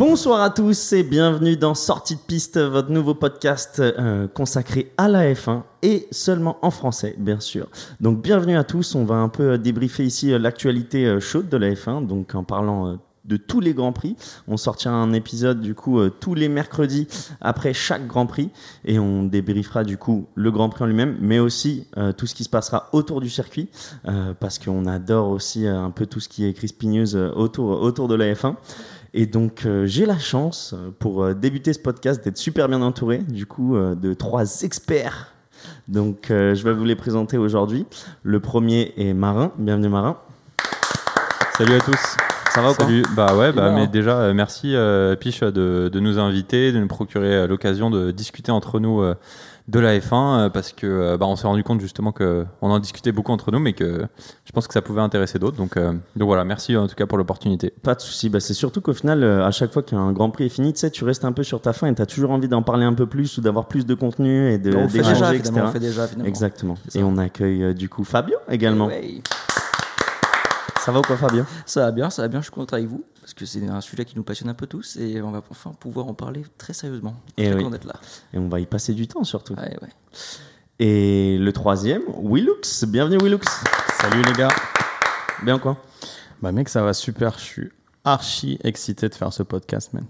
Bonsoir à tous et bienvenue dans Sortie de piste, votre nouveau podcast euh, consacré à la F1 et seulement en français, bien sûr. Donc bienvenue à tous, on va un peu débriefer ici euh, l'actualité euh, chaude de la F1, donc en parlant de tous les grands prix. On sortira un épisode du coup tous les mercredis après chaque grand prix et on débriefera du coup le grand prix en lui-même, mais aussi tout ce qui se passera autour du circuit parce qu'on adore aussi un peu tout ce qui est crispy autour, autour de la F1. Et donc, euh, j'ai la chance, euh, pour euh, débuter ce podcast, d'être super bien entouré, du coup, de trois experts. Donc, je vais vous les présenter aujourd'hui. Le premier est Marin. Bienvenue, Marin. Salut à tous. Ça va ou Salut. Bah ouais, bah, mais déjà, merci Piche de, de, nous inviter, de nous procurer l'occasion de discuter entre nous de la F1 euh, parce que euh, bah, on s'est rendu compte justement que on en discutait beaucoup entre nous, mais que je pense que ça pouvait intéresser d'autres. Donc, euh, donc voilà, merci en tout cas pour l'opportunité. Pas de souci. Bah, c'est surtout qu'au final, à chaque fois qu'un Grand Prix est fini, tu sais, tu restes un peu sur ta fin et tu as toujours envie d'en parler un peu plus ou d'avoir plus de contenu et de on fait déjà, etc. On fait déjà, Exactement. Et on accueille du coup Fabio également. Ça va ou quoi Fabio Ça va bien, ça va bien, je suis content avec vous parce que c'est un sujet qui nous passionne un peu tous et on va enfin pouvoir en parler très sérieusement. Et, oui. d'être là. et on va y passer du temps surtout. Ouais, ouais. Et le troisième, Willux. Bienvenue Willux. Salut les gars. Bien quoi? Bah mec, ça va super. Je suis archi excité de faire ce podcast, man.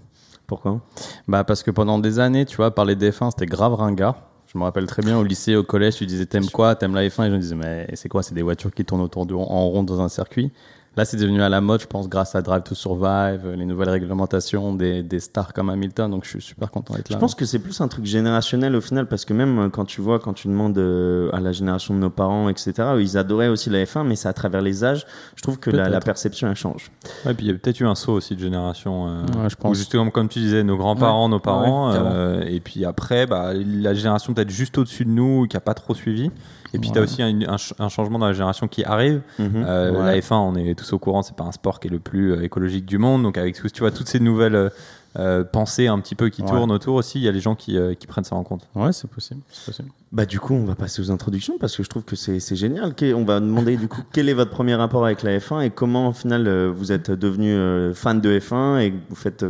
Pourquoi? Bah parce que pendant des années, tu vois, parler des F1, c'était grave ringard. Je me rappelle très bien au lycée, au collège, tu disais t'aimes quoi? T'aimes la F1 Et je me disais mais c'est quoi? C'est des voitures qui tournent autour de, en rond dans un circuit. Là, c'est devenu à la mode, je pense, grâce à Drive to Survive, les nouvelles réglementations, des, des stars comme Hamilton. Donc, je suis super content d'être là. Je pense que c'est plus un truc générationnel au final, parce que même euh, quand tu vois, quand tu demandes euh, à la génération de nos parents, etc., ils adoraient aussi la F1, mais c'est à travers les âges, je trouve que la, perception, elle change. Ouais, puis il y a peut-être eu un saut aussi de génération. Euh, je pense. justement, comme tu disais, nos grands-parents, nos parents, et puis après, bah, la génération peut-être juste au-dessus de nous, qui n'a pas trop suivi. Et puis, tu as aussi un, changement dans la génération qui arrive. Mhm. Euh, la F1, on est tous au courant, c'est pas un sport qui est le plus euh, écologique du monde. Donc, avec tu vois, toutes ces nouvelles euh, pensées un petit peu qui tournent autour aussi, il y a les gens qui, qui, prennent ça en compte. Ouais, c'est possible, possible. Bah, du coup, on va passer aux introductions parce que je trouve que c'est génial. On va demander du coup quel est votre premier rapport avec la F1 et comment, au final, vous êtes devenu fan de F1 et vous faites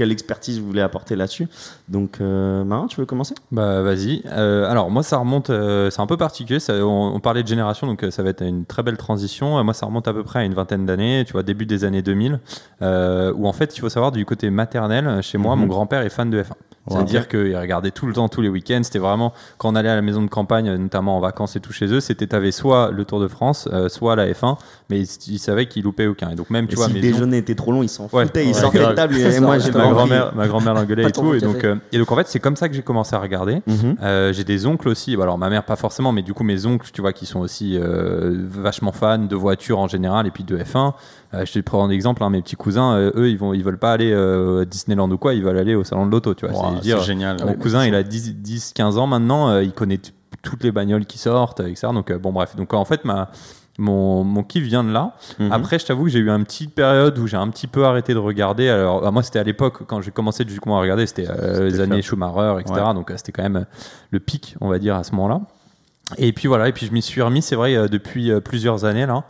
quelle expertise vous voulez apporter là-dessus. Donc, euh, Marin, tu veux commencer? Bah, vas-y. Euh, alors, moi, ça remonte, euh, c'est un peu particulier. on, parlait de génération, donc ça va être une très belle transition. moi, ça remonte à peu près à une vingtaine d'années, tu vois, début des années 2000, où en fait, il faut savoir, du côté maternel, chez moi, mhm. mon grand-père est fan de F1. C'est-à-dire qu'il regardait tout le temps, tous les week-ends. C'était vraiment, quand on allait à la maison de campagne, notamment en vacances et tout chez eux, c'était t'avais soit le Tour de France, soit la F1, mais il, savait qu'il loupait aucun. Et donc, même, tu vois, si le déjeuner était trop long, il s'en foutait, il sortait de table. Et moi, j'ai ma grand-mère, ma grand-mère l'engueulait et tout. Et donc, euh, et donc, en fait, c'est comme ça que j'ai commencé à regarder. Mhm. Euh, j'ai des oncles aussi. Alors, ma mère, pas forcément, mais du coup, mes oncles, tu vois, qui sont aussi euh, vachement fans de voitures en général et puis de F1. je te prends un exemple, hein, mes petits cousins, eux, ils vont, ils veulent pas aller à Disneyland ou quoi, ils veulent aller au salon de l'auto, tu vois. c'est génial. Mon cousin, il a 10, 10, 15 ans maintenant, il connaît toutes les bagnoles qui sortent, etc. Donc, bon, bref. Donc, en fait, ma, mon, mon kiff vient de là. Mhm. Après, je t'avoue que j'ai eu une petite période où j'ai un petit peu arrêté de regarder. Alors, bah, moi, c'était à l'époque, quand j'ai commencé du coup à regarder, c'était euh, les années Schumacher, etc. Donc, euh, c'était quand même euh, le pic, on va dire, à ce moment-là. Et puis voilà, et puis je m'y suis remis, c'est vrai, depuis plusieurs années là.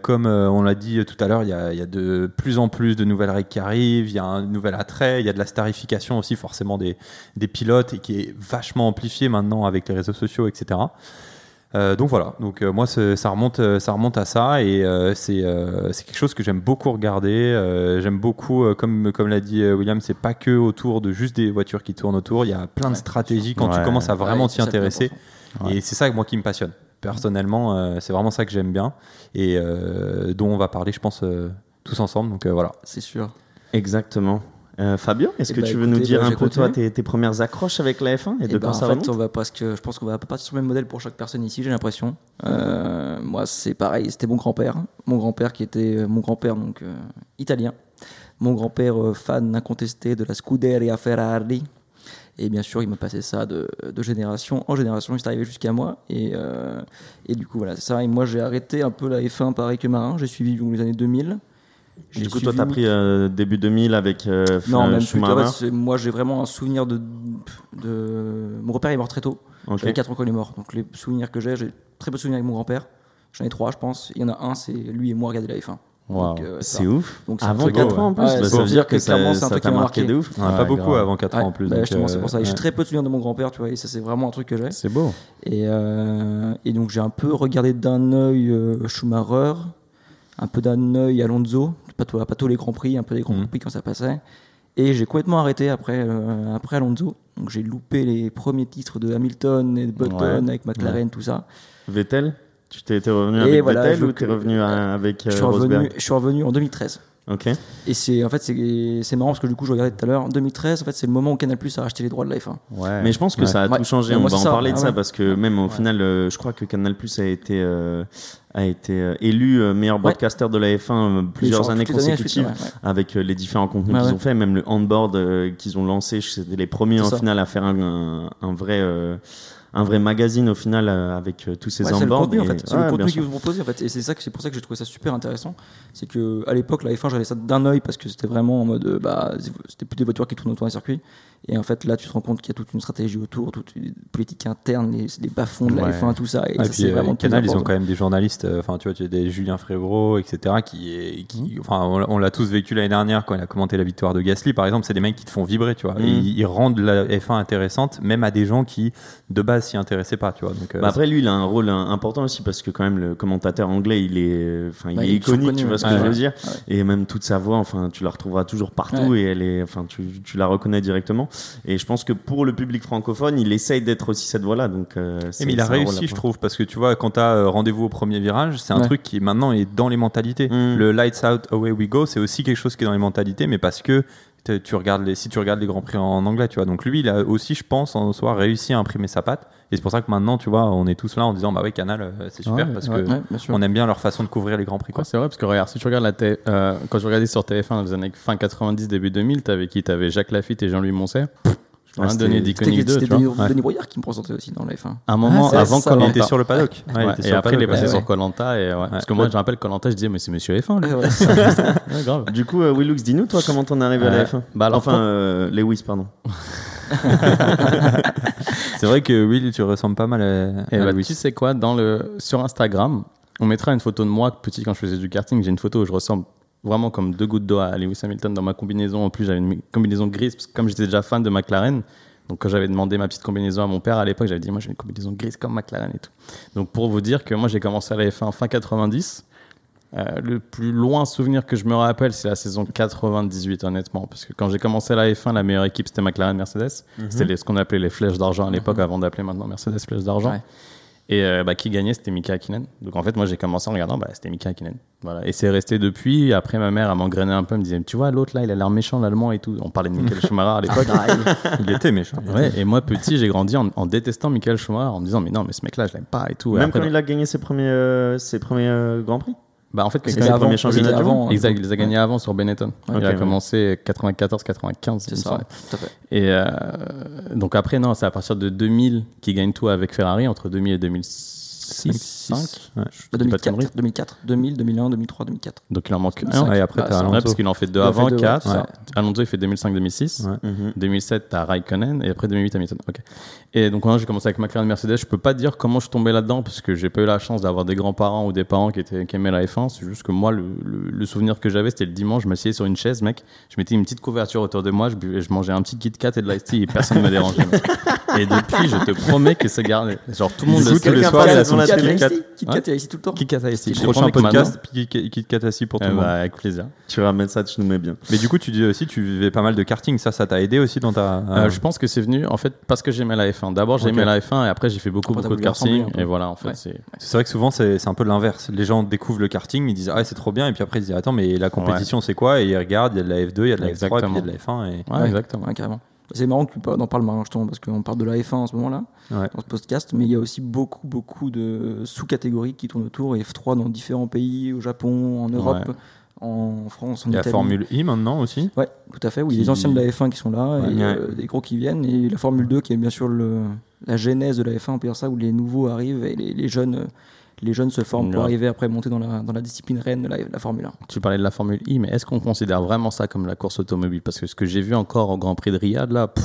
comme on l'a dit tout à l'heure, il y, y, a de plus en plus de nouvelles règles qui arrivent, il y a un nouvel attrait, il y a de la starification aussi forcément des, des pilotes et qui est vachement amplifié maintenant avec les réseaux sociaux, etc. Euh, donc voilà, donc euh, moi ça remonte, euh, ça remonte à ça et c'est quelque chose que j'aime beaucoup regarder. j'aime beaucoup, comme, comme l'a dit William, c'est pas que autour de juste des voitures qui tournent autour. Il y a plein de stratégies quand tu commences à vraiment t'y intéresser. Et c'est ça moi qui me passionne. Personnellement, c'est vraiment ça que j'aime bien et dont on va parler, je pense, tous ensemble. Donc voilà. C'est sûr. Exactement. Euh, Fabien, est-ce eh que ben, tu veux nous dire un peu toi tes, premières accroches avec la F1 et, et de ben, en fait, on va parce que je pense qu'on va pas partir sur le même modèle pour chaque personne ici, j'ai l'impression. Euh, moi, c'est pareil, c'était mon grand-père, mon grand-père qui était euh, mon grand-père donc italien, mon grand-père fan incontesté de la Scuderia Ferrari. Et bien sûr, il m'a passé ça de, de, génération en génération, il est arrivé jusqu'à moi. Et, et du coup, voilà, c'est ça. Et moi, j'ai arrêté un peu la F1 pareil que Marin. J'ai suivi les années 2000. Du coup, toi, tu as pris euh, début 2000 avec euh, Non, même plus. moi, j'ai vraiment un souvenir de, de. Mon grand-père est mort très tôt. J'avais 4 ans quand il est mort. Donc, les souvenirs que j'ai, j'ai très peu de souvenirs avec mon grand-père. J'en ai 3, je pense. Il y en a un, c'est lui et moi regarder la F1. Waouh. Donc, euh, C'est ouf. Donc, Avant truc- 4 ans en plus, Ouais, bah, ça veut dire que clairement, c'est un ça truc qui m'a marqué marqué. de ouf. Ouais, pas beaucoup grave. avant 4 ans en plus. bah, justement, c'est euh, pour ça. Et J'ai ouais. très peu de souvenirs de mon grand-père, tu vois, et ça, c'est vraiment un truc que j'ai. C'est beau. Et, euh, et donc, j'ai un peu regardé d'un œil euh, Schumacher, un peu d'un œil Alonso, pas, tout- pas tous les grands prix, un peu les grands Mhm. prix quand ça passait. Et j'ai complètement arrêté après, euh, après Alonso. Donc, j'ai loupé les premiers titres de Hamilton et de Button Ouais. avec McLaren, tout ça. Vettel? Tu t'es revenu Et avec voilà, Vettel ou t'es revenu avec je, euh, suis revenu, Rosberg? je suis revenu en 2013. Ok. Et c'est en fait c'est c'est marrant parce que du coup je regardais tout à l'heure en 2013 en fait c'est le moment où Canal+ a racheté les droits de la F1. Ouais. Mais je pense que Ouais. ça a Ouais. tout changé. On moi, va en ça. parler de Ah ça parce que même au final, euh, je crois que Canal Plus a été euh, a été euh, élu meilleur broadcaster de la F1 euh, plusieurs Genre, années suite, consécutives avec euh, les différents contenus Ouais, qu'ils ouais. ont fait, même le handboard euh, qu'ils ont lancé. C'était les premiers en ça. final à faire un, un- un vrai euh, un vrai magazine au final euh, avec euh, tous ces Ouais, c'est le contenu en et- fait, c'est ouais, le bien contenu sûr. qu'ils vous en fait, et c'est ça que c'est pour ça que j'ai trouvé ça super intéressant. C'est que à l'époque la F1 j'avais ça d'un œil parce que c'était vraiment en mode euh, bah c'était plus des voitures qui tournent autour d'un circuit, et en fait là tu te rends compte qu'il y a toute une stratégie autour, toute une politique interne, les, les bas-fonds de la Ouais. F1 tout ça, et Ah, ça c'est euh, vraiment Canal, ils ont quand même des journalistes, euh, enfin tu vois, tu as des Julien Frévreau, etc. qui, est- qui enfin on, l'a- on l'a tous vécu l'année dernière quand il a commenté la victoire de Gasly, par exemple, c'est des mecs qui te font vibrer, tu vois. Mhm. Et ils, ils rendent la F1 intéressante, même à des gens qui de base s'y intéressaient pas, tu vois. Donc, euh, Bah après, lui, il a un rôle euh, important aussi parce que quand même le commentateur anglais, il est, enfin, il Bah, est il est iconique, tu vois ouais. ce que Ouais, je veux ouais. dire. Et même toute sa voix, enfin, tu la retrouveras toujours partout Ouais. et elle est, enfin, tu, tu la reconnais directement. Et je pense que pour le public francophone, il essaye d'être aussi cette voix-là. Donc, euh, Et mais il a réussi, je trouve, parce que tu vois, quand tu as rendez-vous au premier virage, c'est un Ouais. truc qui maintenant est dans les mentalités. Mm. Le lights out, away we go, c'est aussi quelque chose qui est dans les mentalités, mais parce que tu regardes les, si tu regardes les grands prix en anglais, tu vois. Donc lui, il a aussi, je pense, en soi, réussi à imprimer sa patte. Et c'est pour ça que maintenant, tu vois, on est tous là en disant, bah oui, Canal, euh, c'est super, Ouais, parce ouais. que Ouais, on aime bien leur façon de couvrir les grands prix, c'est vrai, parce que regarde, si tu regardes la T- euh, quand je regardais sur TF1 dans les années fin 90, début 2000, t'avais qui? T'avais Jacques Lafitte et Jean-Louis Moncey. Je Ah, donner C'était d'iconique 2, c'était tu vois. Denis. Denis Brouillard qui me présentait aussi dans la F1. Un moment c'est avant. Il Colanta. était sur le paddock. Ouais, Ouais, et sur après, il est passé ouais. sur Colanta. Et. Parce que moi, je me rappelle Colanta, je disais, mais c'est Monsieur F1, lui. Ouais, voilà. Ouais, grave. Du coup, euh, Willux, dis-nous, toi, comment t'en es arrivé à la Euh, F1 bah alors, Enfin, euh, Lewis, pardon. C'est vrai que Will, tu ressembles pas mal à, Et à bah, Louis. tu sais quoi, dans le, sur Instagram, on mettra une photo de moi petit quand je faisais du karting. J'ai une photo où je ressemble vraiment comme deux gouttes d'eau à Lewis Hamilton dans ma combinaison. En plus, j'avais une combinaison grise, parce que comme j'étais déjà fan de McLaren, donc quand j'avais demandé ma petite combinaison à mon père à l'époque, j'avais dit, moi j'ai une combinaison grise comme McLaren et tout. Donc pour vous dire que moi j'ai commencé à la F1 fin 90. Euh, le plus loin souvenir que je me rappelle, c'est la saison 98, honnêtement. Parce que quand j'ai commencé la F1, la meilleure équipe, c'était McLaren-Mercedes. C'était les- ce qu'on appelait les flèches d'argent à l'époque, avant d'appeler maintenant Mercedes flèches d'argent. Ouais. Et euh, bah, qui gagnait, c'était Mika Hakkinen. Donc en fait, moi j'ai commencé en regardant, bah, c'était Mika Hakkinen. Voilà. Et c'est resté depuis. Après, ma mère, elle m'engrainait un peu, elle me disait, tu vois, l'autre là, il a l'air méchant, l'allemand et tout. On parlait de Michael Schumacher à l'époque. Il était méchant. Ouais, et moi, petit, j'ai grandi en, en détestant Michael Schumacher, en me disant, mais non, mais ce mec-là, je l'aime pas et tout. Et Même après, quand il a gagné ses premiers, euh, ses premiers euh, Grands Prix? Bah, en fait, il les a- premiers championnats du avant. Exact, il les a gagnés avant sur Benetton. il a ouais. commencé 94-95, C'est ça, tout à fait. Et euh, donc après, non, c'est à partir de 2000 qu'il gagne tout avec Ferrari, entre 2000 et 2006. 5. Ouais. Je dis pas de conneries. 2004, 2004, 2000, 2001, 2003, 2004. Donc il en manque Cinq. un. Et après, t'as Alonso. Ouais, parce qu'il en fait deux avant, fait deux, 4. ouais. Ouais. Alonso, il fait 2005-2006. Ouais. Mhm. 2007, t'as Raikkonen. Et après 2008, Hamilton. Ok. Et donc, j'ai commencé avec McLaren Mercedes. Je peux pas dire comment je suis tombé là-dedans, parce que j'ai pas eu la chance d'avoir des grands-parents ou des parents qui, étaient, qui aimaient la F1. C'est juste que moi, le, le- le souvenir que j'avais, c'était le dimanche, je m'asseyais sur une chaise, mec. Je mettais une petite couverture autour de moi, je, buvais- je mangeais un petit Kit Kat et de l'ice tea et personne ne me dérangeait. et depuis, je te promets que c'est gardé. Genre, tout le monde le sait. tous les soirs, la. Kit Kat. Est ici tout le temps. Kit Kat. Je te Prochain podcast, Kit Kat assis pour tout Eh le monde. bah, avec plaisir. Tu ramènes ça, tu nous mets bien. Mais du coup, tu dis aussi, tu vivais pas mal de karting. Ça, ça t'a aidé aussi dans ta. Euh, je pense que c'est venu en fait parce que j'aimais la F1. D'abord j'aimais la F1 et après j'ai fait beaucoup Après, beaucoup de karting et voilà en fait Ouais. c'est C'est vrai que souvent, c'est c'est un peu l'inverse. Les gens découvrent le karting, ils disent Ah, c'est trop bien. Et puis après, ils disent Attends, mais la compétition, c'est quoi? Et ils regardent, il y a de la F2, il y a de la F3, et puis il y a de la F1. Et... ouais, exactement. Ouais, carrément. C'est marrant que tu en parles maintenant, justement, parce qu'on parle de la F1 en ce moment-là, Ouais. dans ce podcast, mais il y a aussi beaucoup, beaucoup de sous-catégories qui tournent autour, et F3 dans différents pays, au Japon, en Europe, Ouais. en France, en Il y a Italie. Formule I maintenant aussi. Ouais, tout à fait. Oui, il y a Qui- des anciens de la F1 qui sont là, Ouais. et euh, des gros qui viennent, et la Formule 2 qui est bien sûr le, la genèse de la F1, on peut dire ça, où les nouveaux arrivent et les, les jeunes, les jeunes se forment pour Ouais. arriver après monter dans la, dans la discipline reine de la, la Formule 1. Tu parlais de la Formule I mais est-ce qu'on considère vraiment ça comme la course automobile? Parce que ce que j'ai vu encore au Grand Prix de Riyad là pff,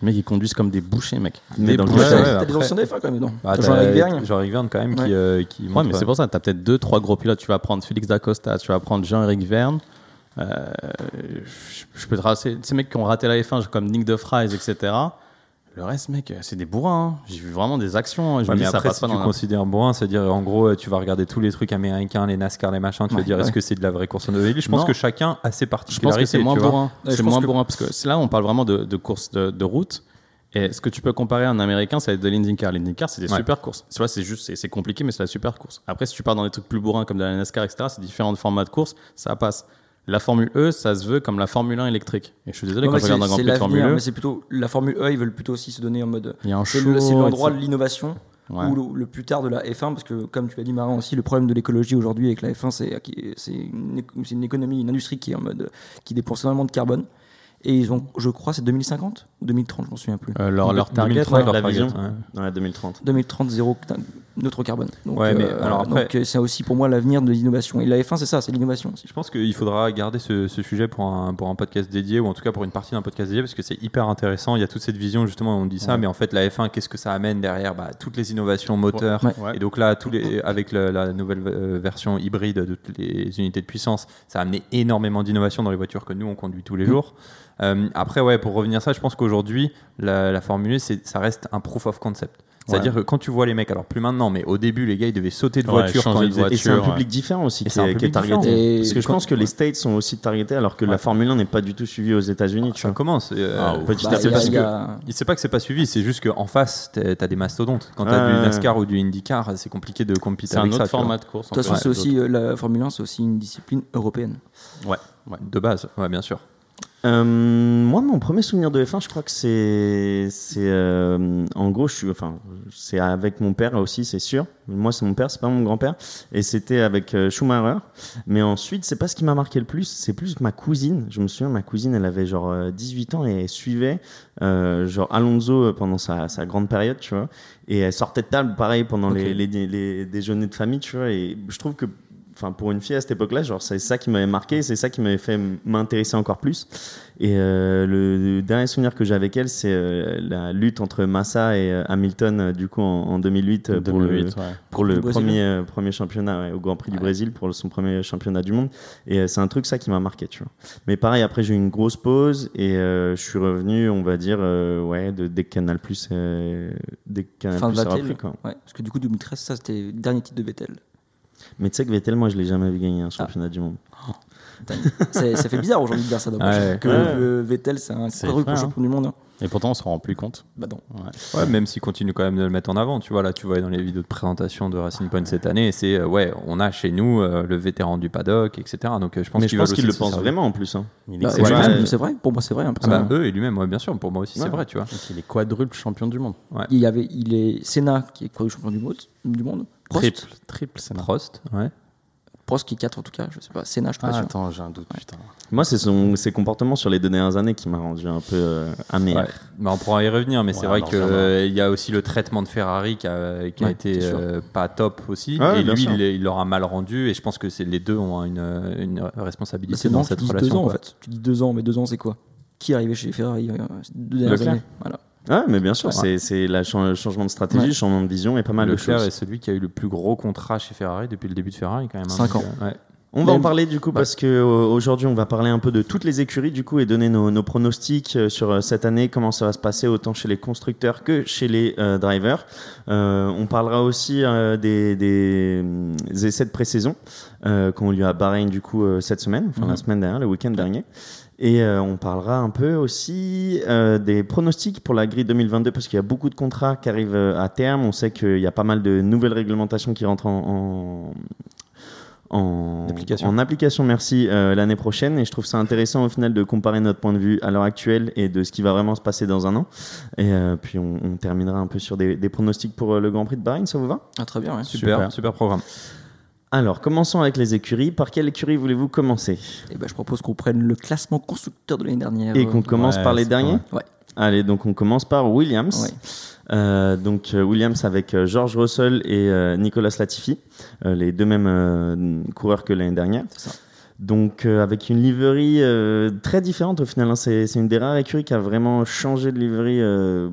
Les mecs, ils conduisent comme des bouchers, mec. Mais Des dans. Ouais, T'as ouais, t'as des anciens F1 quand même, non? Bah, T'as t'as Jean-Luc Vergne Jean-Eric Verne quand même qui, Ouais. euh, qui Ouais, monte, mais c'est pour ça, tu as peut-être deux, trois gros pilotes. Tu vas prendre Félix Dacosta, tu vas prendre Jean-Éric Verne. Euh, je, je peux tracer ces mecs qui ont raté la F1, comme Nick De Vries, etc. Le reste, mec, c'est des bourrins. hein. J'ai vu vraiment des actions. hein. Je Ouais, me mais dis, ça après, passe si pas tu considères bourrin, c'est-à-dire en gros, euh, tu vas regarder tous les trucs américains, les NASCAR, les machins, tu vas Ouais, dire est-ce que c'est de la vraie course automobile? Je pense Non. que chacun a ses Je particularités. pense que c'est moins bourrin. Je c'est moins que- bourrin parce que là on parle vraiment de, de courses de, de route. Et ce que tu peux comparer à un américain, c'est de l'IndyCar. L'IndyCar, c'est des Ouais. super courses. Tu vois, c'est juste, c'est- c'est compliqué, mais c'est la super course. Après, si tu pars dans des trucs plus bourrins comme de la NASCAR, etc., c'est différents formats de course, ça passe. La Formule E, ça se veut comme la Formule 1 électrique. Et je suis désolé, Ouais, quand je regarde un c'est Grand Prix de Formule E, mais c'est plutôt la Formule E, ils veulent plutôt aussi se donner en mode. il y a un C'est show. le- c'est l'endroit de l'innovation Ouais. ou le, le plus tard de la F1 parce que comme tu l'as dit Marin aussi le problème de l'écologie aujourd'hui avec la F1 c'est une, économie une industrie qui est en mode qui dépense énormément de carbone et ils ont je crois c'est 2050 ou 2030 je m'en souviens plus Euh, leur, leur target, 2030, ouais, leur la target, vision. ouais. Ouais, 2030. 2030 zéro neutre carbone donc, Ouais, mais euh, alors après- euh, c'est aussi pour moi l'avenir de l'innovation et la F1 c'est ça c'est l'innovation aussi Je pense qu'il faudra garder ce, ce sujet pour un, pour un podcast dédié, ou en tout cas pour une partie d'un podcast dédié, parce que c'est hyper intéressant. Il y a toute cette vision, justement, on dit ça, Ouais. mais en fait, la F1, qu'est-ce que ça amène derrière? Bah, Toutes les innovations moteurs. Ouais. Et donc là, tous les, avec la nouvelle euh, version hybride de toutes les unités de puissance, ça a amené énormément d'innovations dans les voitures que nous, on conduit tous les Mm. jours. Euh, après, ouais, pour revenir à ça, je pense qu'aujourd'hui, la, la Formule 1, c'est- ça reste un proof of concept. C'est-à-dire que quand tu vois les mecs, alors plus maintenant, mais au début, les gars, ils devaient sauter de Ouais, voiture quand ils faisaient voiture. Et c'est un ouais. public différent aussi Et qui c'est un est, qui est public targeté. Parce que je pense que les States sont aussi targetés alors que Ouais. la Formule 1 n'est pas du tout suivie aux États-Unis. tu Ça vois. commence. euh, Ah, petit Bah, à petit, a- il sait pas que c'est pas suivi, c'est juste qu'en face, t'as t'as des mastodontes. Quand t'as Ouais. du NASCAR ou du IndyCar, c'est compliqué de compétir C'est un avec autre ça. tu vois. format de course. de toute façon c'est la Formule 1 c'est aussi une discipline européenne Ouais, ouais. De base, ouais, bien sûr. Euh, moi, mon premier souvenir de F1, je crois que c'est, c'est, euh, en gros, je suis, enfin, c'est avec mon père aussi, c'est sûr. Moi, c'est mon père, c'est pas mon grand-père, et c'était avec euh, Schumacher. Mais ensuite, c'est pas ce qui m'a marqué le plus, c'est plus ma cousine. Je me souviens, ma cousine, elle avait genre euh, 18 ans et elle suivait euh, genre Alonso euh, pendant sa, sa grande période, tu vois. Et elle sortait de table, pareil, pendant les, les déjeuners de famille, tu vois. Et je trouve que enfin pour une fille à cette époque-là, genre c'est ça qui m'avait marqué, c'est ça qui m'avait fait m'intéresser encore plus. Et euh, le, le dernier souvenir que j'ai avec elle, c'est euh, la lutte entre Massa et euh, Hamilton euh, du coup en, en 2008 euh, pour le 2008, ouais. pour le Du Brésil. premier euh, premier championnat ouais, au Grand Prix du Ouais. Brésil pour son premier championnat du monde. Et euh, c'est un truc ça qui m'a marqué, tu vois. Mais pareil, après j'ai eu une grosse pause et euh, je suis revenu, on va dire, euh, ouais, de, dès que Canal Plus, euh, dès que Canal Plus a Vettel repris, quoi. ouais parce que du coup 2013 ça c'était le dernier titre de Vettel Mais tu sais que Vettel, moi, je l'ai jamais vu Ah. gagner un championnat du monde. C'est- ça fait bizarre aujourd'hui de dire ça dommage. Ouais. que Ouais. Vettel c'est un C'est quadruple vrai, champion du monde hein. Et pourtant, on se rend plus compte. bah non Ouais, même s'il continue quand même de le mettre en avant. Tu vois, là, tu vois dans les vidéos de présentation de Racing Point cette année, c'est euh, ouais, on a chez nous euh, le vétéran du paddock, etc. Donc euh, je pense qu'ils qu'il le aussi se pense servir. vraiment en plus. hein. Bah, c'est ouais, vrai. pour moi c'est vrai hein, Ah bah, eux et lui-même, ouais, bien sûr. Pour moi aussi, c'est vrai, tu vois. il est quadruple champion du monde. il y avait il est Senna qui est quadruple champion du monde du monde Prost Triple, triple, c'est Prost, ouais. Est 4 en tout cas je sais pas Senna je suis pas Ah, sûr attends, j'ai un doute, putain. Moi, c'est son, ses comportements sur les deux dernières années qui m'a rendu un peu euh, amer. Ouais. Bah, on pourra y revenir, mais c'est vrai qu'il vraiment. y a aussi le traitement de Ferrari qui a, qui a été euh, pas top aussi. Ouais, et lui, il il l'aura mal rendu. Et je pense que c'est les deux ont une, une Bah, responsabilité c'est dans non tu cette dis deux relation. ans en quoi. fait tu dis deux ans mais deux ans c'est quoi? Qui est arrivé chez Ferrari euh, ces deux dernières années? Voilà Ouais, mais bien sûr, Ouais. c'est, c'est le changement de stratégie, Ouais. changement de vision et pas mal de Leclerc choses. est celui qui a eu le plus gros contrat chez Ferrari depuis le début de Ferrari quand même. hein. Cinq Donc, ans. ouais. On va en parler du coup parce que aujourd'hui on va parler un peu de toutes les écuries du coup et donner nos, nos pronostics euh, sur euh, cette année, comment ça va se passer autant chez les constructeurs que chez les euh, drivers. Euh, on parlera aussi euh, des, des, essais de pré-saison euh, qui ont lieu à Bahreïn du coup euh, cette semaine, enfin la Mhm. semaine dernière, le week-end dernier. Et euh, on parlera un peu aussi euh, des pronostics pour la grille 2022 parce qu'il y a beaucoup de contrats qui arrivent euh, à terme. On sait qu'il y a pas mal de nouvelles réglementations qui rentrent en, en, en Application. en application, merci, euh, l'année prochaine. Et je trouve ça intéressant au final de comparer notre point de vue à l'heure actuelle et de ce qui va vraiment se passer dans un an. Et euh, puis on, on terminera un peu sur des, des pronostics pour le Grand Prix de Bahreïn, ça vous va? Ah très bien ouais. Super, Super. super programme. Alors commençons avec les écuries. Par quelle écurie voulez-vous commencer? Et ben je propose qu'on prenne le classement constructeur de l'année dernière Et qu'on commence ouais, par les derniers? Ouais. Allez, donc on commence par Williams. Ouais. Euh, donc euh, Williams avec euh, George Russell et euh, Nicolas Latifi, euh, les deux mêmes euh, coureurs que l'année dernière. C'est ça. Donc euh, avec une liverie euh, très différente au final. hein. C'est une des rares écuries qui a vraiment changé de liverie, euh,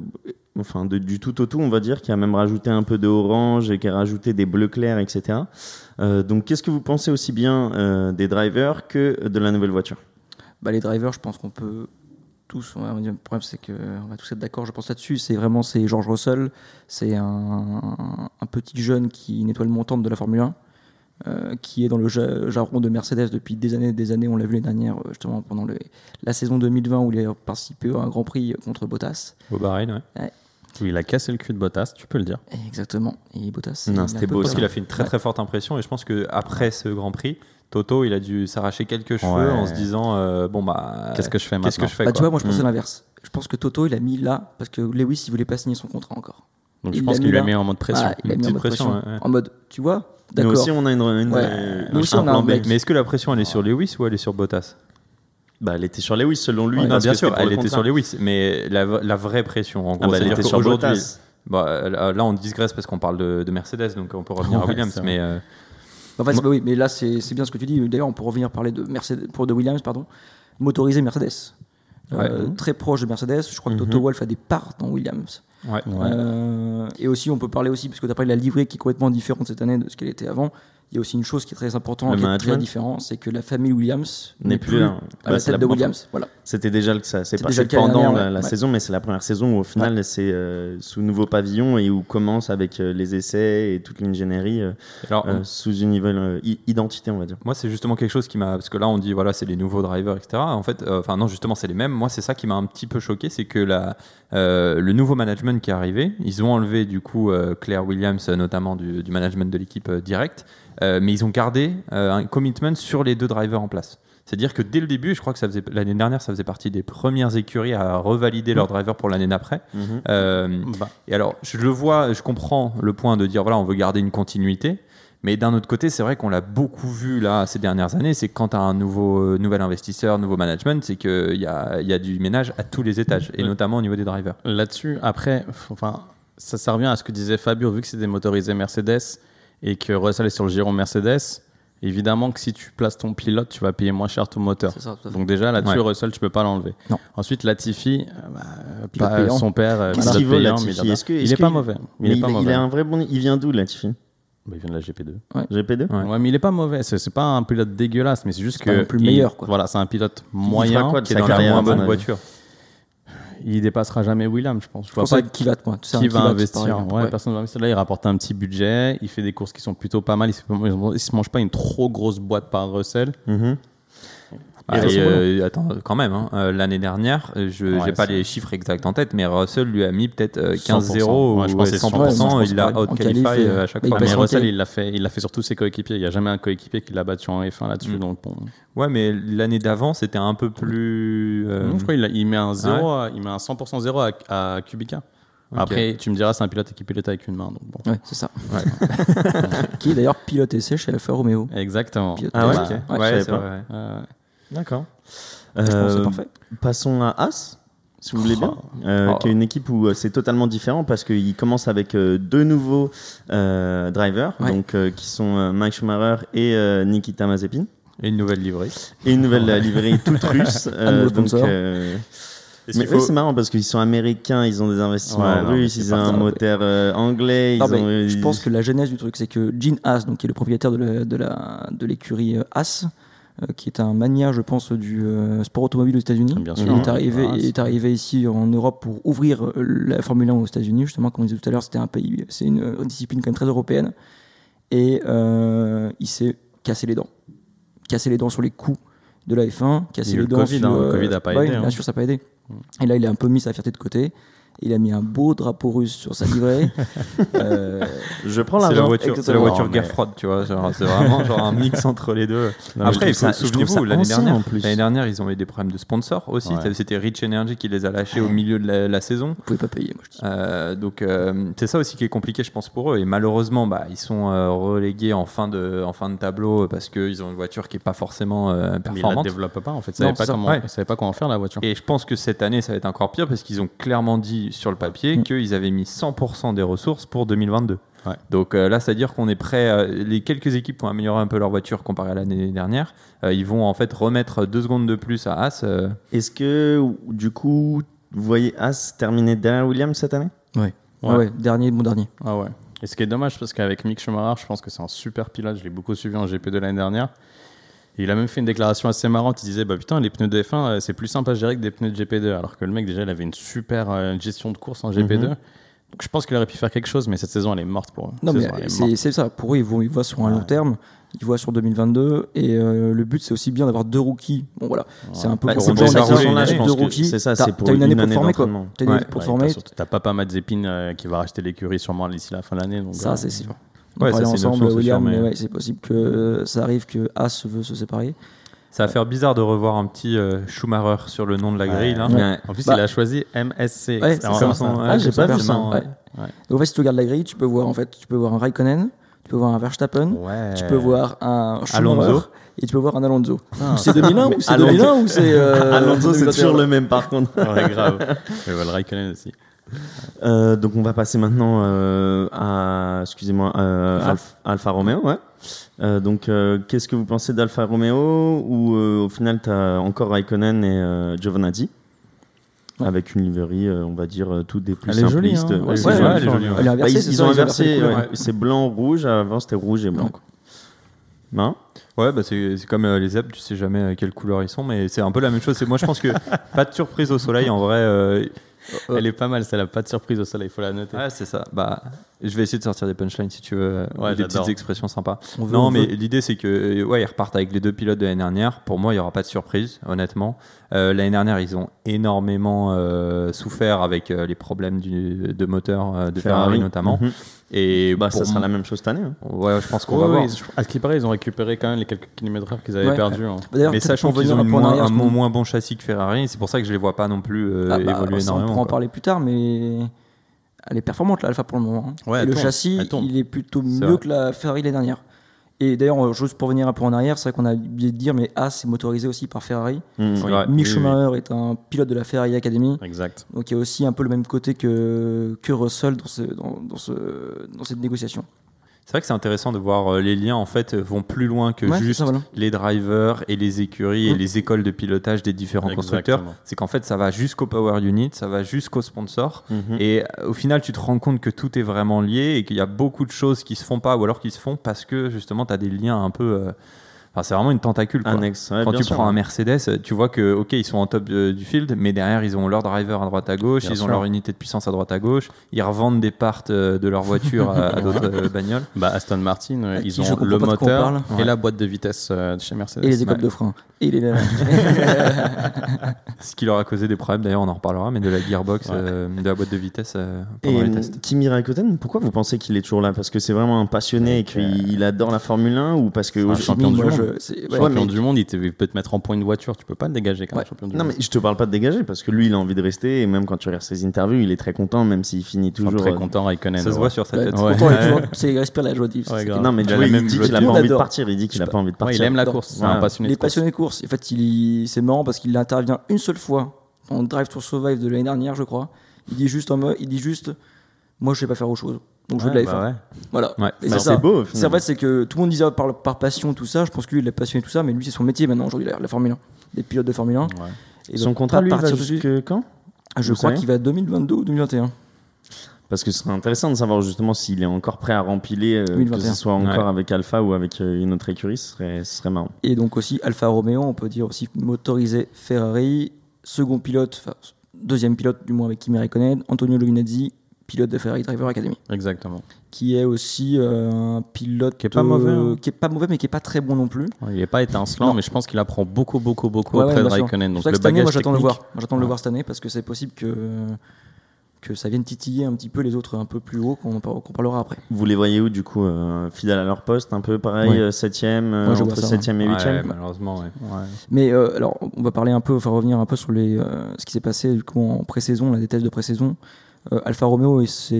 enfin de- du tout au tout, on va dire, qui a même rajouté un peu de orange et qui a rajouté des bleus clairs, etc. Euh, donc qu'est-ce que vous pensez aussi bien euh, des drivers que de la nouvelle voiture? Bah, les drivers, je pense qu'on peut tous. on va dire, le problème, c'est qu'on va tous être d'accord, je pense là-dessus. C'est vraiment c'est George Russell. C'est un, un petit jeune qui nettoie le montant de la Formule 1. Euh, qui est dans le ja- jargon de Mercedes depuis des années et des années. On l'a vu l'année dernière, euh, justement, pendant le- la saison 2020 où il a participé à un Grand Prix contre Bottas. Au Bahreïn, ouais. Oui, il a cassé le cul de Bottas, tu peux le dire. Exactement. Et Bottas. Non, c'était beau, peur. qu'il a fait une très très forte impression et je pense que après ce Grand Prix, Toto, il a dû s'arracher quelques cheveux Ouais. en se disant euh, bon bah Qu'est-ce que je fais qu'est-ce que maintenant je fais Bah, tu vois, moi je pensais Mm. l'inverse. Je pense que Toto, il a mis là parce que Lewis, il voulait pas signer son contrat encore. Donc il je pense l'a qu'il mis lui a là. mis en mode pression. Ah, il a Une mis en petite mode pression, pression. ouais, ouais. En mode, tu vois, Nous aussi, on a une, une- Ouais. euh, Nous un aussi, on a plan un B. mec. Mais est-ce que la pression elle est sur Lewis ou elle est sur Bottas? Bah, elle était sur Lewis selon lui. Ouais, Non, parce bien que sûr, elle le était sur Lewis, mais la, la vraie pression en Ah gros, bah, elle était sur Bottas. Bah, là, on digresse parce qu'on parle de, de Mercedes, donc on peut revenir à Williams. Mais euh, En fait, c'est- bah oui, mais là, c'est bien ce que tu dis. D'ailleurs, on peut revenir parler de, Mercedes, pour de Williams, pardon. Motorisé Mercedes. Euh, Très proche de Mercedes. Je crois que Toto Wolff a des parts dans Williams. Ouais. Euh, et aussi, on peut parler aussi, parce que tu as parlé de la livrée qui est complètement différente cette année de ce qu'elle était avant. Il y a aussi une chose qui est très importante, qui est très différente, c'est que la famille Williams N'est plus là. à Bah, la c'est tête la- de Williams. Voilà. C'était déjà le ça. C'est C'est passé déjà le cas pendant la, dernière, la ouais. saison, mais c'est la première saison où au final c'est euh, sous nouveau pavillon et où commence avec euh, les essais et toute l'ingénierie euh, sous une nouvelle euh, i- identité, on va dire. Moi, c'est justement quelque chose qui m'a. Parce que là, on dit, voilà, c'est les nouveaux drivers, etc. En fait, euh, enfin, non, justement, c'est les mêmes. Moi, c'est ça qui m'a un petit peu choqué. C'est que la, euh, le nouveau management qui est arrivé, ils ont enlevé, du coup, euh, Claire Williams, notamment du, du management de l'équipe euh, direct. euh, mais ils ont gardé euh, un commitment sur les deux drivers en place. C'est-à-dire que dès le début, je crois que ça faisait l'année dernière, ça faisait partie des premières écuries à revalider leurs drivers pour l'année d'après. Euh, Bah, et alors, je le vois, je comprends le point de dire voilà, on veut garder une continuité. Mais d'un autre côté, c'est vrai qu'on l'a beaucoup vu là ces dernières années. C'est que quand tu as un nouveau, euh, nouvel investisseur, nouveau management, c'est qu'il y a, il y a du ménage à tous les étages, et notamment au niveau des drivers. Là-dessus, après, enfin, ça, ça revient à ce que disait Fabio, vu que c'est des motorisés Mercedes et que Russell est sur le giron Mercedes, évidemment que si tu places ton pilote, tu vas payer moins cher ton moteur. C'est ça. Donc déjà là-dessus, Ouais. Russell, tu peux pas l'enlever. Non. Ensuite, Latifi, euh, bah, pas- payant. son père, euh, Qu'est-ce qu'il Latifi. Est-ce que- il est-ce est pas qu'il- mauvais. Il est il, pas il mauvais. a un vrai bon. Il vient d'où, Latifi Bah, il vient de la GP2. GP2 Ouais. Ouais, mais il est pas mauvais. C'est c'est pas un pilote dégueulasse, mais c'est juste C'est que pas non plus le il- meilleur, quoi. Voilà, c'est un pilote moyen. quoi Qui est dans la moins bonne avis voiture. Il dépassera jamais Williams, je pense. Je Je vois pense pas moi. Tu sais, qui va Kivat, investir. ouais, Ouais. personne va investir. Là, il rapporte un petit budget. Il fait des courses qui sont plutôt pas mal. Il se, il se mange pas une trop grosse boîte par Russell. Mhm. Ah, Et et, euh, attends, quand même, hein, euh, l'année dernière, euh, je Ouais, j'ai pas les chiffres exacts en tête, mais Russell lui a mis peut-être euh, 100%. 15-0 Ouais, je ou pense que c'est 100%, sûr. Ouais, il l'a je pense out qu'en qualif, qualify euh, à chaque il fois. mais Russell, il l'a fait, il l'a fait sur tous ses coéquipiers. Il y a jamais un coéquipier qui l'a battu en F1 là-dessus. Mm. Donc bon. Ouais, mais l'année d'avant, c'était un peu plus. euh, Non, je crois qu'il a- il met un 0, à- il met un 100% 0 à, à Kubica. Ok. Après, tu me diras, c'est un pilote qui pilote avec une main. Donc bon. Ouais, c'est ça. qui est d'ailleurs pilote essai chez Alfa Romeo. Exactement. Pilote Ah ouais, essai. ok. Ouais, Ouais, c'est vrai. Euh, D'accord. Je pense que Euh, c'est parfait. Passons à As, si vous voulez bien, euh, Oh. qui est une équipe où euh, c'est totalement différent parce qu'il commence avec deux nouveaux drivers, Ouais. donc qui sont Mike Schumacher et Nikita Mazepin, Et une nouvelle livrée. et une nouvelle livrée toute russe. donc, mais faut- c'est marrant parce qu'ils sont américains, ils ont des investissements Ouais, russes, ils ont un moteur euh, anglais. Ils ont, je pense que la genèse du truc, c'est que Gene Haas, donc, qui est le propriétaire de la- de de l'écurie Haas, qui est un mania, je pense, du euh, sport automobile aux États-Unis. Bien Il sûr. est arrivé, Ah, est arrivé ici en Europe pour ouvrir euh, la Formule 1 aux États-Unis, justement, comme on disait tout à l'heure, c'était un pays, c'est une euh, discipline quand même très européenne. Et euh, il s'est cassé les dents. Cassé les dents sur les coûts de la F1, cassé Il y a eu les le dents Covid, sur, hein, le euh, Covid a pas aidé, Bien hein. sûr, ça n'a pas aidé. Et là, il a un peu mis sa fierté de côté. Il a mis un beau drapeau russe sur sa livrée. Euh, Je prends C'est la voiture, c'est la voiture guerre froide, tu vois. C'est vraiment genre un mix entre les deux. Non, Après, souvenez-vous, l'année dernière, en plus. l'année dernière, ils ont eu des problèmes de sponsors aussi. Ouais. C'était Rich Energy qui les a lâchés au milieu de la, la saison. vous pouvez pas payer, moi je dis. Euh, donc euh, c'est ça aussi qui est compliqué, je pense, pour eux. Et malheureusement, bah, ils sont euh, relégués en fin de, en fin de tableau parce qu'ils ont une voiture qui est pas forcément euh, Mais il la performante. développe pas en fait. Ils Non, savaient pas comment, ouais. ils savaient pas comment faire la voiture. Et je pense que cette année, ça va être encore pire parce qu'ils ont clairement dit sur le papier Mm. qu'ils avaient mis 100% des ressources pour 2022. Ouais. Donc euh, là, c'est-à-dire qu'on est prêt. euh, les quelques équipes qui ont amélioré un peu leur voiture comparé à l'année dernière, euh, ils vont en fait remettre deux secondes de plus à As. euh, Est-ce que, du coup, vous voyez As terminer derrière Williams cette année? Ouais. Ouais. Ouais, ouais, dernier, mon dernier. Ah ouais. Et ce qui est dommage, parce qu'avec Mick Schumacher, je pense que c'est un super pilote. Je l'ai beaucoup suivi en GP2 l'année dernière. Et il a même fait une déclaration assez marrante. Il disait Bah putain, les pneus de F1, euh, c'est plus simple à gérer que des pneus de GP2. Alors que le mec, déjà, il avait une super euh, gestion de course en GP2. Mhm. Donc je pense qu'il aurait pu faire quelque chose, mais cette saison, elle est morte pour eux. Non, Cette mais c'est ça. Pour eux, ils, vont, ils voient sur un long terme. Ils voient sur 2022. Et euh, le but, c'est aussi bien d'avoir deux rookies. Bon, voilà. C'est un peu Bah, pour cette national, saison-là, avec je pense deux rookies. c'est ça, c'est pour t'as une année une pour te année former, quoi. T'as une année pour te former. t'as surtout- T'as pas pas Mazepin euh, qui va racheter l'écurie sûrement d'ici la fin de l'année. donc, Ça, c'est sûr. Ouais, c'est une ensemble, option, c'est William, sûr, mais mais- ouais, c'est possible que ça arrive que As veut se séparer. Ça va faire bizarre de revoir un petit euh, Schumacher sur le nom de la grille. Là. Ouais. En plus, Bah- il a choisi MSC. Ouais, C'est ça. Ah, j'ai pas vu ça. Ouais. Ouais. Donc, en fait, si tu regardes la grille, tu peux voir en fait, tu peux voir un Raikkonen, tu peux voir un Verstappen, Ouais. tu peux voir un Schumacher Alonso. et tu peux voir un Alonso. Ah. C'est 2001 ou c'est Alonso- 2001 ou c'est euh, Alonso, c'est 2021? toujours le même par contre. Ouais, grave. Et voilà, Raikkonen aussi. Euh, donc on va passer maintenant euh, à, excusez-moi, euh, Alpha. Alfa Romeo, ouais. Euh, donc euh, qu'est-ce que vous pensez d'Alfa Romeo ou euh, au final tu as encore Raikkonen et euh, Giovinazzi Ouais. avec une liverie, euh, on va dire toutes des plus Elle est jolie, simplistes. hein. Ouais, Ouais, c'est ouais, joli. elle est Bah, ils, ont inversé, c'est blanc rouge. Avant c'était rouge et blanc. Ouais. quoi. Non? Ouais, bah c'est comme euh, les zèbres, tu sais jamais euh, quelle couleur ils sont, mais c'est un peu la même chose. Moi, je pense que pas de surprise au soleil en vrai. euh, Elle est pas mal, celle-là. Pas de surprise au soleil, il faut la noter. Ouais, c'est ça. Bah, je vais essayer de sortir des punchlines si tu veux, euh, Ouais, des petites expressions sympas. Veut- non, on mais veut- l'idée c'est que euh, ouais, ils repartent avec les deux pilotes de l'année dernière. Pour moi, il y aura pas de surprise, honnêtement. Euh, l'année dernière, ils ont énormément euh, souffert avec euh, les problèmes du, de moteur euh, de Ferrari, notamment. Mhm. Et Bah, ça sera la même chose cette année. hein. Ouais, je pense qu'on Ouais, va voir. ouais, À ce qui paraît, ils ont récupéré quand même les quelques kilomètres heure qu'ils avaient Ouais. perdus. hein. D'ailleurs, Mais sachant qu'ils ont un une moins- arrière, un bon châssis que Ferrari, c'est pour ça que je les vois pas non plus euh, Ah bah, évoluer ça, on énormément. pourra en parler plus tard, mais elle est performante l'Alpha pour le moment. hein. Ouais, Et le châssis, il est plutôt mieux vrai. que la Ferrari l'année dernière. Et d'ailleurs, juste pour venir un peu en arrière, c'est vrai qu'on a oublié de dire, mais As est motorisé aussi par Ferrari. Ouais. Mick oui, Schumacher est un pilote de la Ferrari Academy. Exact. Donc il y a aussi un peu le même côté que, que Russell dans, ce, dans, dans, ce, dans cette négociation. C'est vrai que c'est intéressant de voir euh, les liens en fait vont plus loin que Ouais, juste ça, voilà. les drivers et les écuries et les écoles de pilotage des différents Exactement. constructeurs. C'est qu'en fait ça va jusqu'au power unit, ça va jusqu'aux sponsors. Mhm. Et euh, au final, tu te rends compte que tout est vraiment lié et qu'il y a beaucoup de choses qui se font pas ou alors qui se font parce que justement tu as des liens un peu. euh, Enfin, c'est vraiment une tentacule. Quoi. Annexe. ouais, Quand tu sûr. prends un Mercedes, tu vois que ok, ils sont en top euh, du field, mais derrière ils ont leur driver à droite à gauche, Bien ils ont leur unité de puissance à droite à gauche, ils revendent des parts euh, de leur voiture à, à d'autres euh, bagnoles. Bah, Aston Martin, euh, Avec ils ont le moteur parle. et Ouais. la boîte de vitesse euh, de chez Mercedes. Et les écoles Ouais. de frein. Et les... Ce qui leur a causé des problèmes, d'ailleurs, on en reparlera, mais de la gearbox, Ouais. euh, de la boîte de vitesse euh, pendant Et les tests. Kimi Raikkonen, pourquoi vous pensez qu'il est toujours là? Parce que c'est vraiment un passionné et qu'il adore la Formule 1 ou parce que un champion du monde. Ouais. Champion mais- du monde, il, te- il peut te mettre en point de voiture, tu peux pas le dégager quand même, Ouais. champion du Non, monde. mais je te parle pas de dégager parce que lui, il a envie de rester et même quand tu regardes ses interviews, il est très content, même s'il finit toujours. très euh, content Raikkonen. Ça se ouais. voit sur sa tête. c'est il respire la joie de vivre. Non, mais Il dit qu'il a pas envie de partir. Il dit qu'il a pas envie de partir. il aime la Non. course, Il est passionné de course. En fait, c'est marrant parce qu'il intervient une seule fois en Drive to Survive de l'année dernière, je crois. Il dit juste en mode, il dit juste, moi je sais pas faire autre chose, donc je veux de la Ouais, F1. bah ouais. Voilà. Ouais. Et Bah, c'est ça. c'est beau. au C'est fait, c'est que tout le monde disait par, par passion tout ça. Je pense que lui, il est passionné tout ça, mais lui, c'est son métier maintenant aujourd'hui, la, la Formule 1, les pilotes de Formule 1. Ouais. Et Son donc, contrat, lui, va partir jusque quand? Ah, je vous crois qu'il va à 2022 ou 2021. Parce que ce serait intéressant de savoir justement s'il est encore prêt à rempiler, euh, que 2021. ce soit encore Ouais. avec Alpha ou avec euh, une autre écurie, ce serait, ce serait marrant. Et donc aussi Alfa Romeo, on peut dire aussi motorisé Ferrari, second pilote, enfin deuxième pilote du moins avec Kimi Raikkonen, Antonio Giovinazzi, pilote de Ferrari Driver Academy, Exactement. qui est aussi euh, un pilote Qui est pas mauvais, hein. qui est pas mauvais mais qui est pas très bon non plus. Ouais, il est pas étincelant, Non. mais je pense qu'il apprend beaucoup, beaucoup, beaucoup Ouais, ouais. Raikkonen. C'est Donc le cette année, bagage moi j'attends de le technique. voir. J'attends de le Ouais. voir cette année parce que c'est possible que que ça vienne titiller un petit peu les autres un peu plus haut qu'on par- qu'on parlera après. Vous les voyez où du coup euh, Fidèles à leur poste, un peu pareil, Ouais. euh, euh, entre ça, 7 et Ouais, 8 malheureusement, ouais. Ouais. Mais euh, alors, on va parler un peu, enfin revenir un peu sur les, euh, ce qui s'est passé du coup, en pré-saison, là, des tests de pré-saison. Euh, Alfa Romeo, c'est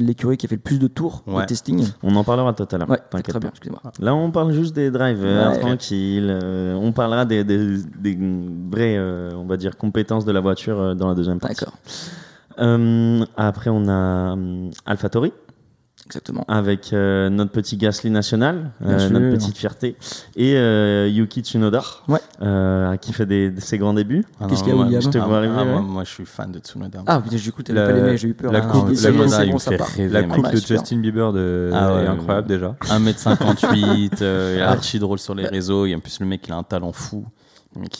l'écurie qui a fait le plus de tours Ouais. de testing. On en parlera tout à l'heure. Ouais, très bien. Là, on parle juste des drivers, Ouais. tranquille. euh, on parlera des, des, des vraies, euh, on va dire, compétences de la voiture dans la deuxième partie. D'accord. Après, on a euh, AlphaTauri. Exactement. avec euh, notre petit Gasly national, euh, notre petite fierté, et euh, Yuki Tsunoda, Ouais. euh, qui fait des, de ses grands débuts. Ah Qu'est-ce qu'il y a, moi- William Je te ah, vois arriver, ah, ouais. moi, moi, je suis fan de Tsunoda. Ah, putain, du coup, t'avais pas aimé, j'ai eu peur. la coupe- de. Justin Bieber de... Ah ouais, est incroyable déjà. 1m58, euh, il est archi drôle sur les réseaux, et en plus le mec il a un talent fou.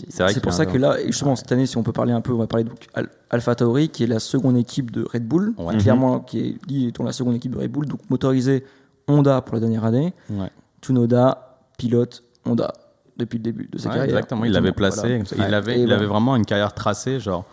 C'est pour ça que là, justement, cette année, si on peut parler un peu, on va parler Al- Alpha Tauri, qui est la seconde équipe de Red Bull, Ouais. clairement, qui est dit étant la seconde équipe de Red Bull, donc motorisé Honda pour la dernière année, Ouais. Tsunoda, pilote Honda depuis le début de sa carrière. exactement, il l'avait placé. Voilà. Il, avait, Et il voilà. avait vraiment une carrière tracée, genre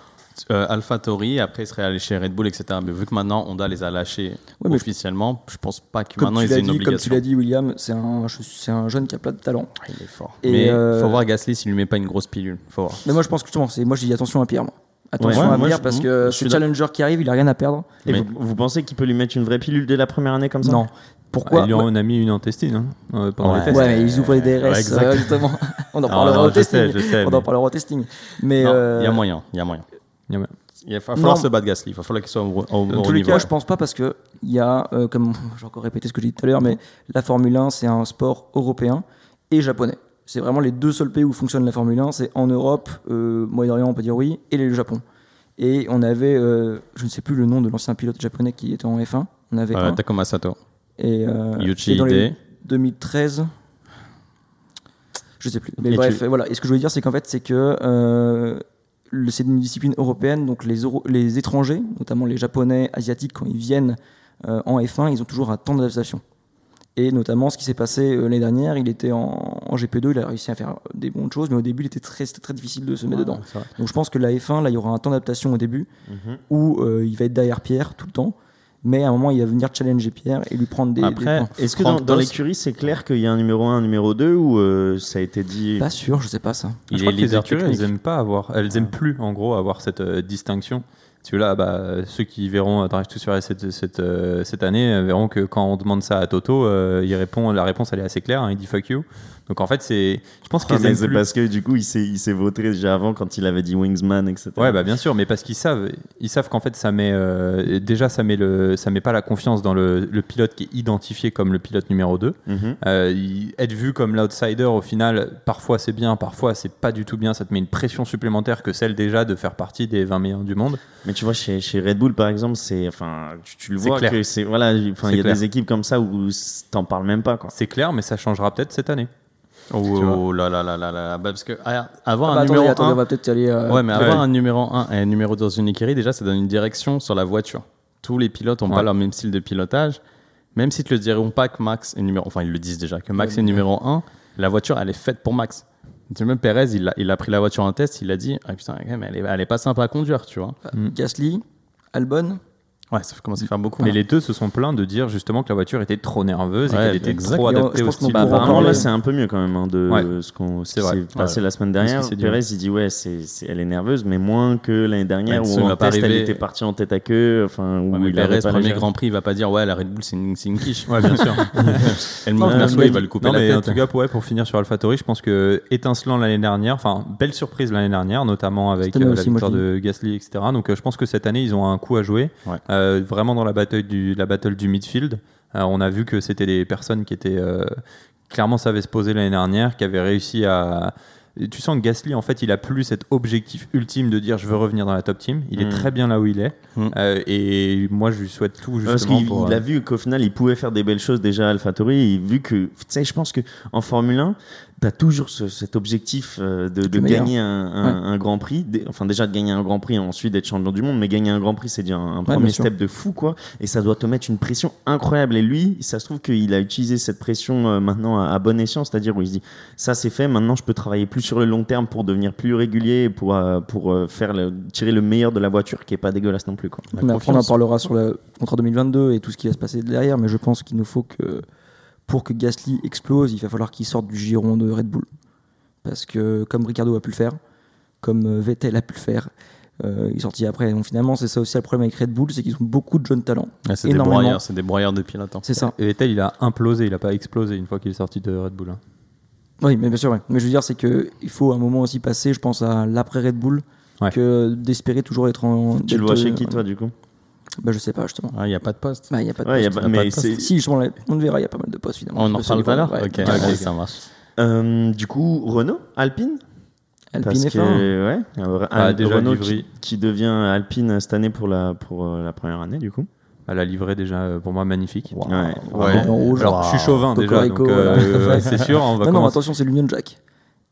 euh, Alpha Tauri, après il serait allé chez Red Bull, etc. Mais vu que maintenant Honda les a lâchés Ouais, mais- officiellement, je pense pas que Comme maintenant ils aient une dit, comme tu obligation. l'as dit, William, c'est un, c'est un jeune qui a plein de talent. Ah, il est fort. Et, Mais euh, faut voir Gasly s'il lui met pas une grosse pilule. Faut voir. Mais moi, je pense que justement, c'est, moi, je dis attention à Pierre. Moi. Attention Ouais, à moi, Pierre je- parce que ce challenger qui arrive, il a rien à perdre. Et Mais- vous, vous pensez qu'il peut lui mettre une vraie pilule dès la première année comme ça? Non. Pourquoi? Lui en a mis une en testing hein, euh, pendant Ouais. les tests. Ouais, mais ils ouvrent les DRS, Ouais, euh, justement. On en parlera au testing. sais, je sais, On en parlera au testing. Mais euh, Il y a moyen, il y a moyen. Il va falloir Non. se battre Gasly, il va falloir qu'il soit au, au, au Dans tous les niveau. cas, je pense pas parce que il y a, euh, comme j'ai encore répété ce que j'ai dit tout à l'heure, mais la Formule 1 c'est un sport européen et japonais. C'est vraiment les deux seuls pays où fonctionne la Formule 1. C'est en Europe, euh, Moyen-Orient, on peut dire oui, et le Japon. Et on avait, euh, je ne sais plus le nom de l'ancien pilote japonais qui était en F1. On avait un. Takuma Sato. Et, euh, Yuichi et dans les Ide. 2013. Je sais plus. Mais Et bref, tu- voilà. Et ce que je voulais dire, c'est qu'en fait, c'est que euh, c'est une discipline européenne, donc les, étrangers, notamment les Japonais, Asiatiques, quand ils viennent euh, en F1, ils ont toujours un temps d'adaptation. Et notamment, ce qui s'est passé euh, l'année dernière, il était en, en GP2, il a réussi à faire des bonnes choses, mais au début, il était très, très difficile de se mettre dedans. Donc je pense que la F1, là, il y aura un temps d'adaptation au début, Mhm. où euh, il va être derrière Pierre tout le temps, mais à un moment, il va venir challenger Pierre et lui prendre des, des Après, points. Est-ce que dans, dans l'écurie, c'est clair qu'il y a un numéro 1, un numéro 2 ou euh, ça a été dit? Pas sûr, je sais pas ça. Il je est crois que les écuries, elles aiment pas avoir, elles aiment plus en gros avoir cette euh, distinction. Parce que là, bah, ceux qui verront Drive to Survive cette, cette, euh, cette année euh, verront que quand on demande ça à Toto, euh, il répond, la réponse elle est assez claire, hein, il dit fuck you. Donc en fait, c'est, je pense qu'ils c'est parce que du coup, il s'est, vautré déjà avant quand il avait dit Wingsman, etc. Ouais, bah bien sûr, mais parce qu'ils savent, ils savent qu'en fait ça met euh, déjà ça met le, ça met pas la confiance dans le, le pilote qui est identifié comme le pilote numéro 2 Mhm. Euh, être vu comme l'outsider, au final, parfois c'est bien, parfois c'est pas du tout bien. Ça te met une pression supplémentaire que celle déjà de faire partie des 20 meilleurs du monde. Mais tu vois, chez, chez Red Bull, par exemple, c'est, enfin, tu, tu le vois clair. que c'est, voilà, enfin, il y a clair. des équipes comme ça où t'en parles même pas, quoi. C'est clair, mais ça changera peut-être cette année. Oh, oh là là là là là. Bah, parce que avoir un numéro attendez, 1, on va peut-être y aller. euh, Ouais, mais avoir un numéro 1 et un numéro dans une écurie, déjà, ça donne une direction sur la voiture. Tous les pilotes n'ont Ouais. pas leur même style de pilotage. Même s'ils te le diront pas que Max est numéro... Enfin, ils le disent déjà, que Max Ouais, est numéro 1, la voiture, elle est faite pour Max. Même Perez, il a, pris la voiture en test, il a dit Ah putain, elle, est, elle est pas sympa à conduire, tu vois. Gasly, Albon. Ouais, ça commence à faire beaucoup. Mais les deux se sont plaints de dire justement que la voiture était trop nerveuse et Ouais, qu'elle était exact. trop Et on- adaptée je au pense qu'on style. Bah, apparemment, là, c'est un peu mieux quand même hein, de Ouais. ce, qu'on, s'est passé Ouais. la semaine dernière. dit, ouais. il dit ouais, c'est, c'est- elle est nerveuse, mais moins que l'année dernière Ouais, où il en test, elle était partie en tête à queue, enfin, où il pas la premier. Grand Prix, il va pas dire Ouais, la Red Bull, c'est une, c'est une quiche. Ouais, bien sûr. Et le Non, Mercedes, mais- il va le couper non, la mais tête. En tout cas, pour, ouais, pour finir sur AlphaTauri, je pense que étincelant l'année dernière, enfin belle surprise l'année dernière, notamment avec euh, la victoire de Gasly, etc. Donc euh, je pense que cette année, ils ont un coup à jouer, Ouais. Euh, vraiment dans la bataille du, la battle du midfield. Euh, on a vu que c'était des personnes qui étaient euh, clairement savaient se poser l'année dernière, qui avaient réussi à tu sens que Gasly, en fait, il a plus cet objectif ultime de dire je veux revenir dans la top team. Il est très bien là où il est. Mm. Euh, et moi, je lui souhaite tout Parce justement qu'il pour. il euh, a vu qu'au final, il pouvait faire des belles choses déjà à AlphaTauri. Vu que, tu sais, je pense que en Formule 1, tu as toujours ce- cet objectif euh, de, gagner un, un- un Grand Prix. Enfin, déjà de gagner un Grand Prix et ensuite d'être champion du monde. Mais gagner un Grand Prix, c'est déjà un, un premier sûr. step de fou, quoi. Et ça doit te mettre une pression incroyable. Et lui, ça se trouve qu'il a utilisé cette pression euh, maintenant à, à bon escient. C'est-à-dire où il se dit, ça c'est fait, maintenant je peux travailler plus sur le long terme pour devenir plus régulier et pour, euh, pour euh, faire le- tirer le meilleur de la voiture qui est pas dégueulasse non plus, quoi. La Mais après, on en parlera sur le contrat 2022 et tout ce qui va se passer derrière. Mais je pense qu'il nous faut que, pour que Gasly explose, il va falloir qu'il sorte du giron de Red Bull. Parce que, comme Ricardo a pu le faire, comme euh, Vettel a pu le faire, euh, il est sorti après. Donc finalement, c'est ça aussi le problème avec Red Bull, c'est qu'ils ont beaucoup de jeunes talents. Ouais, c'est des énormément. broyeurs, c'est des broyeurs de pilotes. C'est ça. Et Vettel, il a implosé, il a pas explosé une fois qu'il est sorti de Red Bull. hein. Oui, mais bien sûr, ouais. Mais je veux dire, c'est qu'il faut un moment aussi passer, je pense, à l'après Red Bull, Ouais. que d'espérer toujours être en. Tu le vois chez euh, qui, toi, du coup? Bah, je sais pas, justement. Ah, Il n'y a pas de poste. Bah, il y a pas de Ouais, y a poste. pas- mais Si, justement, là, on verra, il y a pas mal de postes, finalement. On en Sur reparle tout à l'heure ouais, Ok, ça marche. Euh, du coup, Renault, Alpine? Alpine Parce F1. que, ouais, Ah, déjà Renault livré. qui, qui devient Alpine cette année pour la, pour euh, la première année, du coup. À la livrée déjà euh, pour moi magnifique. Ouais. Ouais. En rouge. Alors je suis chauvin déjà, donc euh, c'est sûr. On va Non, attention, c'est l'Union Jack.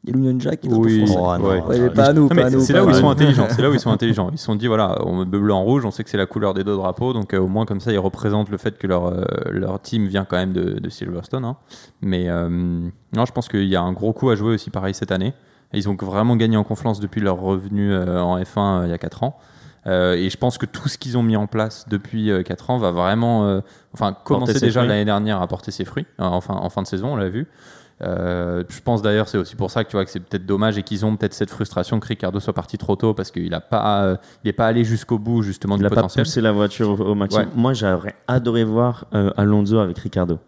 Il y a l'Union Jack. et l'autre Oui, français. Oh, non. ouais. Ouais, mais pas à nous, pas nous. c'est là où ils sont intelligents. C'est là où ils sont intelligents. Ils se sont dit voilà, on met bleu en rouge, on sait que c'est la couleur des deux drapeaux, donc euh, au moins comme ça ils représentent le fait que leur euh, leur team vient quand même de, de Silverstone. hein. Mais euh, non, je pense qu'il y a un gros coup à jouer aussi pareil cette année. Ils ont vraiment gagné en confiance depuis leur revenu euh, en F1 euh, il y a 4 ans. Euh, et je pense que tout ce qu'ils ont mis en place depuis 4 ans va vraiment, euh, enfin, commencer déjà l'année dernière à porter ses fruits. Euh, enfin, en fin de saison, on l'a vu. Euh, je pense d'ailleurs c'est aussi pour ça que tu vois que c'est peut-être dommage et qu'ils ont peut-être cette frustration que Ricardo soit parti trop tôt parce qu'il a pas euh, il est pas allé jusqu'au bout justement Il du n'a pas potentiel. poussé la voiture au, au maximum. Ouais. Moi, j'aurais adoré voir euh, Alonso avec Ricardo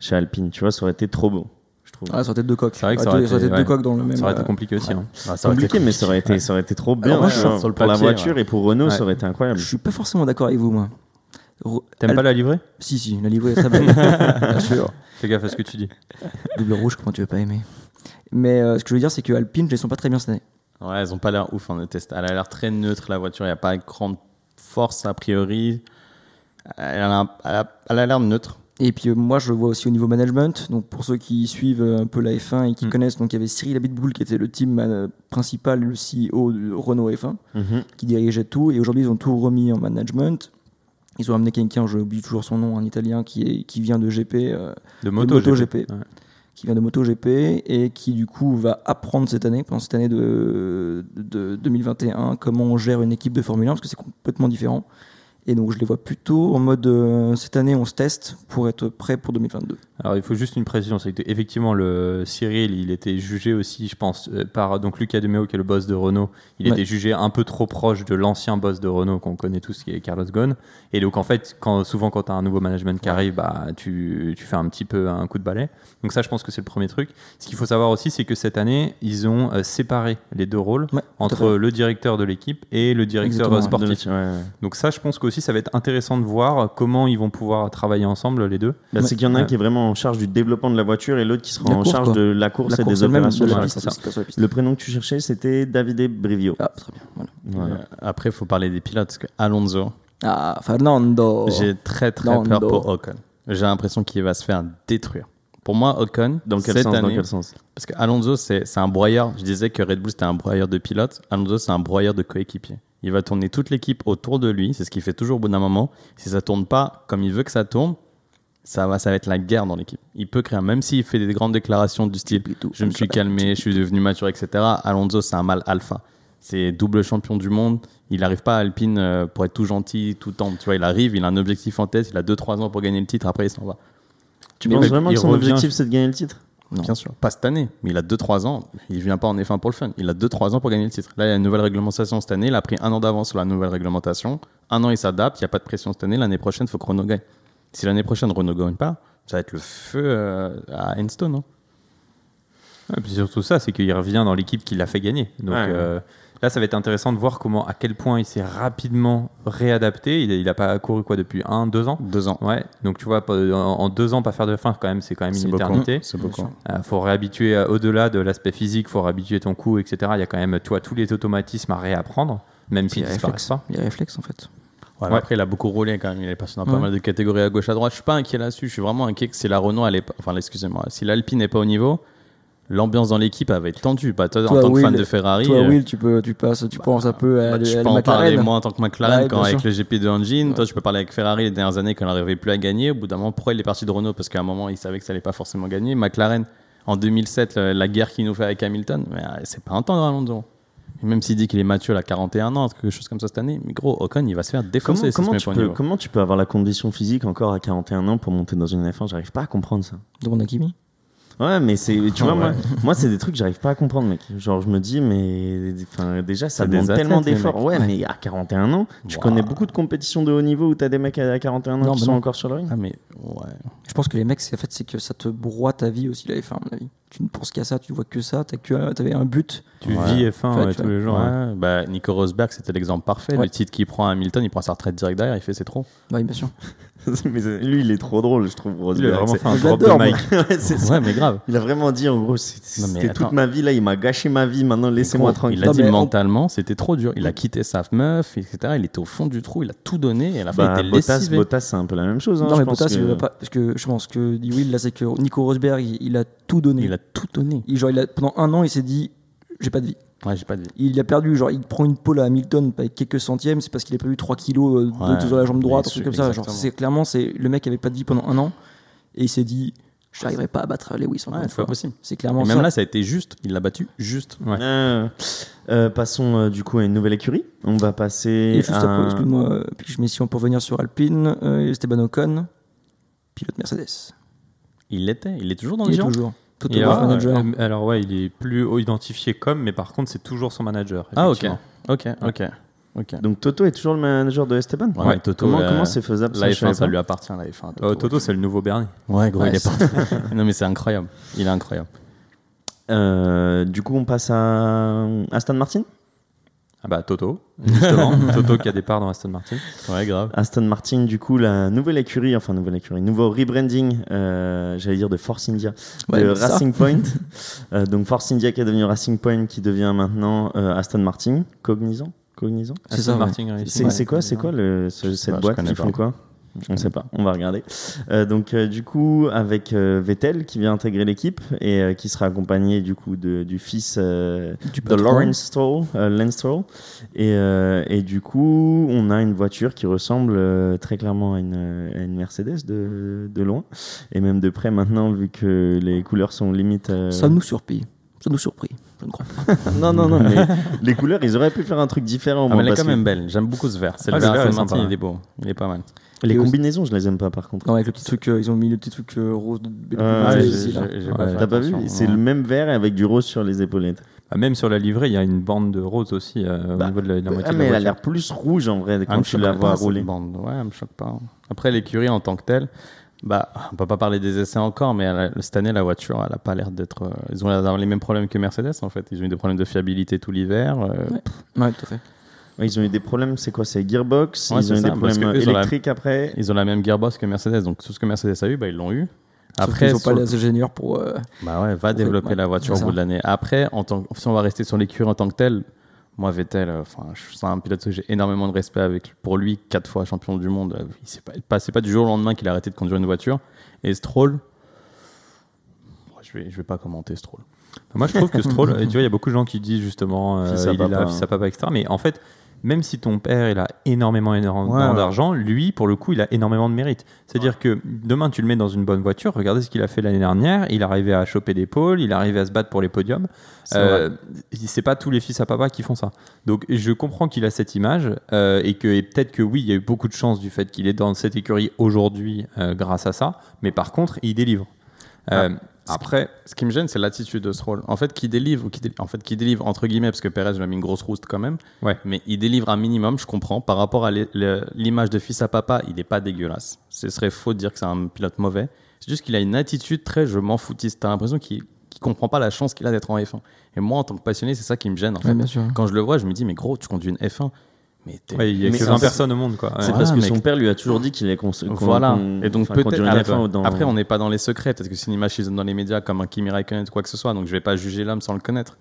chez Alpine. Tu vois, ça aurait été trop beau, je trouve. Ah, ça aurait été deux coques. C'est vrai que ça aurait été- été deux ouais. coques dans le même. Ça aurait été compliqué aussi. hein. Ah, ça aurait été compliqué, mais ça aurait été, ça aurait été trop bien. Alors, moi, tu je vois, suis sur le pour la voiture et pour Renault, Ouais. ça aurait été incroyable. Je suis pas forcément d'accord avec vous, moi. T'aimes Al- pas la livrée? Si, si, la livrée est très belle. Bien sûr. Fais gaffe à ce que tu dis. Double rouge, comment tu veux pas aimer? Mais euh, ce que je veux dire, c'est que Alpine, je les sens pas très bien cette année. Ouais, elles ont pas l'air ouf en test. Elle a l'air très neutre, la voiture. Il n'y a pas grande force a priori. Elle a, l'air neutre. Et puis euh, moi, je le vois aussi au niveau management. Donc pour ceux qui suivent euh, un peu la F1 et qui Mm. connaissent, donc il y avait Cyril Abitboul qui était le team principal, le CEO de Renault F1, Mhm. qui dirigeait tout. Et aujourd'hui, ils ont tout remis en management. Ils ont amené quelqu'un, je oublie toujours son nom, un Italien qui, est, qui vient de GP, euh, De de moto, MotoGP, Ouais. qui vient de MotoGP et qui du coup va apprendre cette année, pendant cette année de, de 2021, comment on gère une équipe de Formule 1 parce que c'est complètement différent. Et donc je les vois plutôt en mode euh, cette année on se teste pour être prêt pour 2022. Alors il faut juste une précision, c'est que effectivement le Cyril, il était jugé aussi, je pense, euh, par donc Luca De Meo qui est le boss de Renault. Il Ouais. était jugé un peu trop proche de l'ancien boss de Renault qu'on connaît tous, qui est Carlos Ghosn. Et donc en fait, quand souvent quand tu as un nouveau management qui arrive, bah tu, tu fais un petit peu un coup de balai. Donc ça, je pense que c'est le premier truc. Ce qu'il faut savoir aussi, c'est que cette année, ils ont euh, séparé les deux rôles Ouais, entre le directeur de l'équipe et le directeur Exactement, sportif. Ouais, ouais. Donc ça, je pense qu'aussi ça va être intéressant de voir comment ils vont pouvoir travailler ensemble les deux. Bah, c'est qu'il y en a un qui est vraiment en charge du développement de la voiture et l'autre qui sera La en course, charge quoi. de la course La et course des opérations. de la piste. Le prénom que tu cherchais, c'était Davide Brivio. Ah, très bien. voilà. Voilà. Euh, Après, il faut parler des pilotes. Parce que Alonso, Ah, Fernando. j'ai très très Nando. peur pour Ocon. J'ai l'impression qu'il va se faire détruire. Pour moi, Ocon, Dans quel cette sens, dans quel sens? parce que Alonso, c'est c'est un broyeur. Je disais que Red Bull, c'était un broyeur de pilotes. Alonso, c'est un broyeur de coéquipiers. Il va tourner toute l'équipe autour de lui. C'est ce qu'il fait toujours au bout d'un moment. Si ça tourne pas comme il veut que ça tourne, ça va, ça va être la guerre dans l'équipe. Il peut créer, même s'il fait des grandes déclarations du style Je me suis calmé, je suis devenu mature, etc. Alonso, c'est un mal alpha. C'est double champion du monde. Il n'arrive pas à Alpine euh, pour être tout gentil tout temps. Tu vois, il arrive, il a un objectif en tête, il a 2-3 ans pour gagner le titre, après il s'en va. Tu Mais penses vraiment que son revient- objectif, c'est de gagner le titre? Non. Bien sûr. Pas cette année, mais il a 2-3 ans. Il vient pas en F1 pour le fun. Il a 2-3 ans pour gagner le titre. Là, il y a une nouvelle réglementation cette année. Il a pris un an d'avance sur la nouvelle réglementation. Un an, il s'adapte. Il n'y a pas de pression cette année. L'année prochaine, il faut que Renault gagne. Si l'année prochaine, Renault gagne pas, ça va être le feu euh, à Enstone. hein. Et puis surtout ça, c'est qu'il revient dans l'équipe qui l'a fait gagner. Donc Ouais. euh, là, ça va être intéressant de voir comment, à quel point il s'est rapidement réadapté. Il n'a pas couru quoi depuis un, deux ans? Deux ans. Ouais. Donc tu vois, en, en deux ans, pas faire de fin, quand même, c'est quand même une beaucoup. éternité. C'est beaucoup. Euh, faut réhabituer euh, au-delà de l'aspect physique, faut réhabituer ton cou, etc. Il y a quand même, tu vois, tous les automatismes à réapprendre, même s'ils disparaissent réflexes. pas. Les réflexes en fait. Ouais, Ouais. Après, il a beaucoup roulé quand même. Il est passé dans pas mal de catégories à gauche, à droite. Je suis pas inquiet là-dessus. Je suis vraiment inquiet que si la Renault, elle est pas... enfin, excusez-moi, si l'Alpine n'est pas au niveau, l'ambiance dans l'équipe, va être tendue. Bah, toi, Toi, en tant que Will, fan de Ferrari, Toi, euh, Will, tu peux, tu passes, tu penses un peu à, bah, je à peux la en parler McLaren. moi en tant que McLaren Ouais, quand avec sûr. le GP de Engine. Toi, je peux parler avec Ferrari les dernières années quand n'arrivait plus à gagner. Au bout d'un moment, pourquoi il est parti de Renault? Parce qu'à un moment, il savait que ça allait pas forcément gagner. McLaren, en 2007, le- la guerre qu'il nous fait avec Hamilton, mais, euh, c'est pas un temps dans Alonso. Même s'il dit qu'il est mature à 41 ans, quelque chose comme ça cette année, mais gros, Ocon, il va se faire défoncer. comment tu peux, comment tu peux avoir la condition physique encore à 41 ans pour monter dans une F1 J'arrive pas à comprendre ça. Demande à Kimi. Ouais, mais c'est, tu vois, Ouais. moi, moi c'est des trucs que j'arrive pas à comprendre, mec. Genre, je me dis, mais enfin, déjà, ça demande athlètes, tellement d'efforts. Ouais, mais à 41 ans, tu Wow. connais beaucoup de compétitions de haut niveau où t'as des mecs à 41 ans Non, qui bah sont non. encore sur le ring. Ah, mais Ouais. Je pense que les mecs, c'est en fait, c'est que ça te broie ta vie aussi, la F1, à mon avis. Tu ne penses qu'à ça, tu vois que ça, t'as que, t'avais un but. Tu Ouais. vis F1 Ouais, ouais, tu tous les jours. ouais. Ouais, bah, Nico Rosberg, c'était l'exemple parfait. Ouais. Le titre qu'il prend à Hamilton, il prend sa retraite direct derrière, il fait c'est trop. Oui, bien sûr. Mais lui, il est trop drôle, je trouve. Il a Rosberg. vraiment fait un drop de mic. Ouais, mais grave. Il a vraiment dit en gros, c'était toute ma vie là, il m'a gâché ma vie, maintenant laissez-moi tranquille. Il a Non, dit on- mentalement, c'était trop dur. Il a quitté sa meuf, etc. Il était au fond du trou, il a tout donné et à la fin, Bah, il était Bottas, c'est un peu la même chose. hein, non, je mais Bottas, que- pas. Parce que je pense que dit Will, là, c'est que Nico Rosberg, il, il a tout donné. Il a tout donné. Il- genre, il a, pendant un an, il s'est dit j'ai pas de vie. Ouais, j'ai pas dit. Il a perdu, genre, il prend une pole à Hamilton avec quelques centièmes, c'est parce qu'il a perdu 3 kilos euh, Ouais, de sur la jambe droite, un truc comme ça. Genre, c'est clairement, c'est le mec avait pas de vie pendant un an et il s'est dit je n'arriverai pas à battre Lewis. Ouais, c'est pas possible. C'est Et clairement même ça. là, ça a été juste. Il l'a battu juste. Ouais. Euh, euh, passons euh, du coup à une nouvelle écurie. On va passer. Et juste à... après, excuse-moi, euh, puis je mets si on peut revenir sur Alpine, euh, Esteban Ocon, pilote Mercedes. Il l'était. Il est toujours dans Il le est toujours. Toto Wolff alors, manager. euh, alors ouais, il est plus haut identifié comme, mais par contre, c'est toujours son manager. Ah, ok. effectivement. Ok, ok. Ok. Donc Toto est toujours le manager de Esteban? Ouais, Ouais, Toto, Comment euh, comment c'est faisable La je F1, savais ça pas. lui appartient, la F1. Euh, Toto, c'est le nouveau Bernie. Ouais, gros, Ouais, il est c'est- parti. non, mais c'est incroyable. Il est incroyable. Euh, du coup, on passe à Aston Martin? Ah bah Toto, justement. Toto qui a des parts dans Aston Martin. Ouais, grave. Aston Martin, du coup, la nouvelle écurie, enfin nouvelle écurie, nouveau rebranding, euh, j'allais dire de Force India, Ouais, de ça. Racing Point. Euh, donc Force India qui est devenu Racing Point, qui devient maintenant euh, Aston Martin, Cognizant? Cognizant? C'est. Martin Racing. C'est Ouais. c'est quoi, c'est quoi le, ce- sais cette boîte qui font quoi? On ne sait pas, on va regarder. Euh, donc euh, du coup avec euh, Vettel qui vient intégrer l'équipe et euh, qui sera accompagné du coup de, du fils euh, Du de. Lawrence Stroll, euh, Lance Stroll. Et, euh, et du coup on a une voiture qui ressemble euh, très clairement à une, à une Mercedes de, de loin et même de près maintenant vu que les couleurs sont limite. euh, Ça nous surprit. Ça nous surprit. Je ne crois pas. non non non mais les couleurs ils auraient pu faire un truc différent. Ah, moi, mais elle est quand que même belle. J'aime beaucoup ce vert. C'est Ah, le le vert il est beau. Il est pas mal. Les combinaisons je les aime pas par contre. Non, avec le petit truc, euh, ils ont mis le petit truc euh, rose de Ah, ouais, ici, j'ai- là. j'ai- j'ai Ouais, pas fait T'as pas vu attention. C'est le même vert avec du rose sur les épaulettes. Bah, même sur la livrée, il y a une bande de rose aussi euh, au Bah, niveau de la, la moitié Ah, de mais la elle a voiture. l'air plus rouge en vrai Ah, quand me tu la vois cette rouler. bande. Ouais, elle me choque pas. Après, l'écurie en tant que telle, bah, on peut pas parler des essais encore, mais elle a- cette année, la voiture, elle a pas l'air d'être. euh, ils ont l'air d'avoir les mêmes problèmes que Mercedes, en fait. Ils ont eu des problèmes de fiabilité tout l'hiver. euh, Ouais, tout à fait. Ouais, ils ont eu des problèmes, c'est quoi C'est Gearbox Ouais, Ils c'est ont eu ça, des problèmes eux, ils la- électriques après Ils ont la même gearbox que Mercedes, donc tout ce que Mercedes a eu, bah, ils l'ont eu. Sauf Après, qu'ils n'ont pas les ingénieurs pour. euh, bah ouais, va Pour- développer ouais, la voiture c'est au bout ça. de l'année. Après, en tant, que- si on va rester sur l'écurie en tant que tel, moi Vettel, euh, enfin, je- c'est un pilote que j'ai énormément de respect avec. Pour lui, quatre fois champion du monde, euh, il s'est pas, pas- c'est pas du jour au lendemain qu'il a arrêté de conduire une voiture. Et Stroll, moi, je vais, je vais pas commenter Stroll. Moi, je trouve que Stroll, tu vois, il y a beaucoup de gens qui disent justement, euh, à il est là, fils hein. à papa, etc. Mais en fait, même si ton père, il a énormément, énormément Ouais, ouais. d'argent, lui, pour le coup, il a énormément de mérite. C'est-à-dire que demain, tu le mets dans une bonne voiture, regardez ce qu'il a fait l'année dernière, il arrivé à choper des pôles, il arrivé à se battre pour les podiums. C'est Euh, pas tous les fils à papa qui font ça. Donc je comprends qu'il a cette image euh, et que peut-être que oui, il y a eu beaucoup de chance du fait qu'il est dans cette écurie aujourd'hui euh, grâce à ça. Mais par contre, il délivre. Euh, après, Ce qui me gêne, c'est l'attitude de Stroll. En fait, qui délivre, ou qui en fait, qui délivre entre guillemets, parce que Perez lui a mis une grosse rouste quand même. Ouais. Mais il délivre un minimum, je comprends. Par rapport à l'image de fils à papa, il n'est pas dégueulasse. Ce serait faux de dire que c'est un pilote mauvais. C'est juste qu'il a une attitude très je m'en foutiste. T'as l'impression qu'il ne comprend pas la chance qu'il a d'être en F1. Et moi, en tant que passionné, c'est ça qui me gêne. En fait. Bien sûr. Quand je le vois, je me dis, mais gros, tu conduis une F1. Mais ouais, il y a Mais que c'est 20 un- personnes au monde. Quoi. C'est. Ah, parce que mais- son père lui a toujours dit qu'il est cons- qu'on- Voilà. Et donc peut-être conduire une à la F1 fin- dans- après on n'est pas dans les secrets. Peut-être que c'est une image qu'ils donnent dans les médias comme un Kimi Raikkonen ou quoi que ce soit. Donc je vais pas juger l'homme sans le connaître.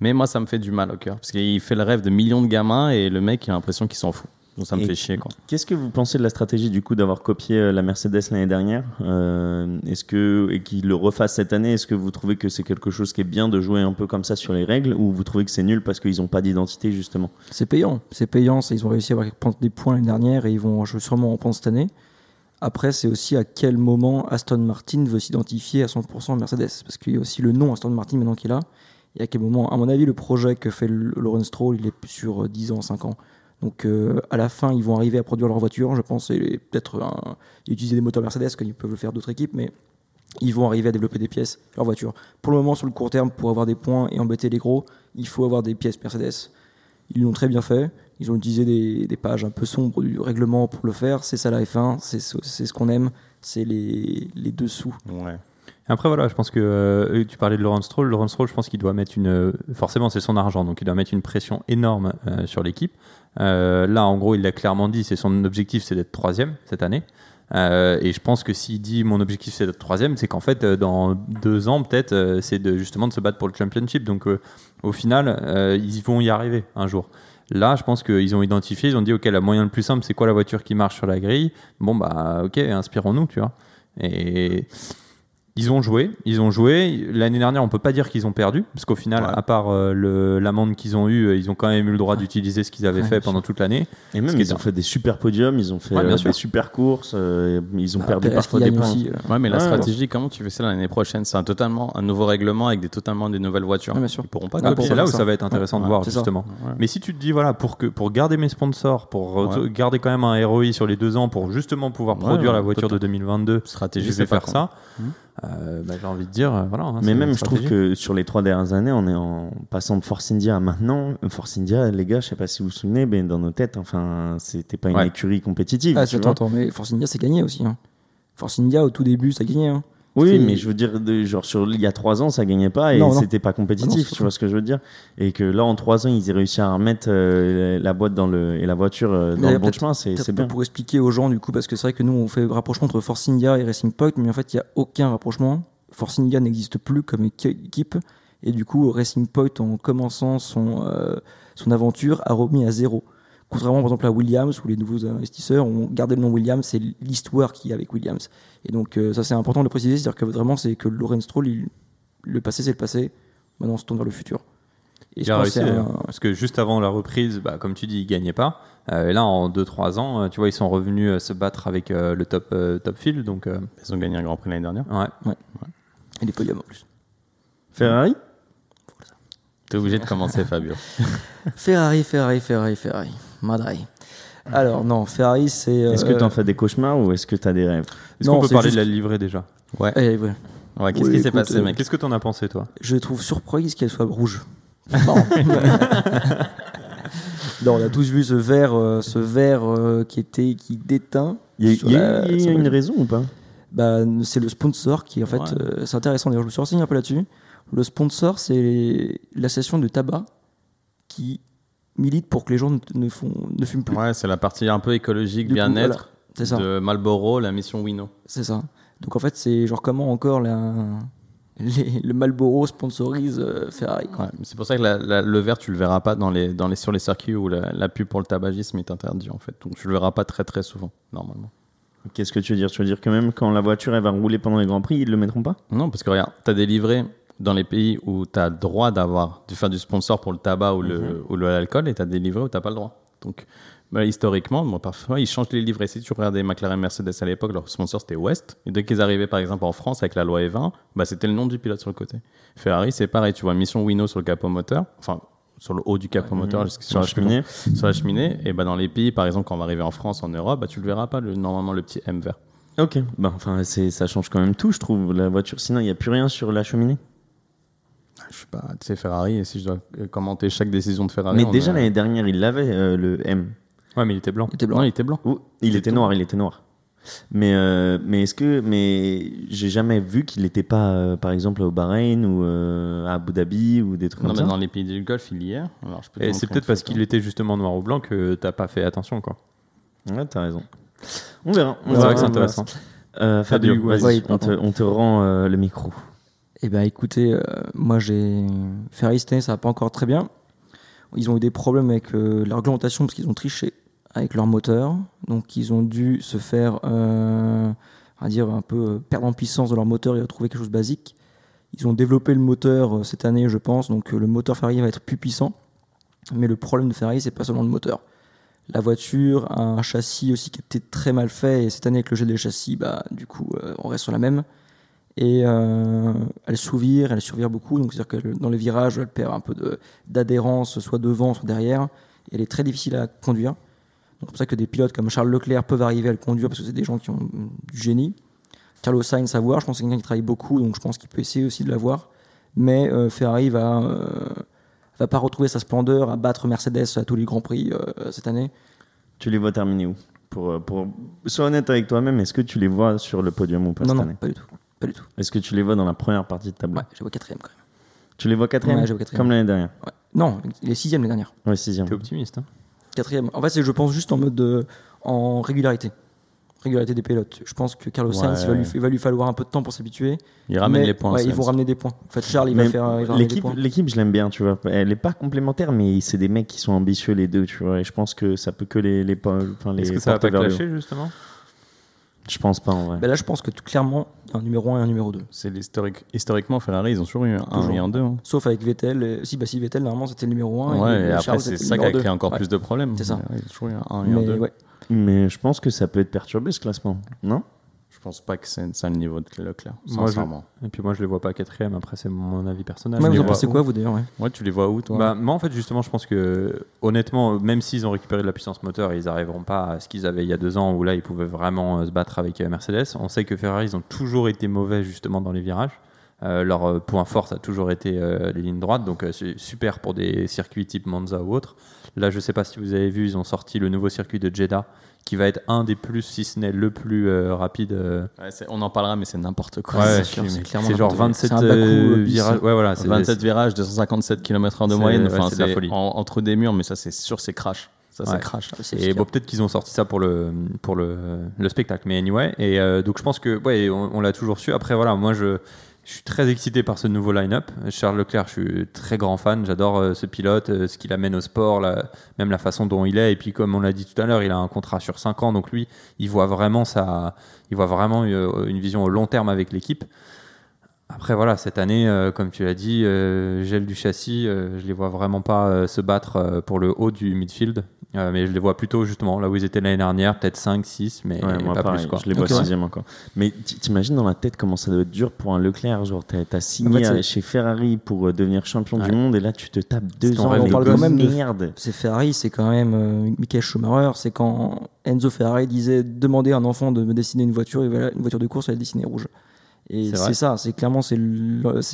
Mais moi ça me fait du mal au cœur parce qu'il fait le rêve de millions de gamins et le mec il a l'impression qu'il s'en fout. Donc ça me Et- fait chier quoi. Qu'est-ce que vous pensez de la stratégie du coup d'avoir copié euh, la Mercedes l'année dernière Euh, Est-ce que et qu'il le refasse cette année Est-ce que vous trouvez que c'est quelque chose qui est bien de jouer un peu comme ça sur les règles ou vous trouvez que c'est nul parce qu'ils n'ont pas d'identité justement? C'est payant. C'est payant. Ils ont réussi à avoir- prendre des points l'année dernière et ils vont sûrement en prendre cette année. Après, c'est aussi à quel moment Aston Martin veut s'identifier à 100% à Mercedes. Parce qu'il y a aussi le nom Aston Martin maintenant qui est là. Et à quel moment, à mon avis, le projet que fait Lawrence Stroll, il est sur euh, 10 ans, 5 ans. Donc euh, à la fin, ils vont arriver à produire leur voiture. Je pense et peut-être utiliser des moteurs Mercedes, comme ils peuvent le faire d'autres équipes, mais ils vont arriver à développer des pièces, leur voiture. Pour le moment, sur le court terme, pour avoir des points et embêter les gros, il faut avoir des pièces Mercedes. Ils l'ont très bien fait. Ils ont utilisé des, pages un peu sombres du règlement pour le faire. C'est ça la F1, c'est ce c'est ce qu'on aime, c'est les, les dessous. Ouais. Après, voilà, je pense que euh, tu parlais de Laurent Stroll. Laurent Stroll, je pense qu'il doit mettre une. euh, Forcément, c'est son argent, donc il doit mettre une pression énorme euh, sur l'équipe. Là, en gros, il l'a clairement dit, c'est son objectif, c'est d'être troisième cette année. Et je pense que s'il dit mon objectif c'est d'être troisième, c'est qu'en fait dans deux ans peut-être c'est de justement de se battre pour le championship. Donc au final ils vont y arriver un jour. Là, je pense qu'ils ont identifié, ils ont dit ok la moyen le plus simple c'est quoi la voiture qui marche sur la grille? Bon bah ok inspirons-nous tu vois. Et ils ont joué, ils ont joué. L'année dernière, on peut pas dire qu'ils ont perdu, parce qu'au final, Ouais. à part euh, l'amende qu'ils ont eue, euh, ils ont quand même eu le droit d'utiliser ce qu'ils avaient Ouais, fait pendant toute l'année. Et même, ils ont fait des super podiums, ils ont fait Ouais, euh, des super courses, euh, ils ont Bah, perdu parfois des points. aussi, Ouais, mais la Ouais, stratégie, comment tu fais ça l'année prochaine? C'est un totalement un nouveau règlement avec des totalement des nouvelles voitures. Ouais, bien sûr. Ils pourront pas. Ah, c'est là où ça. va être intéressant de Ouais, voir justement. Ouais. Mais si tu te dis voilà pour que pour garder mes sponsors, pour garder quand même un ROI sur les deux ans, pour justement pouvoir produire la voiture de 2022, Stratégie, je c'est vais faire ça. Euh, bah, j'ai envie de dire euh, voilà. hein, Mais même, je trouve que sur les trois dernières années, on est en passant de Force India à maintenant. Force India, les gars, je sais pas si vous vous souvenez, mais dans nos têtes, enfin, c'était pas une Ouais. écurie compétitive. Ah, attends, mais Force India, c'est gagné aussi. Hein. Force India, au tout début, ça gagnait. Hein. Oui, mais je veux dire, de- genre sur il y a trois ans, ça gagnait pas et c'était pas Ah non, compétitif. tu vois ce que je veux dire? Et que là, en trois ans, ils aient réussi à remettre euh, la boîte dans le et la voiture euh, dans le bon chemin, c'est bien. Pour expliquer aux gens, du coup, parce que c'est vrai que nous, on fait le rapprochement entre Force India et Racing Point, mais en fait, il n'y a aucun rapprochement. Force India n'existe plus comme équi- équipe, et du coup, Racing Point, en commençant son, euh, son aventure, a remis à zéro. Contrairement, par exemple, à Williams, où les nouveaux investisseurs ont gardé le nom Williams, c'est l'histoire qu'il y a avec Williams. Et donc, euh, ça, c'est important de le préciser, c'est-à-dire que vraiment, c'est que Lorenz Stroll, il- le passé, c'est le passé, maintenant, on se tourne vers le futur. Et Il a réussi un- parce que juste avant la reprise, bah, comme tu dis, ils gagnaient pas. Euh, et là, en 2-3 ans, euh, tu vois, ils sont revenus euh, se battre avec euh, le top euh, top field. Donc euh, Ils ont gagné un Grand Prix l'année dernière. ouais. Et des podiums en plus. Ferrari T'es obligé de commencer, Fabio. Ferrari, Ferrari, Ferrari, Ferrari. Madrai. Alors, non, Ferrari, c'est. Est-ce que euh, tu en fais des cauchemars ou est-ce que tu as des rêves Est-ce qu'on peut parler juste- de la livrée déjà Ouais. eh, ouais. Ouais, Qu'est-ce Oui, qui s'est passé, euh, mec Qu'est-ce que t'en as pensé, toi Je trouve surprise qu'elle soit rouge. Non. non, on a tous vu ce verre, euh, ce verre euh, qui était qui déteint. Il y y a la- y une raison ou pas Bah, c'est le sponsor qui, en fait, Ouais. euh, c'est intéressant. D'ailleurs, je me suis renseigné un peu là-dessus. Le sponsor, c'est l'association de tabac qui milite pour que les gens ne, ne font, ne fument plus. Ouais, c'est la partie un peu écologique, bien-être de Marlboro, la mission Wino. C'est ça. Donc en fait, c'est genre comment encore la... les- le Marlboro sponsorise euh, Ferrari. Ouais, c'est pour ça que la- la- le vert, tu le verras pas dans les, dans les, sur les circuits où la, la pub pour le tabagisme est interdite, en fait. Donc tu le verras pas très très souvent, normalement. Qu'est-ce que tu veux dire? Tu veux dire que même quand la voiture elle va rouler pendant les grands prix, ils le mettront pas? Non, parce que regarde, tu as des livrets dans les pays où tu as le droit d'avoir, de faire du sponsor pour le tabac ou ou le- l'alcool, et tu as des livrets où tu pas le droit. Donc, bah, historiquement, bon, parfois, ils changent les livrets. Si tu regardais McLaren Mercedes à l'époque, leur sponsor c'était West. Et dès qu'ils arrivaient, par exemple, en France avec la loi E20, bah, c'était le nom du pilote sur le côté. Ferrari, c'est pareil. Tu vois Mission Wino sur le capot moteur, enfin, sur le haut du capot moteur, jusqu'à- Sur la cheminée sur la cheminée. Et bah, dans les pays, par exemple, quand on va arriver en France, en Europe, bah, tu le verras pas, le, normalement, le petit M vert. Ok. Bah, enfin, c'est- ça change quand même tout, je trouve, la voiture. Sinon, il n'y a plus rien sur la cheminée. Je suis pas, tu sais, Ferrari, et si je dois euh, commenter chaque décision de Ferrari. Mais déjà, l'année dernière, il l'avait, euh, le M. Ouais, mais il était blanc. Il était blanc. Non, il était blanc. Ouh, il était tout. noir, il était noir. Mais, euh, mais est-ce que. Mais j'ai jamais vu qu'il n'était pas, euh, par exemple, au Bahreïn ou euh, à Abu Dhabi ou des trucs Non, comme mais ça. dans les pays du Golfe, il y est. Alors, je peux Et c'est peut-être parce qu'il était justement noir ou blanc que t'as pas fait attention, quoi. Ouais, t'as raison. On verra. on verra, que c'est intéressant. Euh, Fabio, Fabio, vas-y, on, te, on te rend euh, le micro. Eh ben écoutez, euh, moi j'ai Ferrari cette année, ça va pas encore très bien. Ils ont eu des problèmes avec euh, la réglementation parce qu'ils ont triché avec leur moteur. Donc ils ont dû se faire, euh, dire, un peu perdre en puissance de leur moteur et retrouver quelque chose de basique. Ils ont développé le moteur cette année, je pense. Donc le moteur Ferrari va être plus puissant. Mais le problème de Ferrari, c'est pas seulement le moteur. La voiture a un châssis aussi qui était très mal fait. Et cette année, avec le gel des châssis, bah, du coup, on reste sur la même et euh, elle souvire, elle survire beaucoup, donc c'est-à-dire que dans les virages, elle perd un peu de- d'adhérence, soit devant, soit derrière, et elle est très difficile à conduire. C'est pour ça que des pilotes comme Charles Leclerc peuvent arriver à le conduire parce que c'est des gens qui ont du génie. Carlos Sainz à voir, je pense que c'est quelqu'un qui travaille beaucoup, donc je pense qu'il peut essayer aussi de l'avoir. Mais euh, Ferrari va, euh, va pas retrouver sa splendeur à battre Mercedes à tous les grands prix euh, cette année. Tu les vois terminer où? Pour, pour... Sois honnête avec toi-même, est-ce que tu les vois sur le podium ou pas non, cette non, année? pas du tout. Pas du tout. Est-ce que tu les vois dans la première partie de tableau Ouais, je les vois quatrième quand même. Tu les vois quatrième Ouais, je les vois quatrième. Comme l'année dernière Ouais. Non, il est sixième l'année dernière. Ouais, sixième. T'es optimiste. Hein Quatrième. En fait, c'est, je pense juste en mode de, en régularité. Régularité des pilotes. Je pense que Carlos Sainz, il, va lui, il va lui falloir un peu de temps pour s'habituer. Il ramène Mais, les points. ouais, ils Sainz. vont ramener des points. En fait, Charles, il va Mais faire. Il va ramener des L'équipe, points. l'équipe, je l'aime bien, tu vois. Elle est pas complémentaire, mais c'est des mecs qui sont ambitieux les deux, tu vois. Et je pense que ça peut que les, les, enfin, les Est-ce que ça va porter pas vers le haut. clasher justement? Je pense pas en vrai. Ben là, je pense que tout- clairement, il y a un numéro 1 et un numéro 2. C'est l'historique. Historiquement, Ferrari, ils ont toujours eu un Toujours. 1 et un 2. hein. Sauf avec Vettel. et- Si, bah, si Vettel, normalement, c'était le numéro 1. Ouais, et, après, Charles, c'est c'était le ça qui a créé encore Ouais. plus de problèmes. C'est ça. Ouais, Ils ont toujours eu un 1 et un Mais 2. ouais. Mais je pense que ça peut être perturbé ce classement, non? Pense pas que c'est ça le niveau de Leclerc, Moi, je- sincèrement. Et puis moi, je les vois pas quatrième. Après, c'est mon avis personnel. Ouais, Je vous les en pensez quoi, vous d'ailleurs ouais. Ouais, tu les vois où, toi Bah, moi, en fait, justement, je pense que, honnêtement, même s'ils ont récupéré de la puissance moteur, ils n'arriveront pas à ce qu'ils avaient il y a deux ans où là, ils pouvaient vraiment euh, se battre avec euh, Mercedes. On sait que Ferrari, ils ont toujours été mauvais, justement, dans les virages. Euh, leur euh, point fort, ça a toujours été euh, les lignes droites. Donc, euh, c'est super pour des circuits type Monza ou autre. Là, je sais pas si vous avez vu, ils ont sorti le nouveau circuit de Jeddah qui va être un des plus, si ce n'est le plus euh, rapide. euh, Ouais, On en parlera, mais c'est n'importe quoi. Ouais, C'est genre n'importe quoi. 27 C'est un Bakou, euh, virages. Ouais, voilà, c'est 27 virages, 257 km/h de moyenne. ouais, Enfin, c'est de la c'est folie. en- entre des murs, mais ça, c'est sûr, c'est crash. Ça, Ouais. c'est crash. Et bon, peut-être qu'ils ont sorti ça pour le, pour le, le spectacle, mais anyway. Et euh, donc, je pense que, ouais, on, on l'a toujours su. Après, voilà, moi, je, je suis très excité par ce nouveau line-up. Charles Leclerc, je suis très grand fan. J'adore euh, ce pilote, euh, ce qu'il amène au sport, même la façon dont il est. Et puis, comme on l'a dit tout à l'heure, il a un contrat sur 5 ans. Donc, lui, il voit vraiment, ça, il voit vraiment euh, une vision au long terme avec l'équipe. Après, voilà, cette année, euh, comme tu l'as dit, euh, gel du châssis, euh, je les vois vraiment pas euh, se battre pour le haut du midfield. Mais je les vois plutôt justement là où ils étaient l'année dernière, peut-être 5, 6, mais Ouais, moi pas pareil, plus. Quoi. je les vois Ok, ouais. sixième encore. Mais t'imagines dans la tête comment ça doit être dur pour un Leclerc, genre t'as as signé En fait, chez Ferrari pour devenir champion du monde et là tu te tapes deux ans de parle quand même de- merde. C'est Ferrari, c'est quand même Michael Schumacher. C'est quand Enzo Ferrari disait demander à un enfant de me dessiner une voiture, il va- une voiture de course, elle dessiner rouge. Et C'est ça, c'est clairement c'est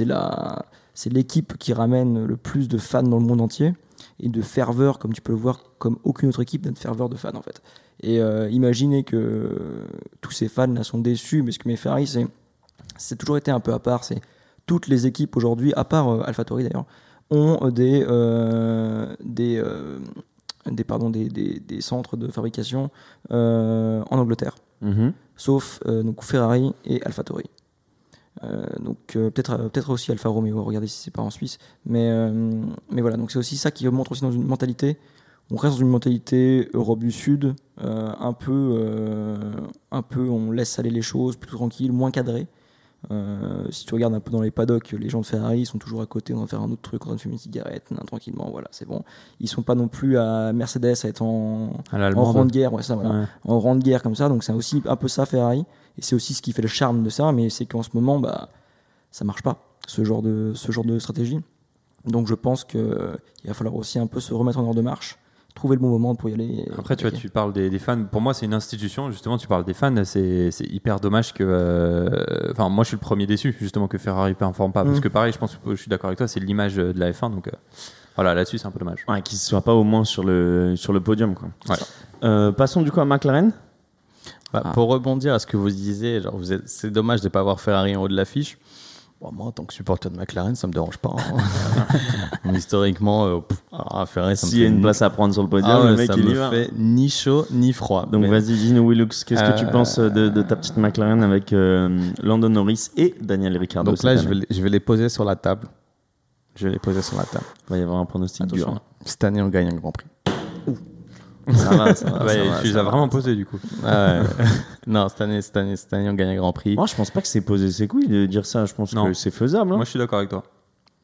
la l'équipe qui ramène le plus de fans dans le monde entier et de ferveur, comme tu peux le voir, comme aucune autre équipe n'a de ferveur de fans en fait. Et euh, imaginez que tous ces fans là sont déçus, mais ce que met Ferrari, c'est c'est toujours été un peu à part. C'est toutes les équipes aujourd'hui, à part euh, AlphaTauri d'ailleurs, ont euh, des euh, des des, pardon, des, des, des centres de fabrication euh, en Angleterre, Mhm. sauf euh, donc Ferrari et AlphaTauri. Euh, donc euh, peut-être euh, peut-être aussi Alfa Romeo, regardez si c'est pas en Suisse. Mais, euh, mais voilà, donc c'est aussi ça qui montre aussi dans une mentalité. On reste dans une mentalité Europe du Sud, un peu, un peu, on laisse aller les choses, plutôt tranquille, moins cadré. Si tu regardes un peu dans les paddocks, les gens de Ferrari ils sont toujours à côté, on va faire un autre truc, on va fumer une cigarette, tranquillement, voilà, c'est bon. Ils sont pas non plus à Mercedes à être en, À en rang de guerre, ouais, ça, voilà Ouais. en rang de guerre comme ça. Donc c'est aussi un peu ça Ferrari. Et c'est aussi ce qui fait le charme de ça. Mais c'est qu'en ce moment, bah, ça marche pas, ce genre de, ce genre de stratégie. Donc je pense qu'il va falloir aussi un peu se remettre en ordre de marche, trouver le bon moment pour y aller. Après, tu vois, tu parles des, des fans. Pour moi, c'est une institution. Justement, tu parles des fans. C'est c'est hyper dommage que. euh, Enfin, moi, je suis le premier déçu, justement, que Ferrari ne performe pas. Parce Mm. que, pareil, je pense que je suis d'accord avec toi, c'est l'image de la F1. Donc, euh, voilà, là-dessus, c'est un peu dommage. Ouais, qu'ils ne soient pas au moins sur le, sur le podium. Quoi. Ouais. Euh, passons du coup à McLaren. Bah, Ah. Pour rebondir à ce que vous disiez, genre vous êtes- c'est dommage de ne pas avoir Ferrari en haut de l'affiche. Bon, moi, en tant que supporter de McLaren, ça me dérange pas. hein. Historiquement, euh, pff, ah, Ferrari, ça me S'il y a une place à prendre sur le podium, Ah le mec ça il y me va. fait ni chaud ni froid. Donc Mais- vas-y, dis-nous Willux, qu'est-ce que tu Euh, penses de, de ta petite McLaren avec euh, Landon Norris et Daniel Ricciardo Donc là, je vais, les- je vais les poser sur la table. Je vais les poser sur la table. Il va y avoir un pronostic Attention. dur. Cette année, on gagne un Grand Prix. Ça va, ça va, Ah bah, ça va, tu les as vraiment posés, du coup. Ah ouais. non, cette année, cette année, cette année, on gagne un Grand Prix. Moi, je pense pas que c'est poser ses couilles de dire ça. Je pense Non. que c'est faisable. hein. Moi, je suis d'accord avec toi.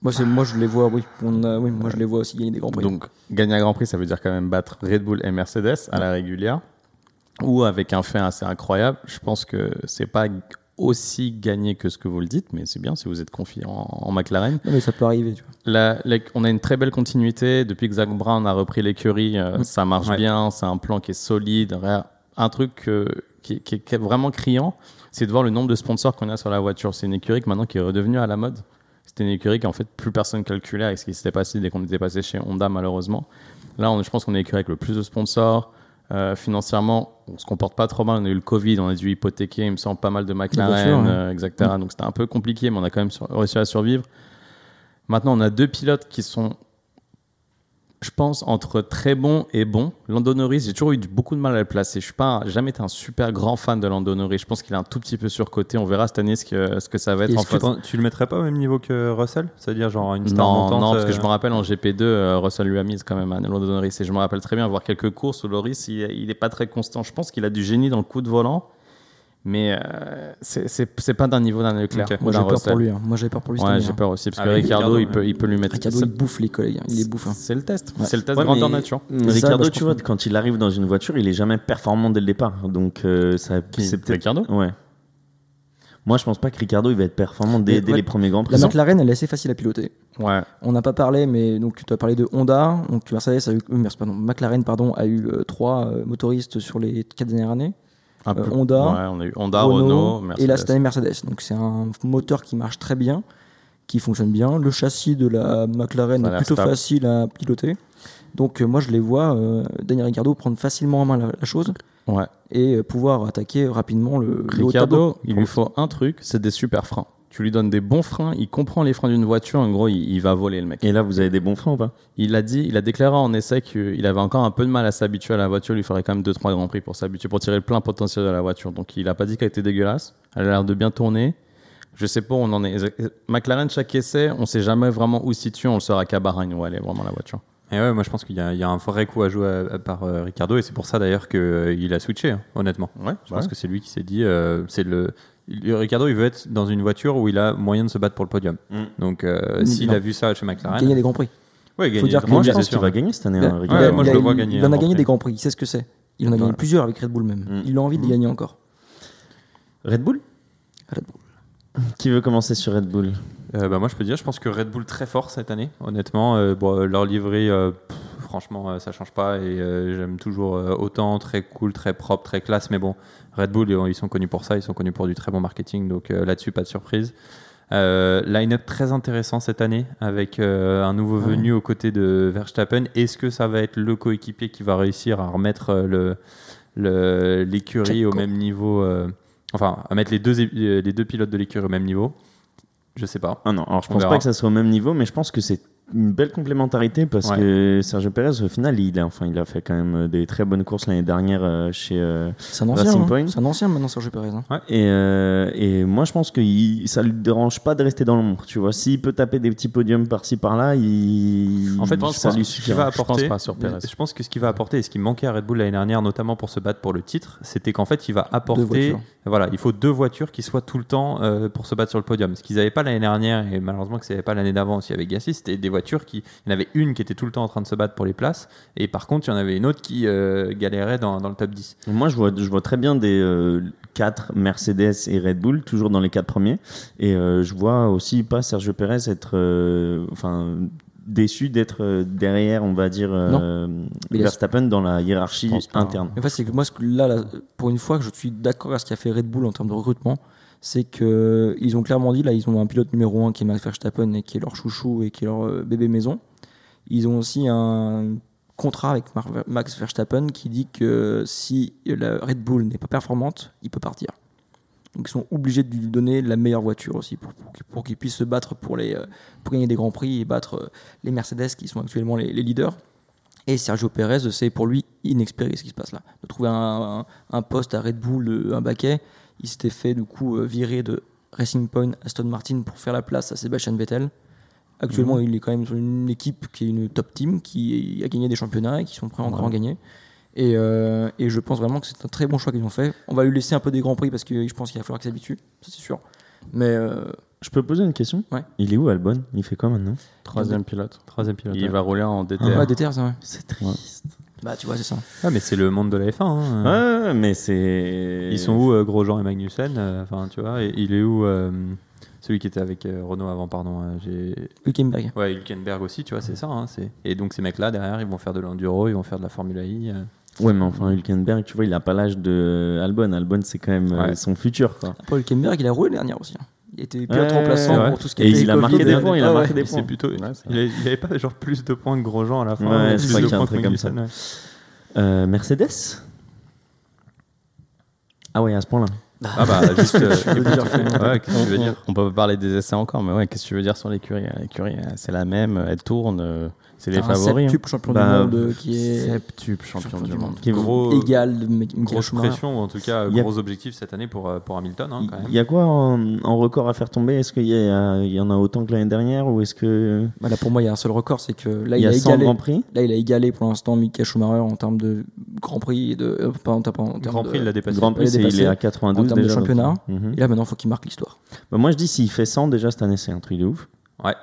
Moi, c'est- moi, je les vois, oui. On a- oui. Moi, je les vois aussi gagner des grands prix. Donc, gagner un Grand Prix, ça veut dire quand même battre Red Bull et Mercedes à la régulière. Ou avec un fait assez incroyable, je pense que c'est pas aussi gagné que ce que vous le dites, mais c'est bien si vous êtes confiant en, en McLaren. Non, mais ça peut arriver, tu vois. La- la- on a une très belle continuité. Depuis que Zach Brown a repris l'écurie, euh, Mm. ça marche Ouais. bien. C'est un plan qui est solide. Un truc euh, qui, qui est- qui est vraiment criant, c'est de voir le nombre de sponsors qu'on a sur la voiture. C'est une écurie qui maintenant qui est redevenue à la mode. c'était une écurie qu'en fait plus personne calculait avec ce qui s'était passé dès qu'on était passé chez Honda malheureusement. Là, on, je pense qu'on est écurie avec le plus de sponsors. Euh, financièrement, on se comporte pas trop mal. On a eu le Covid, on a dû hypothéquer, il me semble, pas mal de McLaren, ouais. euh, etc. Donc c'était un peu compliqué, mais on a quand même sur- réussi à survivre. Maintenant, on a deux pilotes qui sont, je pense, entre très bons et bons. Lando Norris, j'ai toujours eu beaucoup de mal à le placer. Je suis pas, jamais été un super grand fan de Lando Norris. Je pense qu'il est un tout petit peu surcoté. On verra cette année ce que, ce que ça va être en face. tu le mettrais pas au même niveau que Russell? C'est-à-dire genre une star Non, montante non, parce que euh, je me rappelle en GP2, euh, Russell lui a mis quand même à Lando Norris. Et je me rappelle très bien voir quelques courses où Loris, il, il est pas très constant. Je pense qu'il a du génie dans le coup de volant, mais euh, c'est- pas d'un niveau d'un Leclerc. Ok. ou Moi j'ai peur Russell. pour lui. hein. Moi j'ai peur pour lui. Ouais, j'ai peur aussi, parce Ah, que mais Ricardo, Ricardo, il, peut, il peut lui mettre. Ricardo il bouffe les collègues. hein. Il les bouffe. hein. C'est le test. Ouais. C'est le test Ouais, grandeur nature. Ça, Ricardo, bah, je tu pense vois, quand il arrive dans une voiture, il est jamais performant dès le départ. Donc, euh, ça, Qui c'est peut-être. Ricardo? Ouais. Moi, je pense pas que Ricardo il va être performant dès, Mais dès ouais, les premiers grands prix. La McLaren elle est assez facile à piloter. Ouais. On n'a pas parlé, mais donc tu as parlé de Honda. Donc Mercedes a eu, euh, pardon, McLaren pardon a eu euh, trois euh, motoristes sur les quatre dernières années. Un Euh, peu. Honda, Ouais, on a eu Honda, Renault, Mercedes. et là cette année Mercedes. Donc c'est un moteur qui marche très bien, qui fonctionne bien. Le châssis de la McLaren est plutôt stable. facile à piloter. Donc euh, moi je les vois, euh, Daniel Ricciardo prendre facilement en main la, la chose Ouais. et euh, pouvoir attaquer rapidement le, le haut tableau. Ricardo, il lui faut un truc, c'est des super freins. Tu lui donnes des bons freins, il comprend les freins d'une voiture, en gros, il, il va voler le mec. Et là, vous avez des bons freins ou pas? Il a dit, il a déclaré en essai qu'il avait encore un peu de mal à s'habituer à la voiture. Il lui faudrait quand même 2-3 grands prix pour s'habituer, pour tirer le plein potentiel de la voiture. Donc il a pas dit qu'elle était dégueulasse. Elle a l'air de bien tourner. Je sais pas où on en est. McLaren, chaque essai, on sait jamais vraiment où se situe. On le saura qu'à Bahreïn où elle est vraiment la voiture. Et ouais, moi je pense qu'il y, a- il y a un vrai coup à jouer à- à- par euh, Ricardo et c'est pour ça d'ailleurs qu'il a switché, hein, honnêtement. Ouais, Je pense que c'est lui qui s'est dit, euh, c'est le Ricardo, il veut être dans une voiture où il a moyen de se battre pour le podium. Mm. Donc euh, Mm, s'il a vu ça chez McLaren, Gagner des grands prix. ouais, gagner dire des que Moi, je prix, pense qu'il va gagner cette année, Il a- hein, Ricardo. a- moi, il je a- le vois gagner Il en a gagné des grands prix. Il sait ce que c'est. Il en a gagné plusieurs avec Red Bull même. Mm. Il a envie de les gagner encore. Red Bull Red Bull. Qui veut commencer sur Red Bull? Euh, bah, moi je peux dire, je pense que Red Bull très fort cette année, honnêtement. Euh, bon, leur livrée, euh, pff, franchement, euh, ça change pas et euh, j'aime toujours euh, autant, très cool, très propre, très classe. Mais bon, Red Bull, ils sont connus pour ça, ils sont connus pour du très bon marketing, donc là-dessus, pas de surprise. Euh, Line-up très intéressant cette année avec euh, un nouveau Ouais. venu aux côtés de Verstappen. Est-ce que ça va être le coéquipier qui va réussir à remettre euh, le- l'écurie au même niveau Enfin, à mettre les deux, é- les deux pilotes de l'écurie au même niveau? Je sais pas. Ah non, alors je pense pas que ça soit au même niveau, mais je pense que c'est une belle complémentarité parce Ouais. que Sergio Perez, au final, il a, enfin, il a fait quand même des très bonnes courses l'année dernière euh, chez. euh, ancien. Racing hein. Point. C'est un ancien maintenant, Sergio Perez. hein. et, euh, et moi, je pense que il- ça lui dérange pas de rester dans l'ombre. Tu vois, s'il peut taper des petits podiums par-ci par-là, il. En fait, ça je lui pense qu'il suffira. va Je pense apporter. pas sur Perez. Je pense que ce qui va apporter et ce qui manquait à Red Bull l'année dernière, notamment pour se battre pour le titre, c'était qu'en fait, il va apporter. Voilà, il faut deux voitures qui soient tout le temps euh, pour se battre sur le podium. Ce qu'ils n'avaient pas l'année dernière et malheureusement que ce n'avait pas l'année d'avant aussi avec Gasly, c'était des voitures qui. Il y en avait une qui était tout le temps en train de se battre pour les places et par contre, il y en avait une autre qui euh, galérait dans, dans le top 10. Moi, je vois, je vois très bien des euh, 4 Mercedes et Red Bull, toujours dans les quatre premiers. Et euh, je vois aussi pas Sergio Perez être euh, enfin, déçu d'être derrière, on va dire, euh, Verstappen dans la hiérarchie interne. En fait, c'est que moi, ce que là, là, pour une fois je suis d'accord avec ce qu'a fait Red Bull en termes de recrutement, c'est que ils ont clairement dit là, ils ont un pilote numéro 1 qui est Max Verstappen et qui est leur chouchou et qui est leur euh, bébé maison. Ils ont aussi un contrat avec Max Verstappen qui dit que si la Red Bull n'est pas performante, il peut partir. Donc ils sont obligés de lui donner la meilleure voiture aussi pour, qu'il- puisse se battre euh, pour gagner des grands prix et battre euh, les Mercedes qui sont actuellement les, leaders. Et Sergio Perez, c'est pour lui inexpéré ce qui se passe là. De trouver un, poste à Red Bull, un baquet, il s'était fait du coup euh, virer de Racing Point Aston Martin pour faire la place à Sebastian Vettel. Actuellement, il est quand même sur une équipe qui est une top team, qui a gagné des championnats et qui sont prêts encore à en gagner. Et, euh, et je pense vraiment que c'est un très bon choix qu'ils ont fait. On va lui laisser un peu des grands prix parce que je pense qu'il va falloir qu'il s'habitue, ça c'est sûr. Mais euh, Je peux poser une question? Ouais. Il est où Albon? Il fait quoi maintenant? Troisième pilote. Troisième pilote. Il ouais. va rouler en DTR. ouais, des terres, ça, ouais. C'est triste. Bah, tu vois, c'est ça. Ah, mais c'est le monde de la F1. hein. Ouais, mais c'est. Ils sont où euh, Grosjean et Magnussen euh, Enfin, tu vois, et il est où euh, celui qui était avec euh, Renault avant, pardon. j'ai Hülkenberg. Ouais, Hülkenberg aussi, tu vois, c'est ça. hein, c'est- et donc ces mecs-là, derrière, ils vont faire de l'enduro, ils vont faire de la Formule I. euh. Ouais, mais enfin, Hülkenberg, tu vois, il a pas l'âge de Albon. Albon, c'est quand même Ouais. son futur, quoi. Paul Hülkenberg, il a roulé l'année dernière aussi. hein. Il était pilote Ouais, remplaçant ouais. pour tout ce qui Et était il a marqué des points, il a Ah marqué des points. plutôt. Il, a- il avait pas genre plus de points que Grosjean à la fin. Ouais, plus de qu'il y a un points truc que comme ça. Euh, Mercedes Ah ouais, à ce point-là. Ah bah juste. euh, ouais, qu'est-ce que tu veux dire? On peut pas parler des essais encore, mais ouais, qu'est-ce que tu veux dire sur l'écurie? L'écurie, euh, c'est la même, elle tourne, euh, c'est les favoris. hein. septuple champion Bah, du monde euh, qui est Septuple champion du monde. Qui est Gros- égal de Michael Grosse Schumacher. pression, ou en tout cas, a- gros objectif cette année pour, euh, pour Hamilton, hein, Il y a quoi en, en record à faire tomber? Est-ce qu'il y, en a autant que l'année dernière ou est-ce que Bah là, pour moi, il y a un seul record, c'est que là, il a a 100 égalé. Grand Prix? Là, il a égalé pour l'instant Michael Schumacher en termes de Grand Prix de. euh, pas en, pas en termes Grand de- Prix, il l'a dépassé. Grand Prix, Il est c'est- il dépassé est à 92 en termes de déjà. championnat. Mhm. Et là, maintenant, il faut qu'il marque l'histoire. Bah, moi, je dis s'il fait 100 déjà cette année, c'est un truc de ouf. Ouais.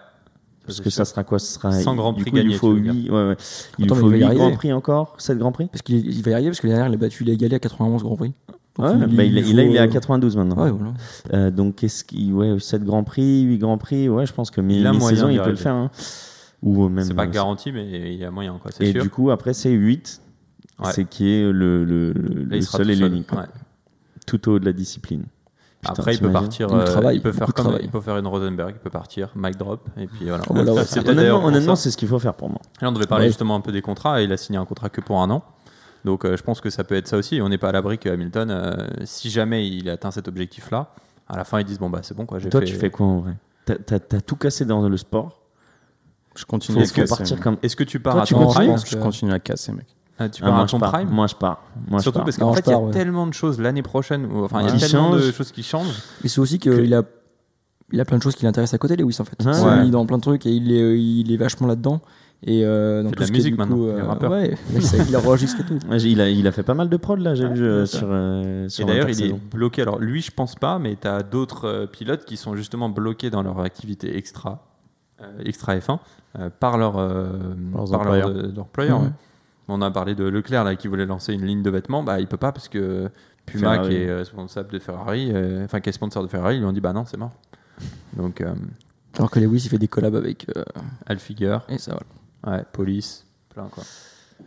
Parce que ça sera quoi? Ce sera 100 Grands du Prix coup, Il gagnés, lui faut tu veux 8, ouais, ouais. Il Attends, faut il va y 8 arriver. Grands Prix encore 7 Grands Prix? Parce qu'il il va y arriver, parce que l'année dernière, il a battu, il à 91 Grand Prix. Ouais, il- bah, il il, faut, il, là, il est à euh, 92 maintenant. Ouais, voilà. Euh, donc, qu'est-ce qu'il. Ouais, 7 Grands Prix, 8 Grands Prix, ouais, je pense que mi- Il mi-saison, d'y il peut le faire. hein. Ou même. C'est pas euh, garanti, mais il y a moyen, quoi, Et sûr. du coup, après, c'est 8. Ouais. C'est qui est le, le, le- Là, le il seul et l'unique. Tout au haut de la discipline. Putain, Après, il peut partir. Il euh, travaille, il peut faire beaucoup de comme travail. il peut faire une Rosenberg, il peut partir, mic drop, et puis voilà. Oh, voilà, ouais. C'est peut-être d'ailleurs Honnêtement, c'est ce qu'il faut faire pour moi. Là, on devait parler Ouais. justement un peu des contrats, et il a signé un contrat que pour un an. Donc, euh, je pense que ça peut être ça aussi. On n'est pas à l'abri que Hamilton, euh, si jamais il atteint cet objectif-là, à la fin, ils disent bon bah c'est bon quoi. J'ai Toi, fait... tu fais quoi en vrai? T'as- T'as t'as tout cassé dans le sport? Je continue Faut, à faut casser. partir comme. Est-ce que tu pars Toi, à tu ton continues prime pense Je que- continue à casser, mec. Ah, Tu Ah, pars moi, à je ton pars. prime Moi, je pars. Moi, je Surtout pars. parce qu'en fait, il y a ouais. tellement de choses l'année prochaine. ou- Enfin, il y a tellement de choses qui changent. Mais c'est aussi qu'il a, il a plein de choses qui l'intéressent à côté, Lewis, en fait. Ouais. Il s'est Ouais. mis dans plein de trucs et il est, il est vachement là-dedans. Et euh, dans tout la ce qui est, musique du maintenant, coup, est euh, ouais, ça, il enregistre et tout. Il, a, il a fait pas mal de prod là, j'ai vu euh, sur, euh, Et sur d'ailleurs, il est bloqué. Alors, lui, je pense pas, mais tu as d'autres euh, pilotes qui sont justement bloqués dans leur activité extra, euh, extra F1 euh, par leur, euh, Leurs par leur, euh, employeur, Ouais. On a parlé de Leclerc là, qui voulait lancer une ligne de vêtements. Bah, il peut pas parce que Puma, Ferrari. qui est responsable de Ferrari, euh, enfin qui est sponsor de Ferrari, ils lui ont dit bah non, c'est mort. Donc, euh, Alors que Lewis, il fait des collabs avec. euh, Alfiguer, et ça, voilà. ouais, Police, plein quoi.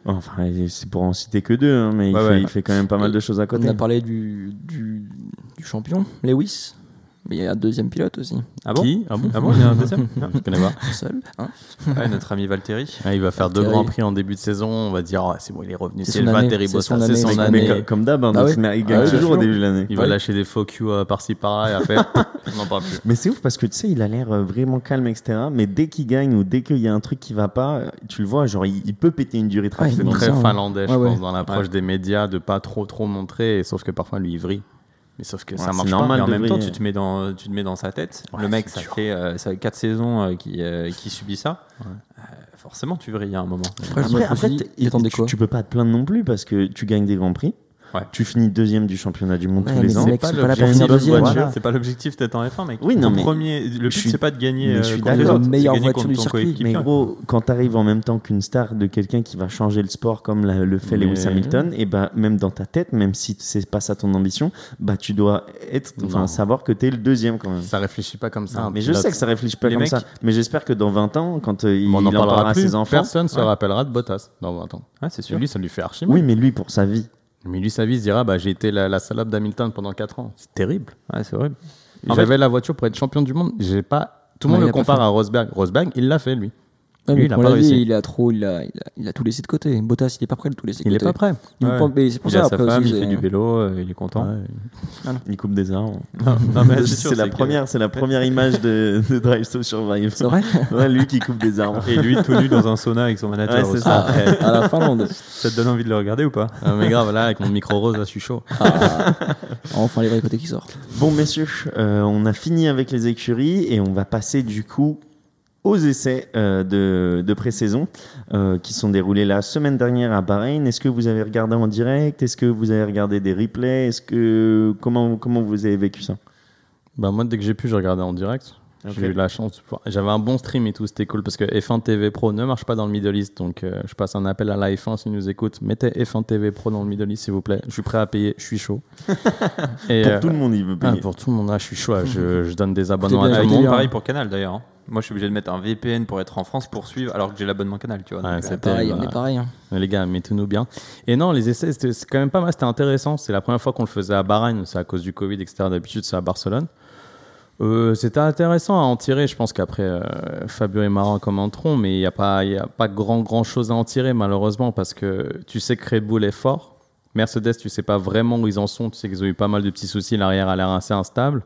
Enfin, c'est pour en citer que deux, hein, mais il, Ouais, fait, il fait quand même pas mal de choses à On côté. a parlé du, du, du champion, Lewis. Mais il y a un deuxième pilote aussi, Ah bon Qui Ah bon Ah bon, il y a un deuxième Non. Je connais pas. tout seul. hein. Ouais, Notre ami Valtteri. Ah, il va faire deux grands prix en début de saison. On va dire, oh, c'est bon, il est revenu. C'est le Valtteri c'est Bottas, son c'est année, son Mais année. comme, d'hab, hein, Ah il Ah gagne toujours au début de l'année. Il va lâcher des faux culs euh, par-ci par-là et après, on n'en parle plus. Mais c'est ouf parce que tu sais, il a l'air euh, vraiment calme, etc. Mais dès qu'il gagne ou dès qu'il y a un truc qui va pas, euh, tu le vois, genre il, il peut péter une durée très Ouais, C'est très hein. finlandais, je pense, dans l'approche des médias, de pas trop trop montrer, sauf que parfois lui il vrille. Mais sauf que Ouais, ça c'est marche normal. Mais en même temps, tu te mets dans, tu te mets dans sa tête. Ouais, le mec, c'est ça dur. fait, euh, ça fait 4 saisons euh, qui, euh, qui subit ça. Euh, forcément, tu vrilles à un moment. Après, Après, t- il tu, quoi tu peux pas te plaindre non plus parce que tu gagnes des grands prix. Ouais. Tu finis deuxième du championnat du monde Ouais, tous les ans. sont pas l'objectif. Voilà, C'est pas l'objectif d'être en F1, mec. Oui, non, mais premier, le but, c'est pas de gagner. mais je euh, suis d'accord. c'est Meilleure voiture du circuit. Mais gros, quand tu arrives en même temps qu'une star de quelqu'un qui va changer le sport comme la- le fait Mais- Lewis Hamilton, et bah même dans ta tête, même si c'est pas ça ton ambition, bah tu dois être, enfin savoir que tu es le deuxième quand même. Ça réfléchit pas comme ça. Non, mais je sais que ça réfléchit pas Les comme mecs- ça. Mais j'espère que dans 20 ans, quand euh, il, en parlera à plus. ses enfants. Personne se rappellera de Bottas dans 20 ans. Ouais, c'est sûr. lui, ça lui fait archi mal. Oui, mais lui pour sa vie. Mais lui, sa vie, il se dira bah, j'ai été la, la salope d'Hamilton pendant 4 ans. C'est terrible. Ouais, c'est horrible. J'avais la voiture pour être champion du monde. J'ai pas. Tout le monde le compare à Rosberg. Rosberg, il l'a fait, lui. Lui, il a pas dit, il trop, il a, il a, il a tout laissé de côté. Bottas, il est pas prêt de tout laisser de Il est côté. pas prêt. Il Ouais. mais c'est pour Il ça a sa après femme, aussi, il fait du vélo, euh, il est content. Ouais. Il coupe des arbres. Non, non, mais c'est sûr, c'est la que- première, c'est la première image de, de Drive to Survive. C'est vrai Ouais, lui qui coupe des arbres. Et lui tout nu dans un sauna avec son manager. Ouais, c'est aussi. ça. à, à la Finlande. Ça te donne envie de le regarder ou pas? Ah, mais grave, là, avec mon micro rose, là, je suis chaud. Ah, enfin les vrais côtés qui sortent. Bon, messieurs, euh, on a fini avec les écuries et on va passer du coup aux essais euh, de, de pré-saison euh, qui sont déroulés la semaine dernière à Bahreïn. Est-ce que vous avez regardé en direct? Est-ce que vous avez regardé des replays? Est-ce que comment comment vous avez vécu ça? Bah, moi, dès que j'ai pu, je regardais en direct. J'ai eu la chance. J'avais un bon stream et tout, c'était cool parce que F1 TV Pro ne marche pas dans le Middle East. Donc, euh, je passe un appel à la F1 s'ils nous écoutent. Mettez F1 TV Pro dans le Middle East, s'il vous plaît. Je suis prêt à payer, je suis chaud. Et, Pour euh, tout le monde, il veut ah, payer. pour tout le monde, là, je suis chaud. là. Je, je donne des abonnements à tout le monde. pareil pour Canal d'ailleurs. hein. Moi, je suis obligé de mettre un VPN pour être en France pour suivre, alors que j'ai l'abonnement Canal, tu vois. Ouais, c'est euh, Pareil, on est pareil. hein. Mais Les gars, mettez-nous bien. Et non, les essais, c'était- c'est quand même pas mal. C'était intéressant. C'est la première fois qu'on le faisait à Bahreïn. C'est à cause du Covid, etc. D'habitude, c'est à Barcelone. Euh, C'était intéressant à en tirer. Je pense qu'après, euh, Fabio et Marin commenteront, mais il n'y a pas, il y a pas grand, grand chose à en tirer, malheureusement, parce que tu sais que Red Bull est fort. Mercedes, tu sais pas vraiment où ils en sont. Tu sais qu'ils ont eu pas mal de petits soucis. L'arrière a l'air assez instable.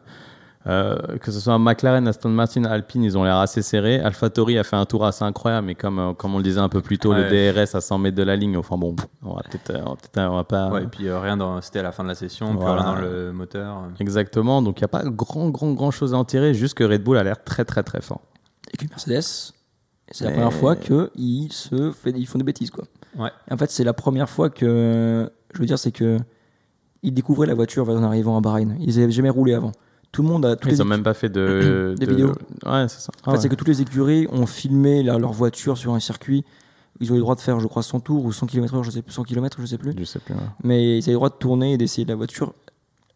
Euh, que ce soit McLaren, Aston Martin, Alpine, ils ont l'air assez serrés. AlphaTauri a fait un tour assez incroyable, mais comme, euh, comme on le disait un peu plus tôt, Ouais. le DRS à 100 mètres de la ligne. Enfin bon, on va peut-être, euh, va pas. Ouais, et puis euh, rien dans, c'était à la fin de la session, Voilà. rien dans le moteur. Exactement. Donc il n'y a pas grand, grand, grand chose à en tirer. Juste que Red Bull a l'air très, très, très fort. Et que Mercedes, c'est la première fois qu'ils se fait, ils font des bêtises quoi. Ouais. En fait, c'est la première fois que, je veux dire, c'est que ils découvraient la voiture en arrivant à Bahreïn. Ils n'avaient jamais roulé avant. Tout le monde a. tous Ils les n'ont même pas fait de, Des de- vidéos. Ouais, c'est ça. En fait, c'est ouais. que toutes les écuries ont filmé la- leur voiture sur un circuit. Ils ont eu le droit de faire, je crois, 100 tours ou 100 km/h, je sais plus, 100 km, je sais plus. Je sais plus. ouais. Mais ils avaient le droit de tourner et d'essayer de la voiture.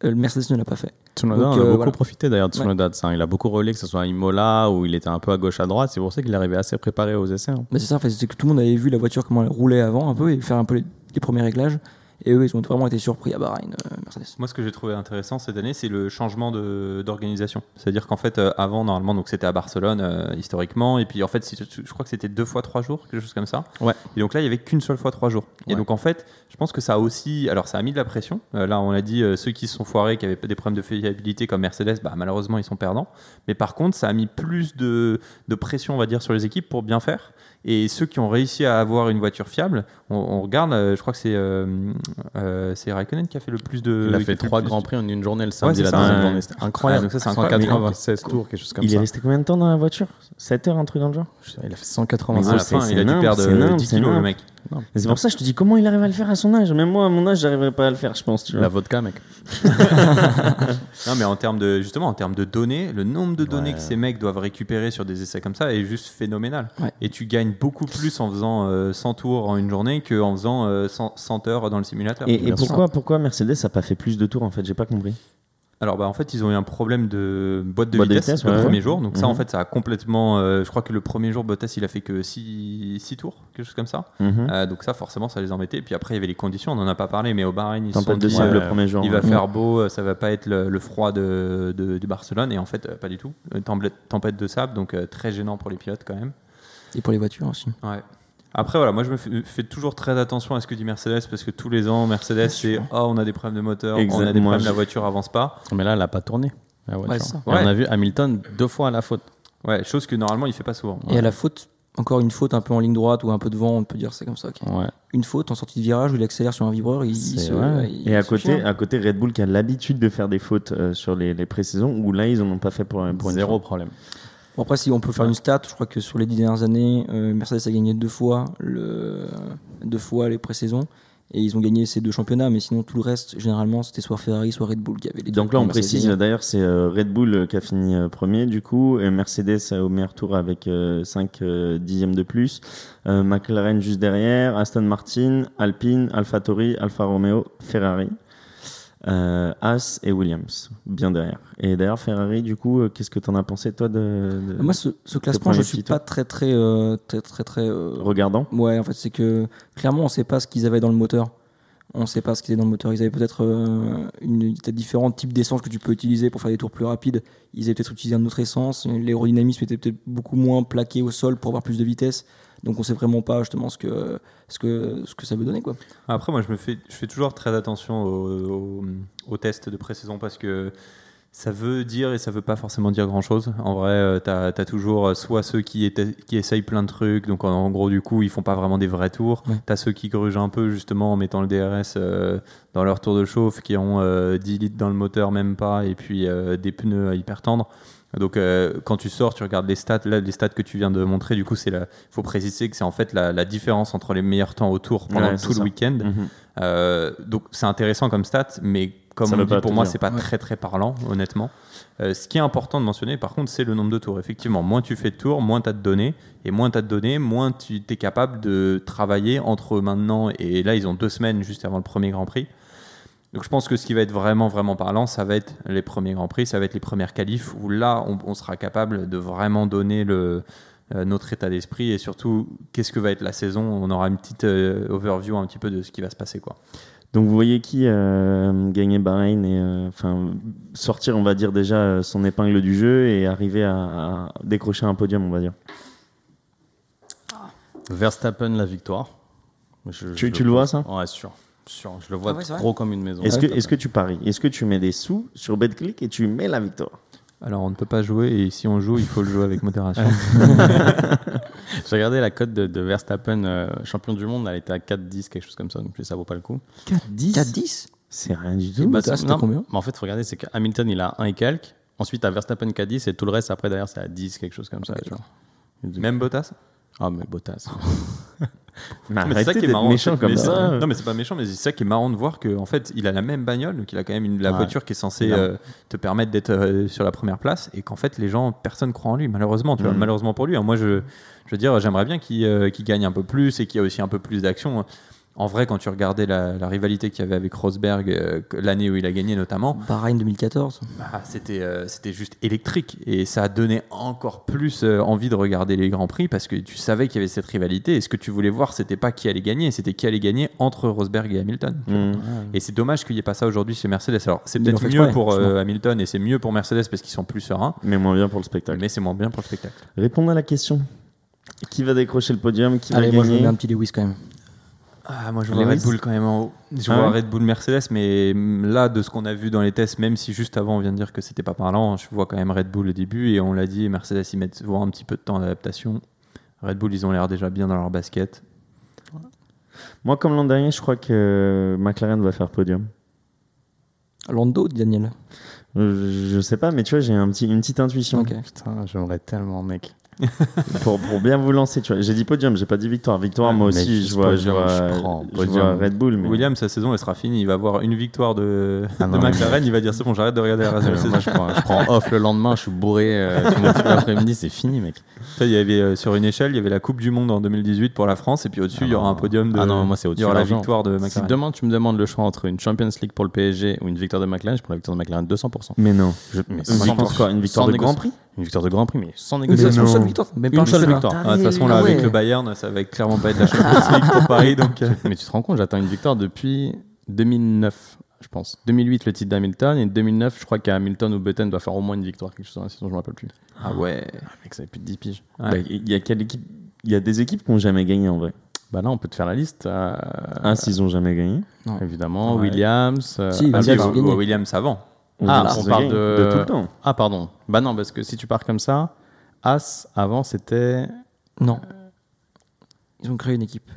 Euh, le Mercedes ne l'a pas fait. Tsunoda Donc, on a euh, beaucoup voilà. profité d'ailleurs de Tsunoda de ça. Il a beaucoup relais, que ce soit à Imola où il était un peu à gauche à droite. C'est pour ça qu'il arrivait assez préparé aux essais. hein. Mais c'est ça, en fait, c'est que tout le monde avait vu la voiture comment elle roulait avant un peu et faire un peu les, les premiers réglages. Et eux, ils ont vraiment été surpris à Bahreïn, euh, Mercedes. Moi, ce que j'ai trouvé intéressant cette année, c'est le changement de- d'organisation. C'est-à-dire qu'en fait, euh, avant, normalement, donc c'était à Barcelone euh, historiquement, et puis en fait, je crois que c'était deux fois trois jours, quelque chose comme ça. Ouais. Et donc là, il y avait qu'une seule fois trois jours. Et donc en fait, je pense que ça a aussi, alors ça a mis de la pression. Euh, là, on a dit euh, ceux qui se sont foirés, qui avaient des problèmes de fiabilité comme Mercedes, bah, malheureusement, ils sont perdants. Mais par contre, ça a mis plus de, de pression, on va dire, sur les équipes pour bien faire. Et ceux qui ont réussi à avoir une voiture fiable, on, on regarde, euh, je crois que c'est euh, euh, c'est Raikkonen qui a fait le plus de. Il a fait trois grands prix en une journée le samedi. la ouais. journée, c'était incroyable. Ah, donc ça, c'est incroyable. 196 tours, quelque chose comme Il est ça. resté combien de temps dans la voiture? 7 heures, un truc dans le genre? Il a fait À 196. la c'est- fin, c'est il a dû perdre c'est euh, nimp, 10 c'est kilos, le mec. C'est pour ça que je te dis comment il arrive à le faire à son âge? Même moi, à mon âge, j'arriverais pas à le faire, je pense. Tu vois. La vodka, mec. Non, mais en termes de justement en termes de données, le nombre de données Ouais. que ces mecs doivent récupérer sur des essais comme ça est juste phénoménal. Ouais. Et tu gagnes beaucoup plus en faisant euh, 100 tours en une journée qu'en faisant euh, 100, 100 heures dans le simulateur. Et, pourquoi, pourquoi Mercedes a pas fait plus de tours en fait? J'ai pas compris. Alors bah en fait ils ont eu un problème de boîte de Boîte de vitesse, le ouais, premier ouais. jour. Donc ça en Mhm. fait ça a complètement. euh, je crois que le premier jour Bottas il a fait que 6 tours, quelque chose comme ça. Mhm. Euh, donc ça forcément ça les embêtait. Et puis après il y avait les conditions, on en a pas parlé, mais au Bahreïn ils se sont Tempête de dit, sable euh, le premier jour. Il va ouais. faire beau, euh, ça va pas être le, le froid de, Barcelone et en fait pas du tout. Tempête, tempête de sable donc euh, très gênant pour les pilotes quand même. Et pour les voitures aussi. Ouais. Après voilà, moi je me fais, fais toujours très attention à ce que dit Mercedes parce que tous les ans Mercedes c'est oh on a des problèmes de moteur, on a des problèmes, la voiture avance pas. Mais là, elle n'a pas tourné. La voiture. Ouais, c'est ça. Et Ouais. On a vu Hamilton deux fois à la faute. Ouais, chose que normalement il fait pas souvent. Et à la faute, encore une faute un peu en ligne droite ou un peu devant, on peut dire c'est comme ça. Ouais. Une faute en sortie de virage où il accélère sur un vibreur, il, se. il Et à côté, fire. à côté, Red Bull qui a l'habitude de faire des fautes euh, sur les, les pré-saisons, où là ils en ont pas fait pour, pour une Zéro problème. Bon, après, si on peut faire une stat, je crois que sur les dix dernières années, euh, Mercedes a gagné deux fois, le, deux fois les pré-saisons. Et ils ont gagné ces deux championnats, mais sinon tout le reste, généralement, c'était soit Ferrari, soit Red Bull qui avait les deux. Donc là, on précise d'ailleurs, c'est euh, Red Bull euh, qui a fini premier du coup, et Mercedes au meilleur tour avec 5 dixièmes de plus, Euh, McLaren juste derrière, Aston Martin, Alpine, AlphaTauri, Alfa Romeo, Ferrari, euh, Haas et Williams, bien derrière. Et d'ailleurs, Ferrari, du coup, euh, qu'est-ce que tu en as pensé toi de, de- Moi, ce, ce classement, je suis petit pas très, très, euh, très, très, très. euh, regardant Ouais, en fait, c'est que clairement, on sait pas ce qu'ils avaient dans le moteur. On sait pas ce qu'ils avaient dans le moteur. Ils avaient peut-être une, différents types d'essence que tu peux utiliser pour faire des tours plus rapides. Ils avaient peut-être utilisé un autre essence. L'aérodynamisme était peut-être beaucoup moins plaqué au sol pour avoir plus de vitesse. Donc, on sait vraiment pas justement ce que, ce que, ce que ça veut donner, quoi. Après, moi, je, me fais, je fais toujours très attention aux au, au tests de pré-saison parce que ça veut dire et ça veut pas forcément dire grand-chose. En vrai, tu as, toujours euh, soit ceux qui, étaient- qui essayent plein de trucs, donc en, en gros, du coup, ils font pas vraiment des vrais tours. Ouais. Tu as ceux qui grugent un peu, justement, en mettant le DRS euh, dans leur tour de chauffe, qui ont euh, 10 litres dans le moteur, même pas, et puis euh, des pneus hyper tendres. Donc euh, quand tu sors, tu regardes les stats. Là, les stats que tu viens de montrer, du coup, c'est la. faut préciser que c'est en fait la, la différence entre les meilleurs temps au tour pendant Ouais, tout le week-end. Mhm. Euh, donc c'est intéressant comme stat, mais comme on dit, pour moi, c'est pas Ouais. très très parlant, honnêtement. Euh, ce qui est important de mentionner, par contre, c'est le nombre de tours. Effectivement, moins tu fais de tours, moins tu as de données. Et moins tu as de données, moins tu es capable de travailler entre maintenant et là, ils ont deux semaines juste avant le premier Grand Prix. Donc je pense que ce qui va être vraiment vraiment parlant, ça va être les premiers Grands Prix, ça va être les premières qualifs, où là, on, on sera capable de vraiment donner le, euh, notre état d'esprit et surtout qu'est-ce que va être la saison? On aura une petite euh, overview un petit peu de ce qui va se passer. Quoi. Donc vous voyez qui euh, gagner Bahreïn et euh, enfin sortir, on va dire déjà euh, son épingle du jeu et arriver à, à décrocher un podium, on va dire? Verstappen, la victoire. Je- Tu- je tu le vois, ça? Ouais, sûr. Sûr. Je le vois Ah ouais, gros comme une maison. Est-ce que, tu paries? Est-ce que tu mets des sous sur BetClick et tu mets la victoire? Alors on ne peut pas jouer et si on joue, il faut le jouer avec modération. J'ai regardé la cote de, de Verstappen, euh, champion du monde, elle était à 4-10, quelque chose comme ça, donc ça vaut pas le coup. 4-10 4-10 C'est rien du tout. bah, c'était non, combien? mais en fait, il faut regarder, c'est qu'Hamilton, il a 1 et quelques. Ensuite, à Verstappen 4-10 et tout le reste après derrière, c'est à 10, quelque chose comme ça. tu vois. Même Bottas? Ah, mais Bottas. Mais ça qui est marrant. méchant comme mais ça. Non, mais c'est pas méchant, mais c'est ça qui est marrant de voir qu'en fait, il a la même bagnole, donc il a quand même une, la Ouais. voiture qui est censée euh, te permettre d'être euh, sur la première place, et qu'en fait, les gens, personne croit en lui, malheureusement. Tu vois, Mhm. malheureusement pour lui. hein. Moi, je, je veux dire, j'aimerais bien qu'il euh, qu'il gagne un peu plus et qu'il y ait aussi un peu plus d'action. En vrai, quand tu regardais la, la rivalité qu'il y avait avec Rosberg euh, l'année où il a gagné notamment, Bahreïn 2014. bah, c'était euh, c'était juste électrique et ça a donné encore plus euh, envie de regarder les grands prix parce que tu savais qu'il y avait cette rivalité et ce que tu voulais voir c'était pas qui allait gagner c'était qui allait gagner entre Rosberg et Hamilton Mmh. et c'est dommage qu'il n'y ait pas ça aujourd'hui chez Mercedes alors c'est peut-être mieux exprès, pour euh. Hamilton et c'est mieux pour Mercedes parce qu'ils sont plus sereins Mais moins bien pour le spectacle. mais c'est moins bien pour le spectacle Répondre à la question. Qui va décrocher le podium? Qui Allez, va moi je gagner? mets un petit Lewis quand même. Ah moi je vois Red Bull quand même en haut je Ah vois ouais Red Bull Mercedes mais là de ce qu'on a vu dans les tests même si juste avant on vient de dire que c'était pas parlant je vois quand même Red Bull au début et on l'a dit Mercedes ils mettent souvent un petit peu de temps d'adaptation Red Bull ils ont l'air déjà bien dans leur basket Moi, comme l'an dernier, je crois que McLaren va faire podium. Lando, Daniel? Je, je sais pas, mais tu vois, j'ai un petit, une petite intuition Ok. Putain, j'aimerais tellement, mec. pour, pour bien vous lancer. Tu vois, j'ai dit podium, j'ai pas dit victoire. Victoire, moi aussi, je vois, je podium, vois, je prends. je Podium. vois Red Bull. Mais... William, sa saison, elle sera finie. Il va avoir une victoire de, Ah de McLaren. Il va dire c'est bon, j'arrête de regarder la Euh, saison. moi, je prends, je prends off le lendemain, je suis bourré euh, tout l'après-midi, c'est fini, mec. Ça, Il y avait euh, sur une échelle, il y avait la Coupe du Monde en 2018 pour la France, et puis au-dessus, Ah il y aura un podium de. Ah non, moi, c'est il au-dessus y aura la victoire de Si McLaren. demain tu me demandes le choix entre une Champions League pour le PSG ou une victoire de McLaren, je prends la victoire de McLaren 200%. Mais non. Je, mais Une sans victoire, négo- quoi, une victoire de Grand Prix? Une victoire de Grand Prix, mais sans Mais négociation. c'est une non. seule victoire. Même pas Une un seule seul victoire. Ah, De toute façon, là, Ah avec ouais. le Bayern, ça va clairement pas être la Champions League pour Paris. Donc, euh, Mais tu te rends compte, j'attends une victoire depuis 2009, je pense. 2008, le titre d'Hamilton, et 2009, je crois qu'Hamilton ou Button doit faire au moins une victoire, quelque chose dans la saison, je me rappelle plus. ah ouais. Mec, ça fait plus de 10 piges. Ouais. Bah, Il y a quelle équipe Il y a des équipes qui n'ont jamais gagné en vrai. Bah là, on peut te faire la liste. euh, Un, s'ils n'ont jamais gagné. évidemment, Ouais. Williams. euh, Si, Ah, Williams. Williams avant. Ah, Ils ont on parle de- de tout le temps. Ah, pardon. Bah non, parce que si tu pars comme ça, As, avant, c'était. Non. Ils ont créé une équipe.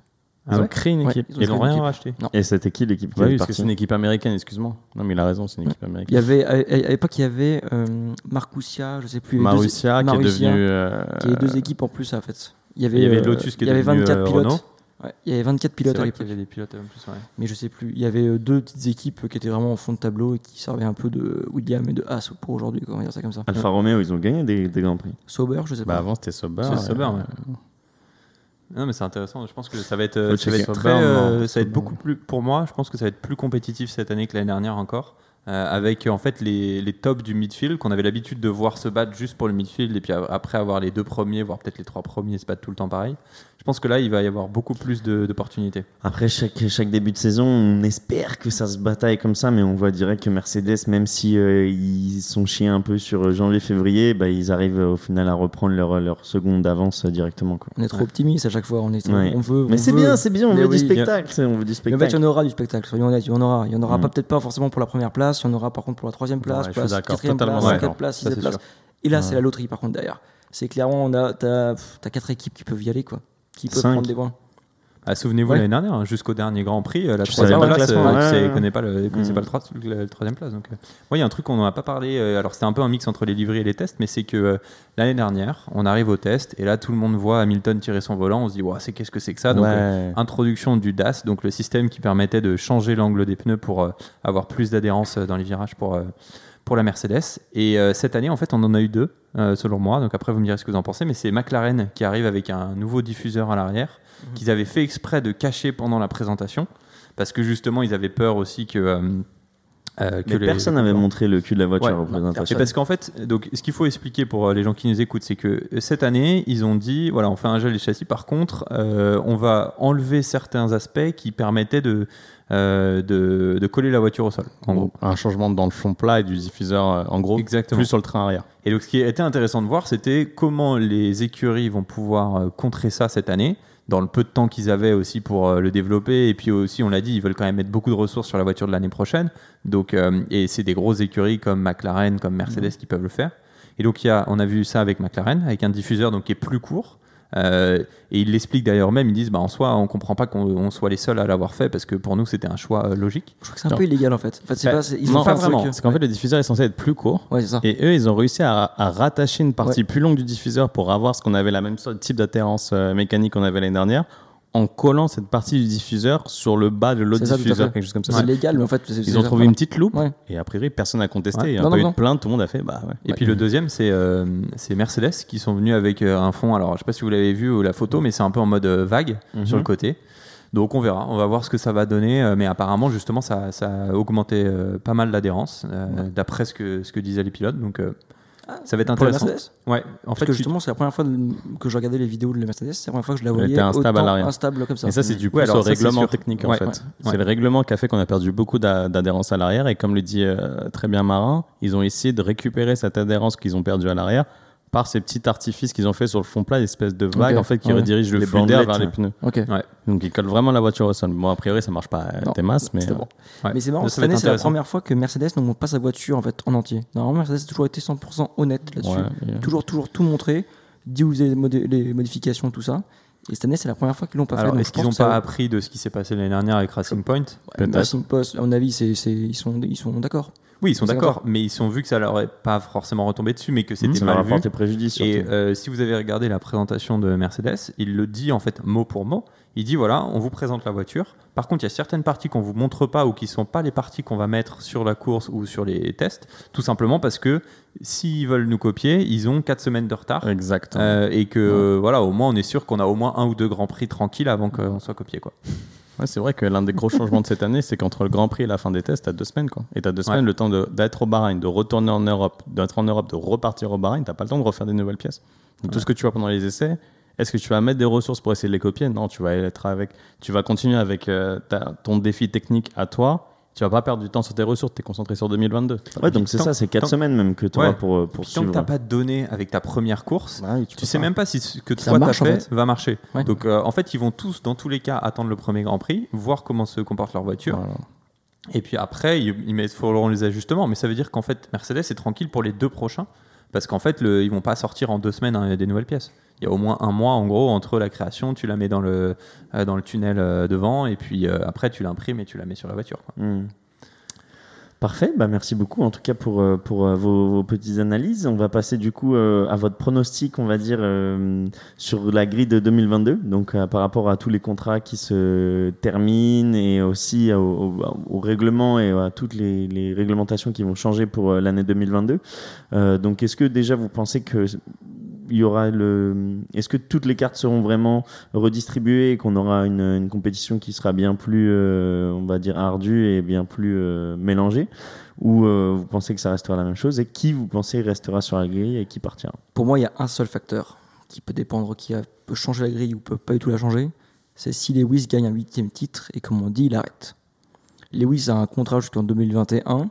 Ils Ah ont ouais créé une Ouais, équipe. ils ont Ils créé ont une rien racheté. Et c'était qui l'équipe qui Ouais, est oui, parce que c'est une équipe américaine, excuse-moi. Non, mais il a raison, c'est une équipe Il américaine. y avait, à, à- l'époque, il y avait euh, Marcoussia, je sais plus. il y avait deux- Marussia, qui est Marussia, devenu. euh, qui avait deux équipes en plus, en fait. Il y avait, Il y avait euh, Lotus qui il est y avait devenu, 24 euh, pilotes. Renault. Ouais, il y avait 24 C'est pilotes à l'époque. qu'il y avait des pilotes en plus. ouais. Mais je sais plus. Il y avait euh, deux petites équipes qui étaient vraiment en fond de tableau et qui servaient un peu de William et de Haas pour aujourd'hui, quoi, on va dire ça comme ça. Alfa Romeo, ils ont gagné des, des Grands Prix. Sauber, je sais Bah pas. avant, c'était Sauber. C'est Sauber, ouais. Non, mais c'est intéressant. Je pense que ça va être, ça va checker. être très, euh, ça va être beaucoup plus. Pour moi, je pense que ça va être plus compétitif cette année que l'année dernière encore. Euh, avec en fait les, les tops du midfield qu'on avait l'habitude de voir se battre juste pour le midfield et puis après avoir les deux premiers, voire peut-être les trois premiers se battre tout le temps pareil. Je pense que là, il va y avoir beaucoup plus d'opportunités. Après, chaque, chaque début de saison, on espère que ça se bataille comme ça, mais on voit direct que Mercedes, même si euh, ils sont chiés un peu sur janvier-février, bah, ils arrivent euh, au final à reprendre leur, leur seconde d'avance directement. Quoi. On est trop optimiste à chaque fois. On, est trop- Ouais. on veut. Mais c'est bien, c'est bien, on veut oui, du spectacle. On veut du Mais en fait, spectacle. il y en aura du spectacle, soyons honnêtes, il y en aura. Il y en aura pas peut-être pas forcément pour la première place, il y en aura par contre pour la troisième place, Ouais, pour la quatrième place, cinquième place, sixième place. Et là, Ouais. c'est la loterie par contre derrière. C'est clairement, on a, t'as, quatre équipes qui peuvent y aller, quoi. Qui peuvent Cinq. prendre des points. Ah, Souvenez-vous Ouais. l'année dernière, hein, jusqu'au dernier Grand Prix, euh, la Tu troisième place, euh, ouais, ouais. connaît pas le, connaissait Mm. pas le, trois- le- la troisième place. Donc, euh. Il y a un truc qu'on n'en a pas parlé. euh, alors, c'était un peu un mix entre les livrets et les tests, mais c'est que euh, l'année dernière, on arrive au test et là, tout le monde voit Hamilton tirer son volant. On se dit, Ouah, c'est qu'est-ce que c'est que ça Donc, euh, Ouais. introduction du DAS, donc le système qui permettait de changer l'angle des pneus pour euh, avoir plus d'adhérence dans les virages pour, euh, pour la Mercedes. Et euh, cette année, en fait, on en a eu deux, euh, selon moi. Donc après, vous me direz ce que vous en pensez, mais c'est McLaren qui arrive avec un nouveau diffuseur à l'arrière qu'ils avaient fait exprès de cacher pendant la présentation parce que justement, ils avaient peur aussi que. euh, euh, que Mais les- personne n'avait montré le cul de la voiture Ouais. aux présentations. Et parce qu'en fait, donc, ce qu'il faut expliquer pour euh, les gens qui nous écoutent, c'est que cette année, ils ont dit voilà, on fait un gel des châssis. Par contre, euh, on va enlever certains aspects qui permettaient de, euh, de, de coller la voiture au sol. En gros. Un changement dans le fond plat et du diffuseur, en gros, Exactement. plus sur le train arrière. Et donc, ce qui était intéressant de voir, c'était comment les écuries vont pouvoir contrer ça cette année, dans le peu de temps qu'ils avaient aussi pour euh, le développer. Et puis aussi, on l'a dit, ils veulent quand même mettre beaucoup de ressources sur la voiture de l'année prochaine. Donc, euh, et c'est des grosses écuries comme McLaren, comme Mercedes qui peuvent le faire. Et donc, il y a, on a vu ça avec McLaren, avec un diffuseur donc, qui est plus court. Euh, et ils l'expliquent d'ailleurs même, ils disent bah, en soi, on comprend pas qu'on on soit les seuls à l'avoir fait parce que pour nous, c'était un choix euh, logique. Je crois que c'est un Non. peu illégal en fait. En fait, c'est Bah, pas, ils non, ont fait un pas vraiment. Parce qu'en fait, le diffuseur est censé être plus court. Ouais, c'est ça. Et eux, ils ont réussi à, à rattacher une partie plus longue du diffuseur pour avoir ce qu'on avait la même sorte type d'adhérence euh, mécanique qu'on avait l'année dernière, en collant cette partie du diffuseur sur le bas de l'autre diffuseur, quelque chose comme ça. C'est légal, mais en fait, c'est- Ils ont trouvé une petite loupe Ouais. et a priori personne n'a contesté. Ouais. Il n'y a Non, pas non, eu non. de plainte, tout le monde a fait bah ouais. Et puis le deuxième, c'est euh, c'est Mercedes qui sont venus avec euh, un fond. Alors, je sais pas si vous l'avez vu ou la photo, mais c'est un peu en mode euh, vague Mhm. sur le côté. Donc, on verra. On va voir ce que ça va donner. mais apparemment, justement, ça, ça a augmenté euh, pas mal l'adhérence, euh, d'après ce que, ce que disaient les pilotes. Donc, ça va être Pour la intéressant. Mercedes? Ouais, en Parce fait, que tu- justement, c'est la première fois que je regardais les vidéos de la Mercedes, c'est la première fois que je la voyais était instable à autant l'arrière. instable comme ça. Et ça, c'est du Ouais, plus alors au ça, règlement technique en Ouais, fait. ouais. C'est le règlement qui a fait qu'on a perdu beaucoup d'a- d'adhérence à l'arrière. Et comme le dit euh, très bien Marin, ils ont essayé de récupérer cette adhérence qu'ils ont perdue à l'arrière par ces petits artifices qu'ils ont fait sur le fond plat, l'espèce de vague en fait qui Ouais. redirige le Les flux d'air vers les pneus. Donc ils collent vraiment la voiture au sol. Bon, a priori, ça marche pas euh, Non, des masses, mais euh, bon. ouais. Mais c'est marrant, cette année, c'est la première fois que Mercedes ne montre pas sa voiture en fait en entier. Normalement, Mercedes a toujours été 100% honnête là-dessus. euh, Toujours, toujours tout montré, dit où les, modé- les modifications, tout ça. Et cette année, c'est la première fois qu'ils l'ont pas Alors, fait. est-ce qu'ils n'ont pas va- appris de ce qui s'est passé l'année dernière avec Racing Point? Racing Post, à mon avis, ils sont, ils sont d'accord. Oui, ils sont d'accord, mais ils sont vu que ça leur est pas forcément retombé dessus, mais que c'était ça leur mal a vu. préjudice. Et euh, si vous avez regardé la présentation de Mercedes, il le dit en fait mot pour mot. Il dit voilà, on vous présente la voiture. Par contre, il y a certaines parties qu'on vous montre pas ou qui sont pas les parties qu'on va mettre sur la course ou sur les tests, tout simplement parce que s'ils veulent nous copier, ils ont 4 semaines de retard. Exact. Euh, et que voilà, au moins on est sûr qu'on a au moins un ou deux grands prix tranquilles avant qu'on soit copié quoi. Ouais, c'est vrai que l'un des gros changements de cette année, c'est qu'entre le Grand Prix et la fin des tests, t'as deux semaines. Quoi. Et t'as deux semaines le temps d'être au Bahreïn, de retourner en Europe, d'être en Europe, de repartir au Bahreïn. T'as pas le temps de refaire des nouvelles pièces. Donc tout ce que tu vois pendant les essais, est-ce que tu vas mettre des ressources pour essayer de les copier? Non, tu vas être avec, tu vas continuer avec euh, ta- ton défi technique à toi. Tu vas pas perdre du temps sur tes ressources. T'es concentré sur 2022. Ouais, donc c'est ça, c'est 4 tant- semaines même que tu auras Ouais. pour, euh, pour tant que suivre. t'as pas de données avec ta première course, Ouais, tu sais même pas si ce que toi t'as marche, en fait, fait. va marcher. Ouais. Donc euh, en fait, ils vont tous, dans tous les cas, attendre le premier Grand Prix, voir comment se comporte leur voiture. Voilà. Et puis après, ils, ils feront les ajustements. Mais ça veut dire qu'en fait, Mercedes est tranquille pour les deux prochains. Parce qu'en fait, le, ils vont pas sortir en deux semaines hein, des nouvelles pièces. Il y a au moins un mois, en gros, entre la création, tu la mets dans le, euh, dans le tunnel euh, devant, et puis euh, après, tu l'imprimes et tu la mets sur la voiture. Hmm. Parfait, bah merci beaucoup en tout cas pour, euh, pour euh, vos, vos petites analyses. On va passer du coup euh, à votre pronostic, on va dire, sur la grille de 2022, donc par rapport à tous les contrats qui se terminent et aussi au, au, règlement et à toutes les, les réglementations qui vont changer pour l'année 2022. Euh, donc est-ce que déjà vous pensez que il y aura le. Est-ce que toutes les cartes seront vraiment redistribuées et qu'on aura une, compétition qui sera bien plus, euh, on va dire, ardue et bien plus euh, mélangée? Ou euh, vous pensez que ça restera la même chose Et qui vous pensez restera sur la grille et qui partira? Pour moi, il y a un seul facteur qui peut dépendre, qui a- peut changer la grille ou peut pas du tout la changer. C'est si Lewis gagne un huitième titre et comme on dit, il arrête. Lewis a un contrat jusqu'en 2021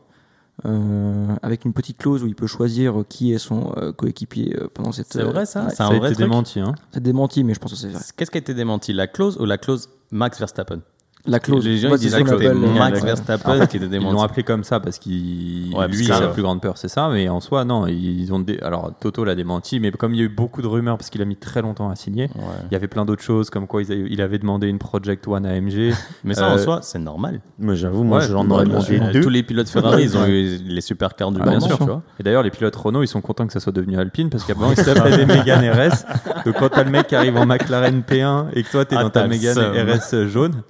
euh, avec une petite clause où il peut choisir qui est son euh, coéquipier euh, pendant cette. C'est vrai, ça Ouais, C'est Ça un a vrai été truc démenti. Hein. C'est démenti, mais je pense que c'est vrai. Qu'est-ce qui a été démenti? La clause ou la clause Max Verstappen? La clause. Les gens Ouais, ils c'est disaient que c'était euh, Max. Verstappen qui était Ils l'ont appelé comme ça parce qu'il Ouais, lui sa plus grande peur c'est ça mais en soi non ils ont dé- alors Toto l'a démenti mais comme il y a eu beaucoup de rumeurs parce qu'il a mis très longtemps à signer Ouais. il y avait plein d'autres choses comme quoi il avait demandé une Project One AMG Mais ça, en Euh, soi, c'est normal. Moi, j'avoue, moi, Ouais, j'en aurais demandé deux. Tous les pilotes Ferrari, ils ont eu les supercars du Ah, bien sûr. tu vois. et d'ailleurs les pilotes Renault ils sont contents que ça soit devenu Alpine parce qu'avant ils se tapaient des Mégane RS donc quand t'as le mec qui arrive en McLaren P1 et que toi t'es Ah, dans ta Mégane. RS jaune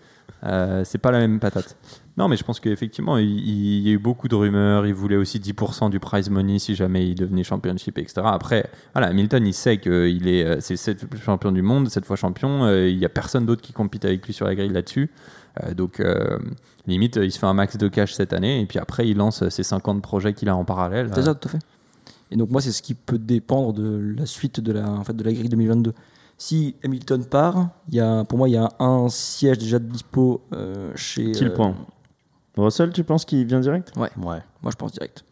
euh, c'est pas la même patate non mais je pense qu'effectivement il, il y a eu beaucoup de rumeurs il voulait aussi 10% du prize money si jamais il devenait championship etc après voilà Hamilton il sait qu'il est euh, c'est sept champion du monde cette fois champion euh, il y a personne d'autre qui compite avec lui sur la grille là-dessus Euh, donc, limite, il se fait un max de cash cette année et puis après, il lance ses 50 projets qu'il a en parallèle. C'est ça, tout à fait. Et donc, moi, c'est ce qui peut dépendre de la suite de la, en fait, de la grille 2022. Si Hamilton part, il y a, pour moi, il y a un siège déjà de dispo euh, chez. Qui le euh, prend Russell, tu penses qu'il vient direct? Ouais, Ouais. moi je pense direct.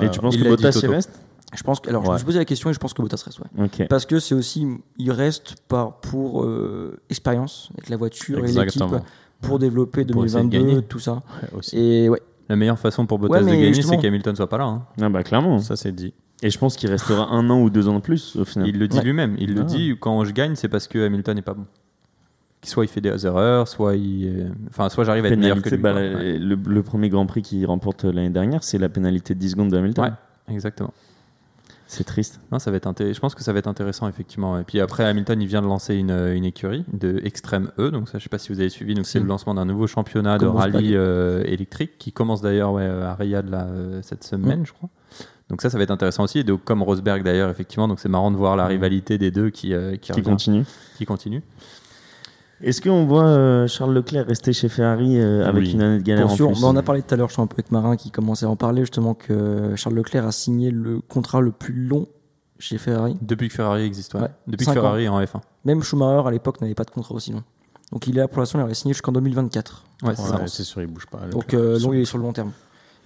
Et tu penses il que Bottas y reste? Je pense que, alors, je me suis posé la question et je pense que Bottas reste, ouais. Ok. Parce que c'est aussi, il reste par, pour euh, expérience avec la voiture et Exactement. l'équipe, pour développer Pour essayer de 2022, gagner. tout ça. Ouais, aussi. Et ouais, La meilleure façon pour Bottas Ouais, de gagner, justement- c'est qu'Hamilton soit pas là. hein. Ah bah clairement. Ça, c'est dit. Et je pense qu'il restera un an ou deux ans de plus au final. Il le dit Ouais. lui-même. Il le Ah. dit quand je gagne, c'est parce que Hamilton n'est pas bon. Soit il fait des erreurs, soit il, enfin, soit j'arrive à être meilleur que lui. bah, quoi. la- Ouais. le, le premier Grand Prix qu'il remporte l'année dernière, c'est la pénalité de 10 secondes de Hamilton. Ouais. Exactement. C'est triste. Non, ça va être inté- Je pense que ça va être intéressant effectivement. Et puis après, Hamilton, il vient de lancer une, une écurie de Extreme E. Donc ça, je sais pas si vous avez suivi. Donc c'est le lancement d'un nouveau championnat de rallye euh, électrique qui commence d'ailleurs ouais, à Riyad là, euh, cette semaine, je crois. Donc ça, ça va être intéressant aussi. Et donc comme Rosberg d'ailleurs, effectivement. Donc c'est marrant de voir la rivalité des deux qui euh, qui, continue. qui continue. Est-ce qu'on voit euh, Charles Leclerc rester chez Ferrari euh, avec Oui. une année de galère Pour en sûr. plus Bah, on a parlé tout à l'heure, je suis un peu avec Marin qui commençait à en parler justement que Charles Leclerc a signé le contrat le plus long chez Ferrari. Depuis que Ferrari existe, ouais. Ouais. Depuis que Ferrari est en F1. Même Schumacher à l'époque n'avait pas de contrat aussi long. Donc il est là pour l'instant, il aurait signé jusqu'en 2024. Ouais, c'est Ouais, sûr, il bouge pas. Donc Leclerc. euh, long, il est sur le long terme.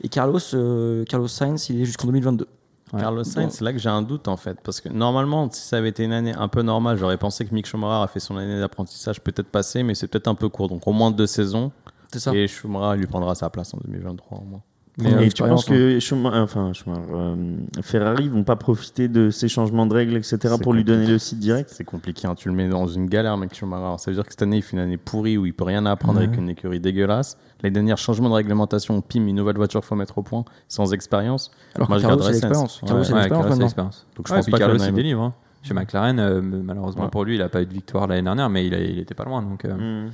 Et Carlos, euh, Carlos Sainz, il est jusqu'en 2022. Ouais. Carlos Sainz, c'est là que j'ai un doute en fait. Parce que normalement, si ça avait été une année un peu normale, j'aurais pensé que Mick Schumacher a fait son année d'apprentissage peut-être passée, mais c'est peut-être un peu court. Donc au moins deux saisons. C'est ça. Et Schumacher lui prendra sa place en 2023 au moins. Mais, euh, tu expérience, penses que Schumacher- enfin, Schumacher, euh, Ferrari vont pas profiter de ces changements de règles, etc., C'est pour lui donner le site direct C'est compliqué, hein. tu le mets dans une galère, mec Schumacher. Ça veut dire que cette année, il fait une année pourrie où il peut rien apprendre avec une écurie dégueulasse. Les derniers changements de réglementation, pim, une nouvelle voiture, faut mettre au point, sans expérience. Alors Moi, que Carlos, c'est l'expérience. Carlos, Ouais. c'est Ouais, l'expérience c'est. Donc je Ouais, pense pas que Carlos, il même- délivre. hein. Chez McLaren, euh, malheureusement Ouais. pour lui, il n'a pas eu de victoire l'année dernière, mais il, a- il était pas loin. Donc, euh,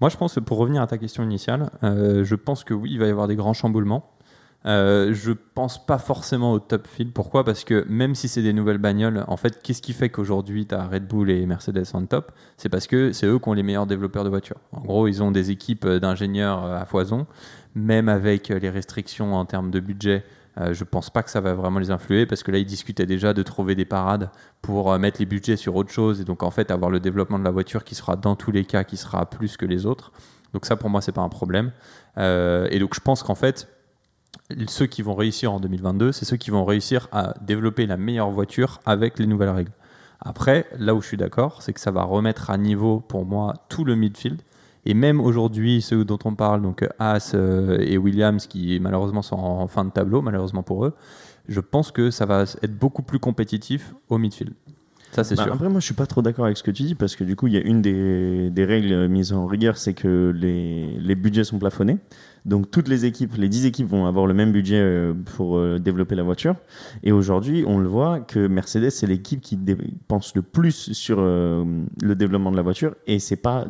Moi, je pense, pour revenir à ta question initiale, euh, je pense que oui, il va y avoir des grands chamboulements. Euh, je pense pas forcément au top field. Pourquoi? Parce que même si c'est des nouvelles bagnoles, en fait, qu'est-ce qui fait qu'aujourd'hui tu as Red Bull et Mercedes en top? C'est parce que c'est eux qui ont les meilleurs développeurs de voitures. En gros, ils ont des équipes d'ingénieurs euh, à foison, même avec euh, les restrictions en termes de budget. Euh, je pense pas que ça va vraiment les influer parce que là, ils discutaient déjà de trouver des parades pour euh, mettre les budgets sur autre chose et donc en fait avoir le développement de la voiture qui sera dans tous les cas qui sera plus que les autres. Donc ça, pour moi, c'est pas un problème. Euh, et donc je pense qu'en fait, ceux qui vont réussir en 2022, c'est ceux qui vont réussir à développer la meilleure voiture avec les nouvelles règles. Après, là où je suis d'accord, c'est que ça va remettre à niveau pour moi tout le midfield. Et même aujourd'hui, ceux dont on parle, donc Haas euh, et Williams, qui malheureusement sont en fin de tableau, malheureusement pour eux, je pense que ça va être beaucoup plus compétitif au midfield. Ça, c'est Bah, sûr. Après, moi, je suis pas trop d'accord avec ce que tu dis parce que du coup, il y a une des, des règles mises en rigueur, c'est que les, les budgets sont plafonnés. Donc, toutes les équipes, les 10 équipes vont avoir le même budget euh, pour euh, développer la voiture. Et aujourd'hui, on le voit que Mercedes, c'est l'équipe qui dépense le plus sur euh, le développement de la voiture. Et c'est pas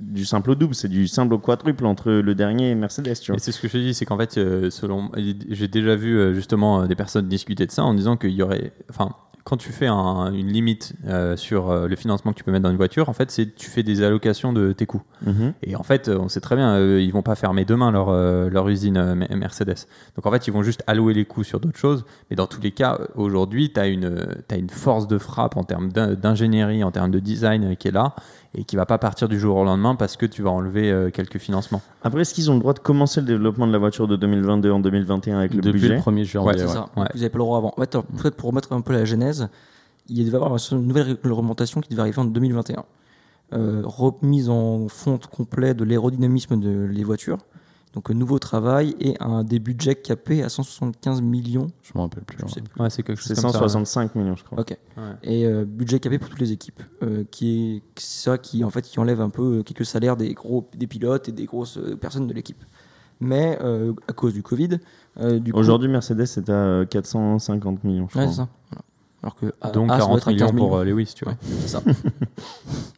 du simple au double, c'est du simple au quadruple entre le dernier et Mercedes, tu vois. Et c'est ce que je dis, c'est qu'en fait, euh, selon, j'ai déjà vu euh, justement euh, des personnes discuter de ça en disant qu'il y aurait, enfin, quand tu fais un- une limite euh, sur euh, le financement que tu peux mettre dans une voiture, en fait, c'est tu fais des allocations de tes coûts. Mhm. Et en fait, on sait très bien, euh, ils vont pas fermer demain leur, leur usine Me- Mercedes. Donc en fait, ils vont juste allouer les coûts sur d'autres choses. Mais dans tous les cas, aujourd'hui, tu as une, t'as une force de frappe en termes d'in- d'ingénierie, en termes de design qui est là et qui va pas partir du jour au lendemain parce que tu vas enlever euh, quelques financements. Après, est-ce qu'ils ont le droit de commencer le développement de la voiture de 2022 en 2021 avec le Depuis budget le 1er janvier. Ouais, C'est ouais. ça. Ouais. Vous n'avez pas le droit avant. En fait, alors, peut-être pour remettre un peu la genèse, il devait y avoir une nouvelle réglementation qui devait arriver en 2021. Euh, remise en fonte complet de l'aérodynamisme de les voitures. Donc un nouveau travail et un des budgets capés à 175 millions. Je m'en rappelle plus. Je ouais. sais plus. Ouais, c'est quelque chose C'est comme ça, ouais. 165 millions, je crois. Ok. Ouais. Et euh, budget capé pour toutes les équipes, euh, qui est c'est ça qui en fait qui enlève un peu euh, quelques salaires des gros des pilotes et des grosses euh, personnes de l'équipe. Mais euh, à cause du Covid, euh, coup- Aujourd'hui, Mercedes est à euh, 450 millions, je Ouais, crois. c'est ça. Voilà. Alors que Donc Haas doit 40 être à millions 15 pour euh, Lewis, tu vois. Ouais, c'est ça.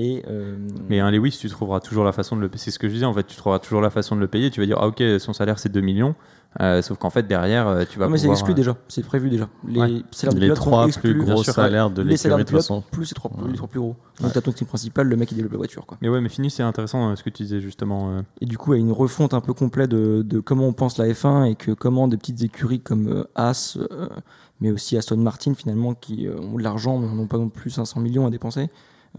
Et euh, Mais un Lewis, tu trouveras toujours la façon de le payer. C'est ce que je disais, en fait, tu trouveras toujours la façon de le payer. Tu vas dire, ah ok, son salaire c'est 2 millions. Euh, sauf qu'en fait, derrière, euh, tu vas non, mais c'est pouvoir, exclu euh, déjà, c'est prévu déjà. Les Ouais. salaires de Les trois exclus. plus gros sûr. salaires de les salaires l'écurie, de toute façon. plus les trois, les trois plus gros. Donc t'as ton team principal, le mec qui développe la voiture. Quoi. Mais ouais, mais fini, c'est intéressant euh, ce que tu disais justement. euh. Et du coup, il y a une refonte un peu complète de, de comment on pense la F1 et que comment des petites écuries comme euh, As, euh, mais aussi Aston Martin finalement, qui euh, ont de l'argent mais n'ont pas non plus 500 millions à dépenser,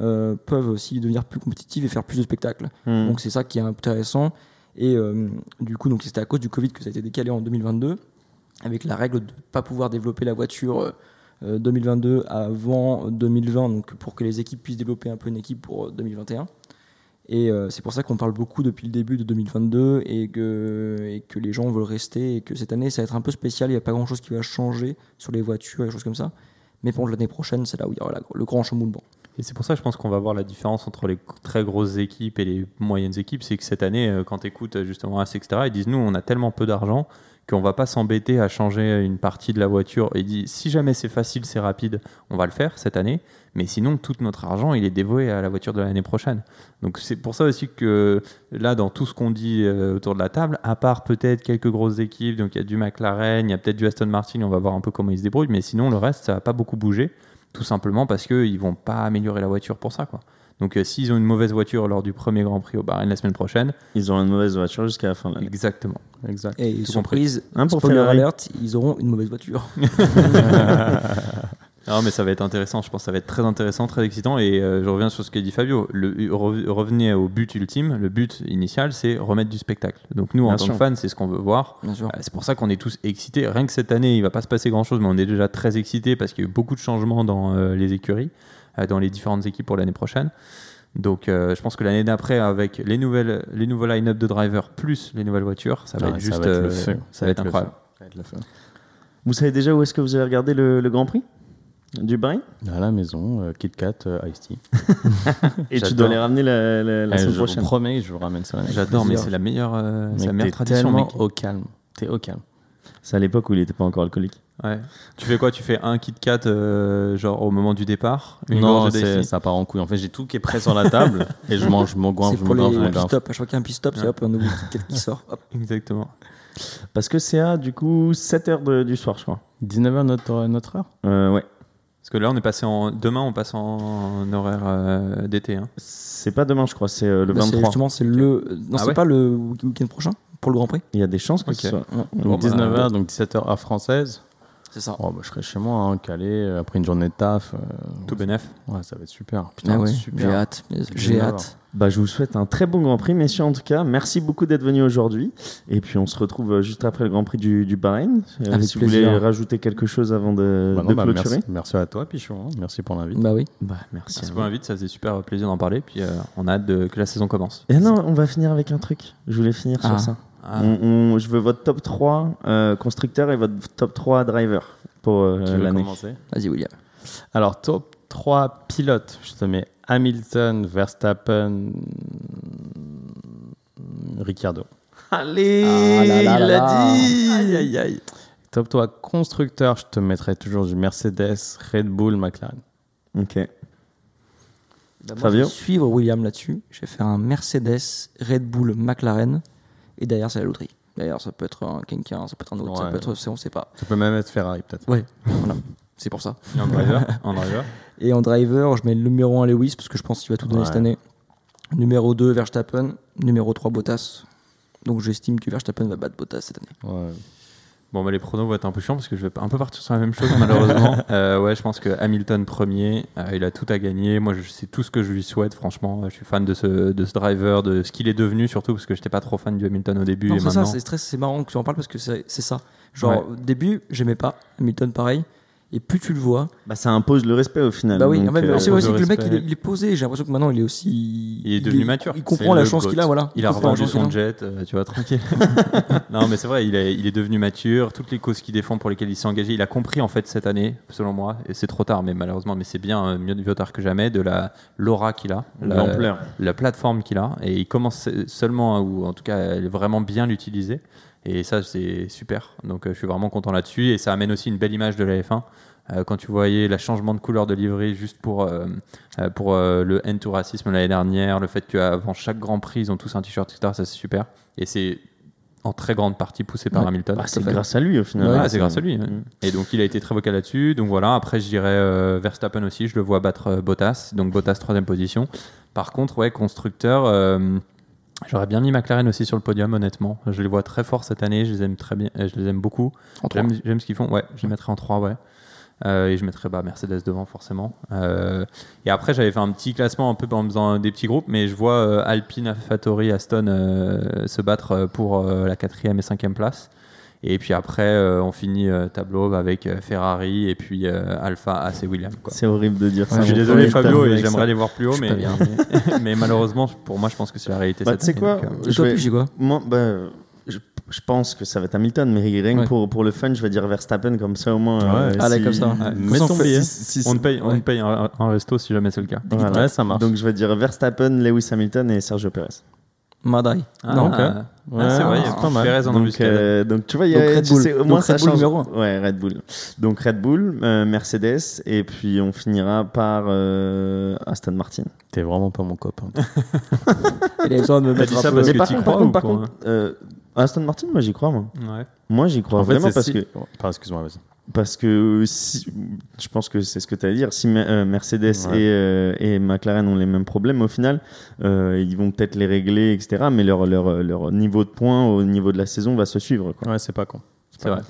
euh, peuvent aussi devenir plus compétitives et faire plus de spectacles. Hmm. Donc c'est ça qui est intéressant. Et euh, du coup, donc c'était à cause du Covid que ça a été décalé en 2022, avec la règle de ne pas pouvoir développer la voiture euh, euh, 2022 avant 2020, donc pour que les équipes puissent développer un peu une équipe pour euh, 2021. Et euh, c'est pour ça qu'on parle beaucoup depuis le début de 2022 et que, et que les gens veulent rester et que cette année ça va être un peu spécial, il n'y a pas grand chose qui va changer sur les voitures et des choses comme ça. Mais pour l'année prochaine, c'est là où il y aura la- le grand chamboulement. Et c'est pour ça, je pense qu'on va voir la différence entre les très grosses équipes et les moyennes équipes. C'est que cette année, euh, quand tu écoutes justement AS, etc., ils disent nous, on a tellement peu d'argent qu'on va pas s'embêter à changer une partie de la voiture. Et disent si jamais c'est facile, c'est rapide, on va le faire cette année. Mais sinon, tout notre argent, il est dévoué à la voiture de l'année prochaine. Donc c'est pour ça aussi que là, dans tout ce qu'on dit euh, autour de la table, à part peut-être quelques grosses équipes, donc il y a du McLaren, il y a peut-être du Aston Martin, on va voir un peu comment ils se débrouillent. Mais sinon, le reste, ça va pas beaucoup bouger tout simplement parce qu'ils vont pas améliorer la voiture pour ça. Quoi. Donc euh, s'ils ont une mauvaise voiture lors du premier Grand Prix au Bahreïn la semaine prochaine, Ils auront une mauvaise voiture jusqu'à la fin de l'année. exactement. Exact. Et surprise, Un pour spoiler Ferrari. alert, ils auront une mauvaise voiture. Non mais ça va être intéressant, je pense que ça va être très intéressant, très excitant et euh, je reviens sur ce qu'a dit Fabio, le, re- revenez au but ultime, le but initial c'est remettre du spectacle. Donc nous en Bien tant sûr. que fans c'est ce qu'on veut voir. Euh, C'est pour ça qu'on est tous excités. Rien que cette année, il va pas se passer grand chose, mais on est déjà très excités parce qu'il y a eu beaucoup de changements dans euh, les écuries, dans les différentes équipes pour l'année prochaine. Donc je pense que l'année d'après, avec les, nouvelles, les nouveaux line-up de drivers plus les nouvelles voitures, ça va être juste. Ça va être le incroyable. Ça va être. Vous savez déjà où est-ce que vous allez regarder le, le Grand Prix? Du Bahreïn À la maison, euh, Kit Kat, euh, Ice Tea. Et tu dois les ramener la, la, la Eh, semaine je vous prochaine. promets que je vous ramène ça. J'adore, mais c'est la meilleure, euh, la meilleure tradition. tellement Mec. au calme. T'es au calme. C'est à l'époque où il n'était pas encore alcoolique. Ouais. Tu fais quoi? Tu fais un Kit Kat euh, genre au moment du départ? Une non, ça part en couille. En fait, j'ai tout qui est prêt sur la table et je mange mon goin, je me goinfre, je me goinfre. À chaque fois qu'il y a un pit stop, c'est hop, un nouveau ticket qui sort. Hop. Exactement. Parce que c'est à du coup 7h du soir, je crois. 19h notre, notre heure? Euh, ouais. Parce que là, on est passé en. Demain, on passe en horaire euh, d'été. hein. C'est pas demain, je crois, c'est euh, le Bah, c'est 23. Justement, c'est le. Non, Ah c'est ouais pas le week-end prochain pour le Grand Prix? Il y a des chances que ce soit. Donc bah, 19h, donc 17h heure française. C'est ça. Oh, bah, je serai chez moi, hein, calé, euh, après une journée de taf. euh, Tout bénef. ouais, ça va être super. Putain, Ah ouais, super. J'ai hâte. J'ai J'ai hâte. Bah, je vous souhaite un très bon Grand Prix, messieurs, en tout cas. Merci beaucoup d'être venus aujourd'hui. Et puis, on se retrouve euh, juste après le Grand Prix du, du Bahreïn. Euh, Avec si vous plaisir. voulez rajouter quelque chose avant de, Bah non, de bah, clôturer. merci, merci à toi, Pichon. hein. Merci pour l'invite. Bah oui. Bah, merci. Merci pour vous. l'invite, ça faisait super plaisir d'en parler. Puis euh, on a hâte de, que la saison commence. Et non, on va finir avec un truc. Je voulais finir Ah. sur ça. Ah, On- on- je veux votre top 3 euh, constructeur et votre top 3 driver pour euh, l'année. commencer? Vas-y, William. Alors, top 3 pilotes. Je te mets Hamilton, Verstappen, Ricciardo. Allez, Ah là là il là l'a dit Aïe, aïe, aïe. Top 3 constructeur, je te mettrai toujours du Mercedes, Red Bull, McLaren. Ok. Fabio je vais suivre William là-dessus. Je vais faire un Mercedes, Red Bull, McLaren. Et derrière, c'est la loterie. D'ailleurs, ça peut être un Kenkin, ça peut être un autre, ça peut être, on sait pas. Ça peut même être Ferrari, peut-être. Ouais, voilà. C'est pour ça. et en driver, en driver? Et en driver, je mets le numéro 1 Lewis parce que je pense qu'il va tout donner Ouais. cette année. Numéro 2 Verstappen, numéro 3 Bottas. Donc j'estime que Verstappen va battre Bottas cette année. Ouais. Bon, bah, les pronos vont être un peu chiants parce que je vais un peu partir sur la même chose, malheureusement. Euh, ouais, je pense que Hamilton premier, euh, il a tout à gagner. Moi, je sais tout ce que je lui souhaite, franchement. Je suis fan de ce, de ce driver, de ce qu'il est devenu, surtout parce que j'étais pas trop fan du Hamilton au début. Non, et ça, c'est marrant que tu en parles parce que c'est c'est ça. Genre, Ouais. au début, j'aimais pas Hamilton pareil. Et plus tu le vois, Bah, ça impose le respect au final. bah oui, fait, euh, c'est on aussi que le mec il est, il est posé. J'ai l'impression que maintenant il est aussi. Il est devenu mature. Il comprend la chance qu'il a, voilà. Il a la revendu son jet, euh, tu vois, tranquille. non, mais c'est vrai, il est, il est devenu mature. Toutes les causes qu'il défend, pour lesquelles il s'est engagé, il a compris en fait cette année, selon moi, et c'est trop tard, mais malheureusement, mais c'est bien, euh, mieux mieux tard que jamais, de la l'aura qu'il a, la, L'ampleur. la plateforme qu'il a, et il commence seulement, à- ou en tout cas, à vraiment bien l'utiliser. Et ça, c'est super. Donc, euh, je suis vraiment content là-dessus. Et ça amène aussi une belle image de la F1. Euh, quand tu voyais le changement de couleur de livrée juste pour, euh, pour euh, le End to Racisme l'année dernière, le fait qu'avant chaque Grand Prix, ils ont tous un t-shirt, etc., ça c'est super. Et c'est en très grande partie poussé par Ouais. Hamilton. Bah, c'est grâce à lui au final. Ouais, c'est grâce à lui. Mm. Et donc il a été très vocal là-dessus. Donc voilà, après je dirais euh, Verstappen aussi, je le vois battre Bottas. Donc Bottas troisième position. Par contre, ouais, constructeur, j'aurais bien mis McLaren aussi sur le podium, honnêtement. Je les vois très forts cette année, je les aime très bien, je les aime beaucoup. J'aime ce qu'ils font. Ouais, je les mettrais en 3, ouais. Euh, et je mettrais bah, Mercedes devant, forcément. Euh, et après, j'avais fait un petit classement un peu en faisant des petits groupes, mais je vois euh, Alpine, AlphaTauri, Aston se battre pour la quatrième et cinquième place. Et puis après, euh, on finit euh, tableau avec euh, Ferrari et puis euh, Alpha, As et Williams. C'est horrible de dire ça. Je suis désolé, Fabio, et j'aimerais les voir plus haut, mais, mais, mais malheureusement, pour moi, je pense que c'est la réalité. Bah, tu sais quoi donc, euh, je vais- quoi? Moi, bah, je, je pense que ça va être Hamilton, mais rien que Ouais. pour, pour le fun, je vais dire Verstappen comme ça au moins. euh, Ouais. Allez, si- comme ça. Si- si- on paye, on paye un, un resto si jamais c'est le cas. Voilà. Ouais, ça marche. Donc je vais dire Verstappen, Lewis Hamilton et Sergio Perez. Madai. Ah, non ok. ah, Ouais, c'est vrai, il y c'est a pas mal. En donc, euh, donc tu vois, il y a, Donc, Red tu Bull. sais, au Donc, moins Red ça Bull change. numéro. Ouais, Red Bull. Donc Red Bull, euh, Mercedes, et puis on finira par euh, Aston Martin. T'es vraiment pas mon copain. Il a besoin de me mettre ça parce Mais que par t'y contre, crois par contre, ou par quoi contre, euh, Aston Martin, moi j'y crois, moi. Ouais. Moi j'y crois En fait, vraiment parce si- que Pardon, excuse-moi, vas-y. Parce que si, je pense que c'est ce que tu as à dire. Si euh, Mercedes Ouais. et, euh, et McLaren ont les mêmes problèmes, au final, euh, ils vont peut-être les régler, etc. Mais leur, leur, leur niveau de points au niveau de la saison va se suivre. Quoi. Ouais, c'est pas con. C'est vrai.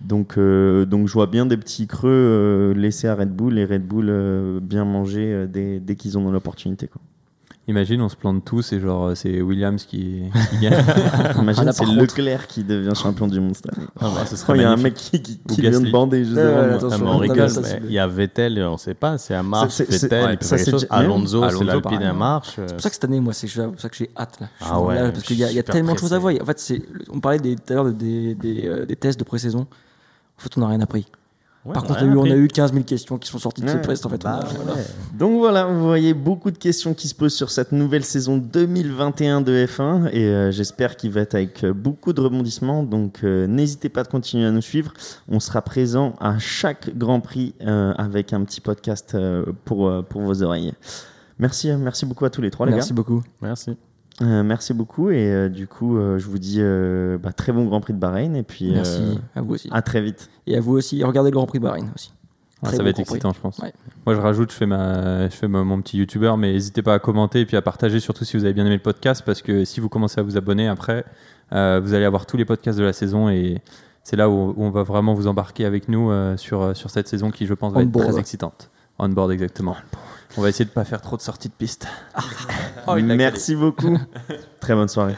Donc, donc je vois bien des petits creux laissés à Red Bull et Red Bull bien manger dès, dès qu'ils ont l'opportunité. quoi. Imagine, on se plante tous et genre c'est Williams qui, qui gagne. Imagine, Ah, c'est Leclerc qui devient champion du monde cette année. Ah, bah, ce Oh, Il y a un mec qui, qui, qui vient de bander juste Ouais, devant ouais, moi. attention. Ah, on rigole, il y a Vettel, on sait pas, c'est à marche, C'est- c'est- Vettel, Alonso, Alonso, c'est l'Alpine à marche. C'est pour ça que cette année, moi, c'est pour ça que j'ai hâte là. Ah ouais, là, parce qu'il y a, il y a tellement de choses à voir. En fait, c'est, on parlait tout à l'heure euh, des tests de pré-saison. En fait, on n'a rien appris. Ouais, Par on contre, on a, eu, on appris. a eu 15 000 questions qui sont sorties de ce test. En fait, on a- Bah, voilà. ouais. Donc voilà, vous voyez beaucoup de questions qui se posent sur cette nouvelle saison 2021 de F1 et euh, j'espère qu'il va être avec euh, beaucoup de rebondissements. Donc euh, n'hésitez pas de continuer à nous suivre. On sera présent à chaque Grand Prix euh, avec un petit podcast euh, pour, euh, pour vos oreilles. Merci, merci beaucoup à tous les trois les Merci beaucoup. Merci. Euh, merci beaucoup et euh, du coup euh, je vous dis euh, bah, très bon Grand Prix de Bahreïn et puis Merci euh, à vous aussi. à très vite. Et à vous aussi. Regardez le Grand Prix de Bahreïn aussi. Ah, ça va être excitant, je pense. Ouais. Moi, je rajoute, je fais, ma, je fais ma- mon petit YouTuber, mais n'hésitez pas à commenter et puis à partager, surtout si vous avez bien aimé le podcast, parce que si vous commencez à vous abonner après, euh, vous allez avoir tous les podcasts de la saison et c'est là où, où on va vraiment vous embarquer avec nous euh, sur, sur cette saison qui, je pense, va On être board. très excitante. On board, exactement. On va essayer de pas faire trop de sorties de piste. Oh, il l'a merci beaucoup. très bonne soirée.